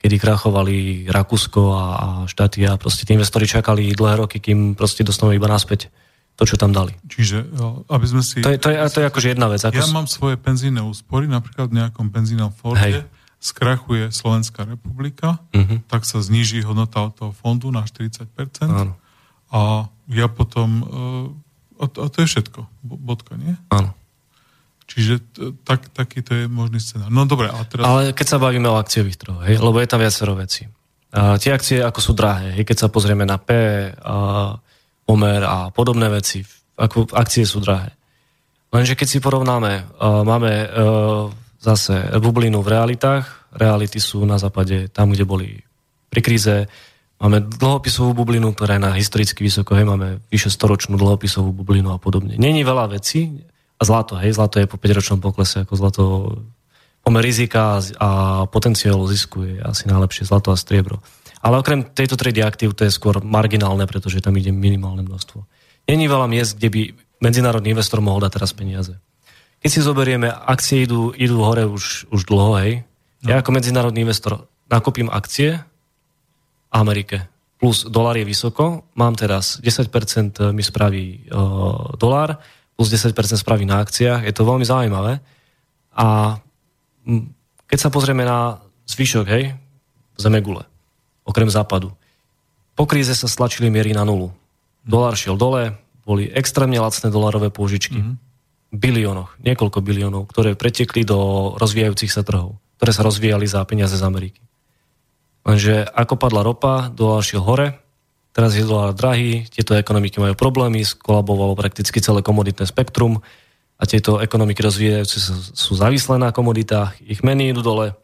Speaker 2: kedy krachovali Rakúsko a, a štáty a proste tí investori čakali dlhé roky, kým proste dostanú iba naspäť to, čo tam dali.
Speaker 1: Čiže, aby sme si...
Speaker 2: To je, to je, to je akože jedna vec. Ako...
Speaker 1: Ja mám svoje penzíne úspory, napríklad v nejakom penzínom fonde, skrachuje Slovenská republika, uh-huh. tak sa zníži hodnota toho fondu na 40%. Áno. A ja potom... A to, a to je všetko. Bodka, nie?
Speaker 2: Áno.
Speaker 1: Čiže tak, takýto je možný scenár. No dobre, a teraz...
Speaker 2: Ale keď sa bavíme o akciových trhoch, hej, lebo je tam viacero vecí. A tie akcie ako sú drahé, hej, keď sa pozrieme na P, a pomer a podobné veci. Ako akcie sú drahé. Lenže keď si porovnáme, uh, máme uh, zase bublinu v realitách, reality sú na západe tam, kde boli pri kríze, máme dlhopisovú bublinu, ktorá je na historicky vysoko, hej, máme vyše storočnú dlhopisovú bublinu a podobne. Není veľa vecí, a zlato, hej, zlato je po 5-ročnom poklese, ako zlato pomer rizika a potenciálu zisku je asi najlepšie zlato a striebro. Ale okrem tejto triedy aktív to je skôr marginálne, pretože tam ide minimálne množstvo. Není veľa miest, kde by medzinárodný investor mohol dať teraz peniaze. Keď si zoberieme, akcie idú, idú hore už, už dlho, hej. No. Ja ako medzinárodný investor nakúpim akcie v Amerike, plus dolar je vysoko, mám teraz 10% mi spraví uh, dolar, plus 10% spraví na akciách, je to veľmi zaujímavé. A keď sa pozrieme na zvyšok, hej, zemegule, okrem západu. Po kríze sa stlačili miery na nulu. Dolár šiel dole, boli extrémne lacné dolarové pôžičky. Mm-hmm. Biliónoch, niekoľko biliónov, ktoré pretekli do rozvíjajúcich sa trhov, ktoré sa rozvíjali za peniaze z Ameriky. Lenže ako padla ropa, dolár šiel hore, teraz je dolár drahý, tieto ekonomiky majú problémy, skolabovalo prakticky celé komoditné spektrum a tieto ekonomiky rozvíjajúce sa sú závislé na komoditách, ich meny idú dole,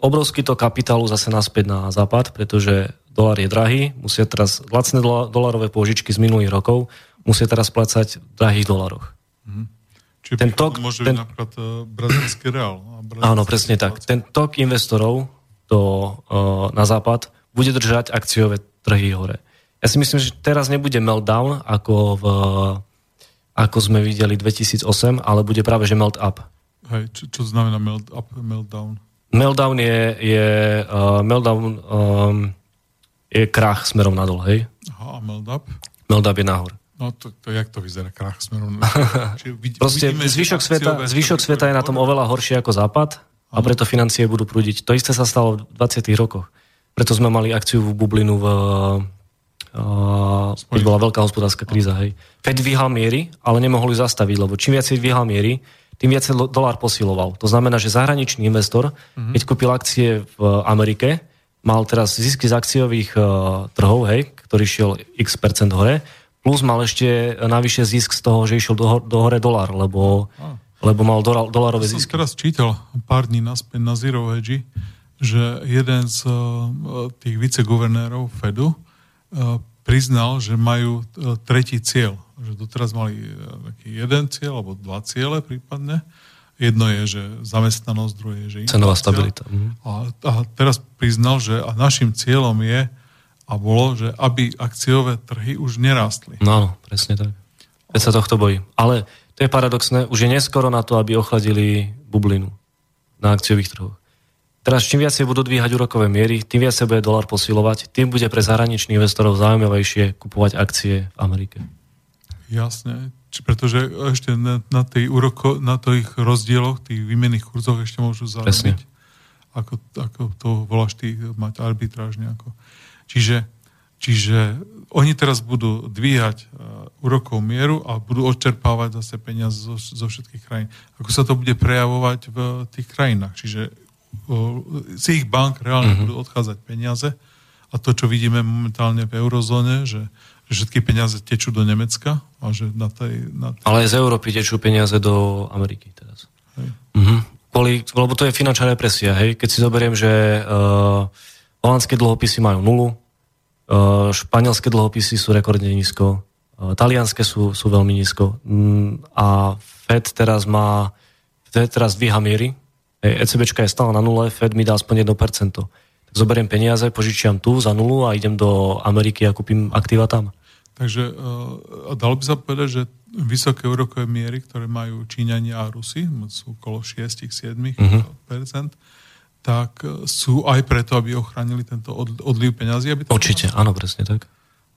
Speaker 2: obrovský to kapitálu zase naspäť na západ, pretože dolar je drahý, musia teraz lacné dolarové pôžičky z minulých rokov musia teraz plácať v drahých dolaroch.
Speaker 1: Mm. Čiže ten tok, môže ten, byť napríklad uh, brazilský reál.
Speaker 2: Brazilský áno, presne tak. Ten tok investorov do, uh, na západ bude držať akciové trhy hore. Ja si myslím, že teraz nebude meltdown, ako, v, ako sme videli 2008, ale bude práve že melt up.
Speaker 1: Hej, čo, čo znamená melt up, meltdown?
Speaker 2: Meltdown je, je, uh, meltdown, um, je krach smerom nadol, hej?
Speaker 1: Aha, a melt up?
Speaker 2: Melt up je nahor.
Speaker 1: No to, to jak to vyzerá, krach smerom
Speaker 2: vidí, Proste vidíme, zvyšok sveta, zvyšok sveta je na tom oveľa horšie ako západ a preto financie budú prúdiť. To isté sa stalo v 20. rokoch. Preto sme mali akciu v bublinu v Uh, keď bola veľká hospodárska kríza. Hej. Fed vyhal miery, ale nemohli zastaviť, lebo čím viacej vyhal miery, tým viacej dolár posiloval. To znamená, že zahraničný investor, uh-huh. keď kúpil akcie v Amerike, mal teraz zisky z akciových uh, trhov, hej, ktorý šiel x percent hore, plus mal ešte navyše zisk z toho, že išiel do, do hore dolár, lebo, uh. lebo mal dolar, dolarové zisky.
Speaker 1: Som teraz čítal pár dní naspäť na Zero Hedge, že jeden z uh, tých viceguvernérov Fedu E, priznal, že majú e, tretí cieľ. Že doteraz mali e, taký jeden cieľ, alebo dva ciele prípadne. Jedno je, že zamestnanosť, druhé je, že
Speaker 2: Cenová stabilita. Mhm.
Speaker 1: A, a teraz priznal, že a našim cieľom je a bolo, že aby akciové trhy už nerástli.
Speaker 2: No presne tak. Keď sa tohto bojí. Ale to je paradoxné, už je neskoro na to, aby ochladili bublinu na akciových trhoch. Teraz čím viacej budú dvíhať úrokové miery, tým viacej bude dolar posilovať, tým bude pre zahraničných investorov zaujímavejšie kupovať akcie v Amerike.
Speaker 1: Jasne, Či pretože ešte na, na, tej úroko, na tých rozdieloch, tých výmenných kurzoch ešte môžu zarobiť. Ako, ako to voláš ty, mať arbitráž nejako. Čiže, čiže oni teraz budú dvíhať uh, úrokov mieru a budú odčerpávať zase peniaze zo, zo všetkých krajín. Ako sa to bude prejavovať v tých krajinách. Čiže z ich bank reálne mm-hmm. budú odchádzať peniaze a to, čo vidíme momentálne v eurozóne, že, že všetky peniaze tečú do Nemecka a že na tej, na tej...
Speaker 2: Ale z Európy tečú peniaze do Ameriky teraz. Hej. Mm-hmm. Kvôli, lebo to je finančná represia, hej. Keď si zoberiem, že uh, holandské dlhopisy majú nulu, uh, španielské dlhopisy sú rekordne nízko, uh, talianské sú, sú veľmi nízko mm, a Fed teraz má Fed teraz dvíha miery, ECB je stále na nule, Fed mi dá aspoň 1%. Tak zoberiem peniaze, požičiam tu za nulu a idem do Ameriky a kúpim aktíva tam.
Speaker 1: Takže uh, dalo by sa povedať, že vysoké úrokové miery, ktoré majú Číňania a Rusy, sú okolo 6-7%, uh-huh. percent, tak e, sú aj preto, aby ochránili tento odliv peňazí? Aby to
Speaker 2: Určite, áno, presne tak.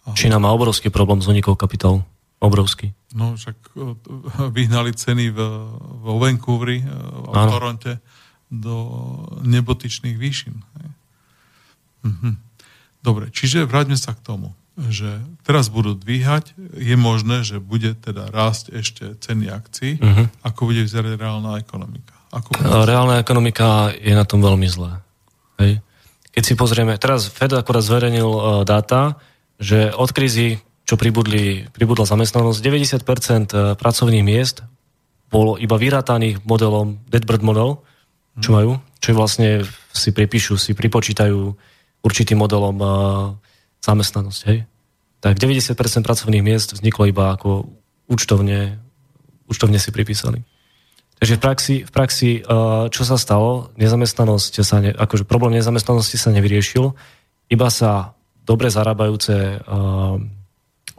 Speaker 2: Aha. Čína má obrovský problém s unikou kapitálu. Obrovský.
Speaker 1: No však e, vyhnali ceny v, vo Vancouveri, v Toronte do nebotičných výšin. Mhm. Dobre, čiže vráťme sa k tomu, že teraz budú dvíhať, je možné, že bude teda rásť ešte ceny akcií, uh-huh. ako bude vyzerať reálna ekonomika. Ako
Speaker 2: bude... Reálna ekonomika je na tom veľmi zlá. Hej. Keď si pozrieme, teraz Fed akorát zverejnil uh, dáta, že od krízy, čo pribudli, pribudla zamestnanosť, 90% e, pracovných miest bolo iba vyrátaných modelom Deadbird model, čo majú, čo vlastne si pripíšu, si pripočítajú určitým modelom uh, zamestnanosť, hej? Tak 90% pracovných miest vzniklo iba ako účtovne, účtovne si pripísali. Takže v praxi, v praxi uh, čo sa stalo, nezamestnanosť sa ne, akože problém nezamestnanosti sa nevyriešil, iba sa dobre zarábajúce uh,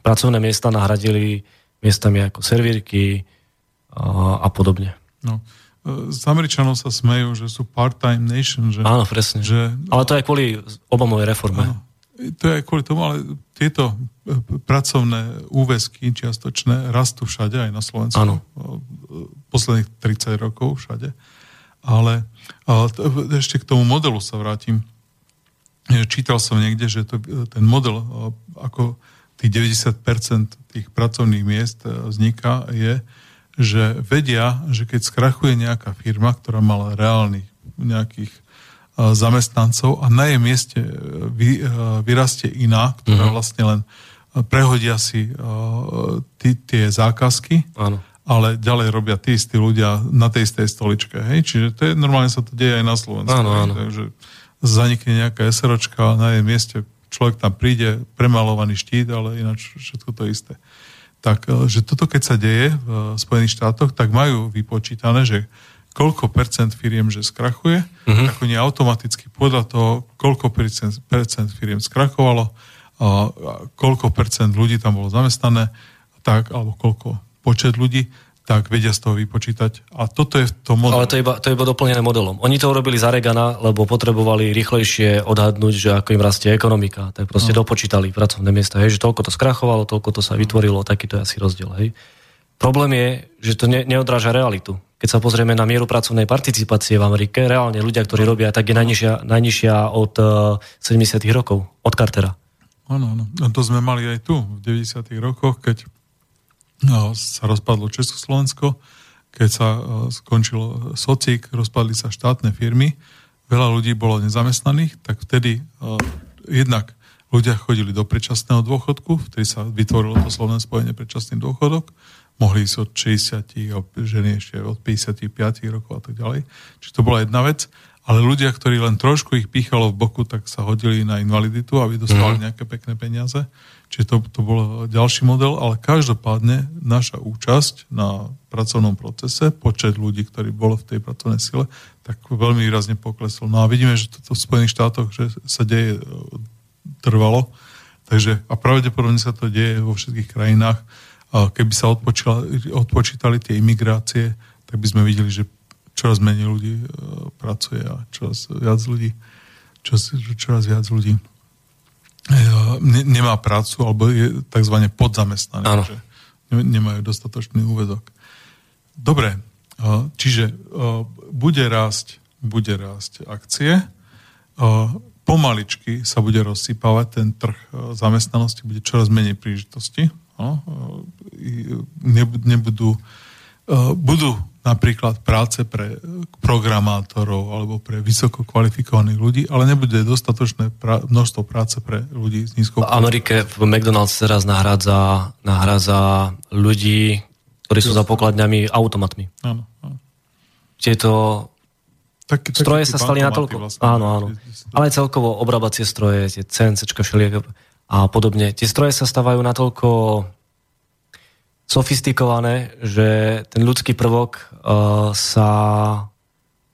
Speaker 2: pracovné miesta nahradili miestami ako servírky uh, a podobne.
Speaker 1: No s Američanov sa smejú, že sú part-time nation. Že,
Speaker 2: áno, presne. Že, ale to je kvôli Obamovej reforme. Áno,
Speaker 1: to je kvôli tomu, ale tieto e, pracovné úväzky čiastočné rastú všade, aj na Slovensku.
Speaker 2: Áno.
Speaker 1: Posledných 30 rokov všade. Ale, ale ešte k tomu modelu sa vrátim. Čítal som niekde, že to, ten model, ako tých 90% tých pracovných miest e, vzniká, je, že vedia, že keď skrachuje nejaká firma, ktorá mala reálnych nejakých zamestnancov a na jej mieste vy, vyrastie iná, ktorá mm-hmm. vlastne len prehodia si tí, tie zákazky,
Speaker 2: Áno.
Speaker 1: ale ďalej robia tí istí ľudia na tej istej stoličke. Hej? Čiže to je, normálne sa to deje aj na Slovensku.
Speaker 2: Áno, áno.
Speaker 1: Takže zanikne nejaká SROčka a na jej mieste človek tam príde, premalovaný štít, ale ináč všetko to isté tak e, že toto keď sa deje v Spojených štátoch, tak majú vypočítané, že koľko percent firiem, že skrachuje, uh-huh. tak oni automaticky podľa toho, koľko percent, percent firiem skrachovalo, a koľko percent ľudí tam bolo zamestnané, tak, alebo koľko počet ľudí, tak vedia z toho vypočítať. A toto je to model.
Speaker 2: Ale to je, iba, to je iba doplnené modelom. Oni to urobili za Regana, lebo potrebovali rýchlejšie odhadnúť, že ako im rastie ekonomika. Tak proste no. dopočítali pracovné miesta, hej, že toľko to skrachovalo, toľko to sa vytvorilo, taký to je asi rozdiel. Hej. Problém je, že to ne, neodráža realitu. Keď sa pozrieme na mieru pracovnej participácie v Amerike, reálne ľudia, ktorí robia, tak je najnižšia, najnižšia od uh, eh, 70. rokov, od Cartera.
Speaker 1: Áno, áno. No to sme mali aj tu, v 90. rokoch, keď sa rozpadlo Československo, keď sa uh, skončil socik, rozpadli sa štátne firmy, veľa ľudí bolo nezamestnaných, tak vtedy uh, jednak ľudia chodili do predčasného dôchodku, vtedy sa vytvorilo to slovné spojenie predčasný dôchodok, mohli ísť od 60 a ženy ešte od 55 rokov a tak ďalej. Čiže to bola jedna vec ale ľudia, ktorí len trošku ich pýchalo v boku, tak sa hodili na invaliditu, aby dostali mm. nejaké pekné peniaze. Čiže to, to bol ďalší model, ale každopádne naša účasť na pracovnom procese, počet ľudí, ktorí bolo v tej pracovnej sile, tak veľmi výrazne poklesol. No a vidíme, že toto v Spojených štátoch že sa deje trvalo, takže a pravdepodobne sa to deje vo všetkých krajinách. Keby sa odpočítali tie imigrácie, tak by sme videli, že čoraz menej ľudí e, pracuje a čoraz viac ľudí čoraz, čoraz viac ľudí e, nemá prácu alebo je tzv. podzamestnaný, ano. že nemajú dostatočný úvedok. Dobre, e, čiže bude rásť, bude rásť akcie, pomaličky sa bude rozsypávať ten trh zamestnanosti, bude čoraz menej príležitosti, nebudú, budú napríklad práce pre programátorov alebo pre vysoko kvalifikovaných ľudí, ale nebude dostatočné pra- množstvo práce pre ľudí s nízkou
Speaker 2: V Amerike v McDonald's teraz nahrádza, nahrádza ľudí, ktorí sú za pokladňami automatmi.
Speaker 1: Áno, áno.
Speaker 2: Tieto tak, stroje sa stali natoľko... Vlastne, áno, áno. Ale celkovo obrábacie stroje, tie CNCčka všelijak a podobne. Tie stroje sa stávajú natoľko sofistikované, že ten ľudský prvok uh, sa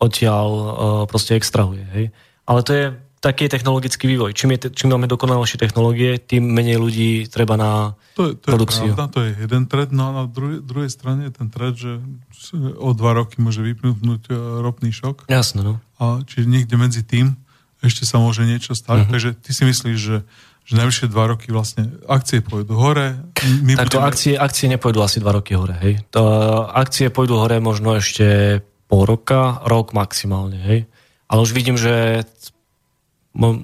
Speaker 2: odtiaľ uh, proste extrahuje. Hej? Ale to je taký technologický vývoj. Čím, je, čím máme dokonalejšie technológie, tým menej ľudí treba na
Speaker 1: to je, to produkciu. Je pravda, to je jeden trend, no a na druhej, druhej strane je ten trend, že o dva roky môže vypnúť e, ropný šok.
Speaker 2: Jasno, no.
Speaker 1: A čiže niekde medzi tým ešte sa môže niečo stať. Uh-huh. Takže ty si myslíš, že že najvyššie dva roky vlastne akcie pôjdu hore.
Speaker 2: My Takto budeme... akcie, akcie nepôjdu asi dva roky hore, hej. To, akcie pôjdu hore možno ešte pol roka, rok maximálne, hej. Ale už vidím, že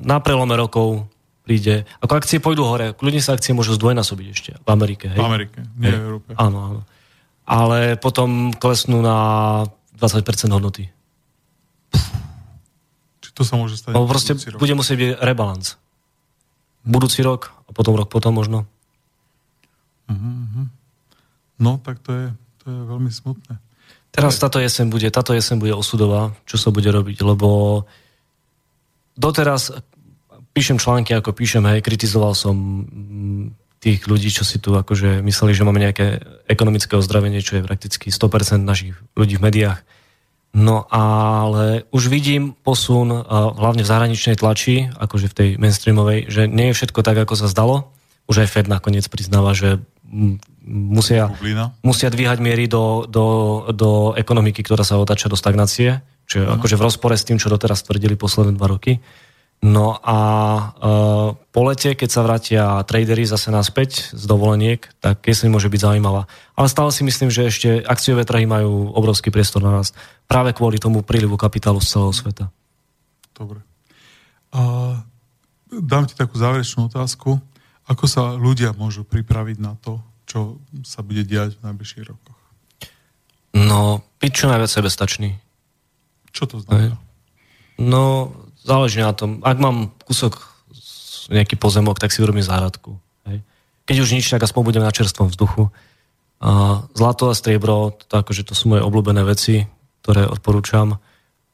Speaker 2: na prelome rokov príde, ako akcie pôjdu hore, kľudne sa akcie môžu zdvojnásobiť ešte v Amerike, hej.
Speaker 1: V Amerike, nie hej. v Európe.
Speaker 2: Áno, áno. Ale potom klesnú na 20% hodnoty.
Speaker 1: Či to sa môže stať?
Speaker 2: Lebo proste bude musieť byť rebalans budúci rok a potom rok potom možno.
Speaker 1: Uh-huh. No, tak to je, to je veľmi smutné.
Speaker 2: Teraz táto jeseň bude, táto jeseň bude osudová, čo sa bude robiť, lebo doteraz píšem články, ako píšem, hej, kritizoval som mm, tých ľudí, čo si tu akože mysleli, že máme nejaké ekonomické ozdravenie, čo je prakticky 100% našich ľudí v médiách No ale už vidím posun hlavne v zahraničnej tlači, akože v tej mainstreamovej, že nie je všetko tak, ako sa zdalo. Už aj Fed nakoniec priznáva, že musia, musia dvíhať miery do, do, do ekonomiky, ktorá sa otáča do stagnácie, čiže uh-huh. akože v rozpore s tým, čo doteraz tvrdili posledné dva roky. No a uh, po lete, keď sa vrátia tradery zase naspäť z dovoleniek, tak jeseň môže byť zaujímavá. Ale stále si myslím, že ešte akciové trhy majú obrovský priestor na nás. Práve kvôli tomu prílivu kapitálu z celého sveta.
Speaker 1: Dobre. A dám ti takú záverečnú otázku. Ako sa ľudia môžu pripraviť na to, čo sa bude diať v najbližších rokoch?
Speaker 2: No, byť čo najviac sebestačný.
Speaker 1: Čo to znamená?
Speaker 2: No, záleží na tom. Ak mám kúsok, nejaký pozemok, tak si urobím záhradku. Hej. Keď už nič, tak aspoň budem na čerstvom vzduchu. A zlato a striebro, to, akože to sú moje obľúbené veci, ktoré odporúčam.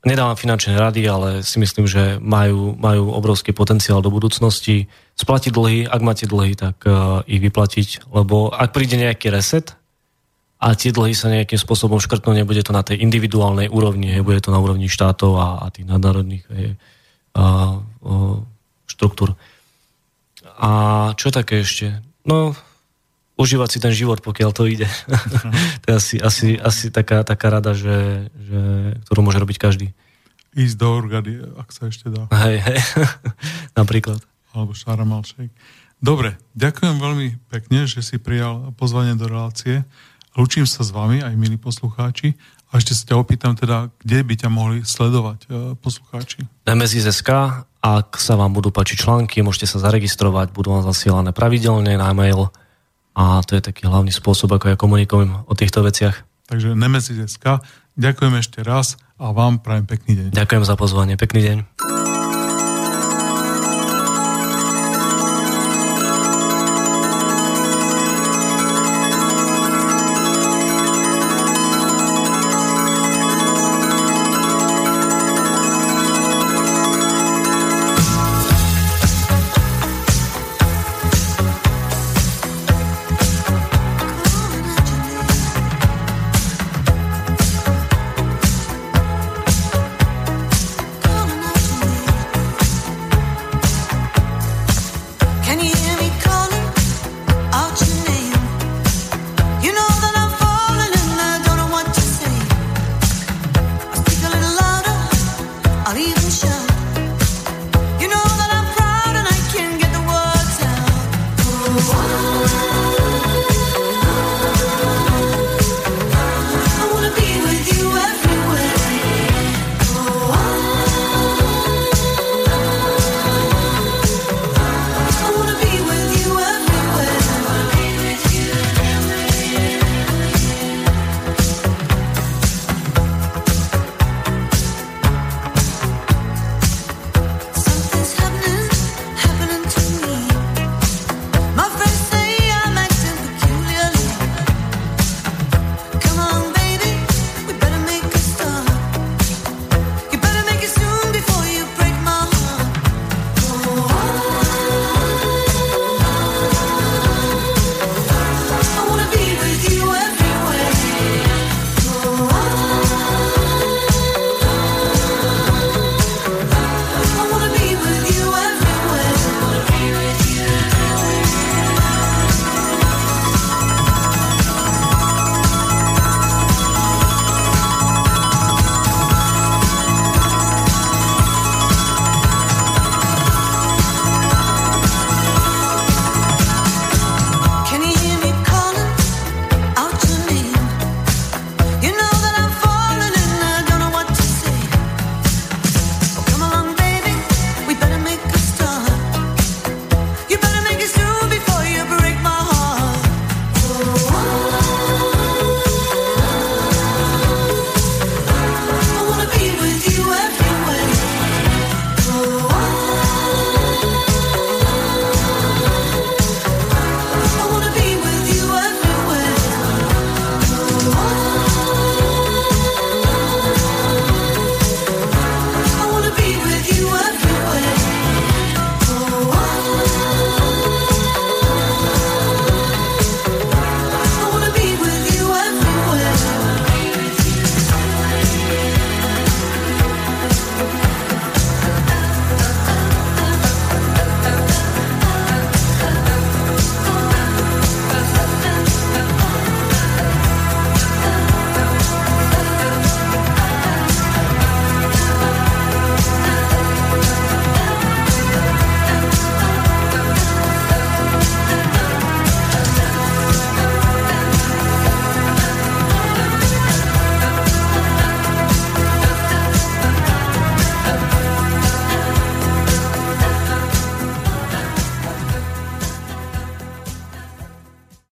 Speaker 2: Nedávam finančné rady, ale si myslím, že majú, majú obrovský potenciál do budúcnosti. Splatiť dlhy, ak máte dlhy, tak uh, ich vyplatiť, lebo ak príde nejaký reset, a tie dlhy sa nejakým spôsobom škrtnú, nebude to na tej individuálnej úrovni, hej, bude to na úrovni štátov a, a tých nadnárodných hej, štruktúr. A čo také ešte? No, užívať si ten život, pokiaľ to ide. to je asi, asi, asi taká, taká rada, že, že, ktorú môže robiť každý.
Speaker 1: Ísť do orgady, ak sa ešte dá.
Speaker 2: Hej, hej. Napríklad.
Speaker 1: Alebo šaramal shake. Dobre, ďakujem veľmi pekne, že si prijal pozvanie do relácie. Lúčim sa s vami, aj milí poslucháči. A ešte sa ťa opýtam teda, kde by ťa mohli sledovať uh, poslucháči?
Speaker 2: MSI.sk, ak sa vám budú páčiť články, môžete sa zaregistrovať, budú vám zasielané pravidelne na mail a to je taký hlavný spôsob, ako ja komunikujem o týchto veciach.
Speaker 1: Takže Nemesis.sk. Ďakujem ešte raz a vám prajem pekný deň.
Speaker 2: Ďakujem za pozvanie, pekný deň.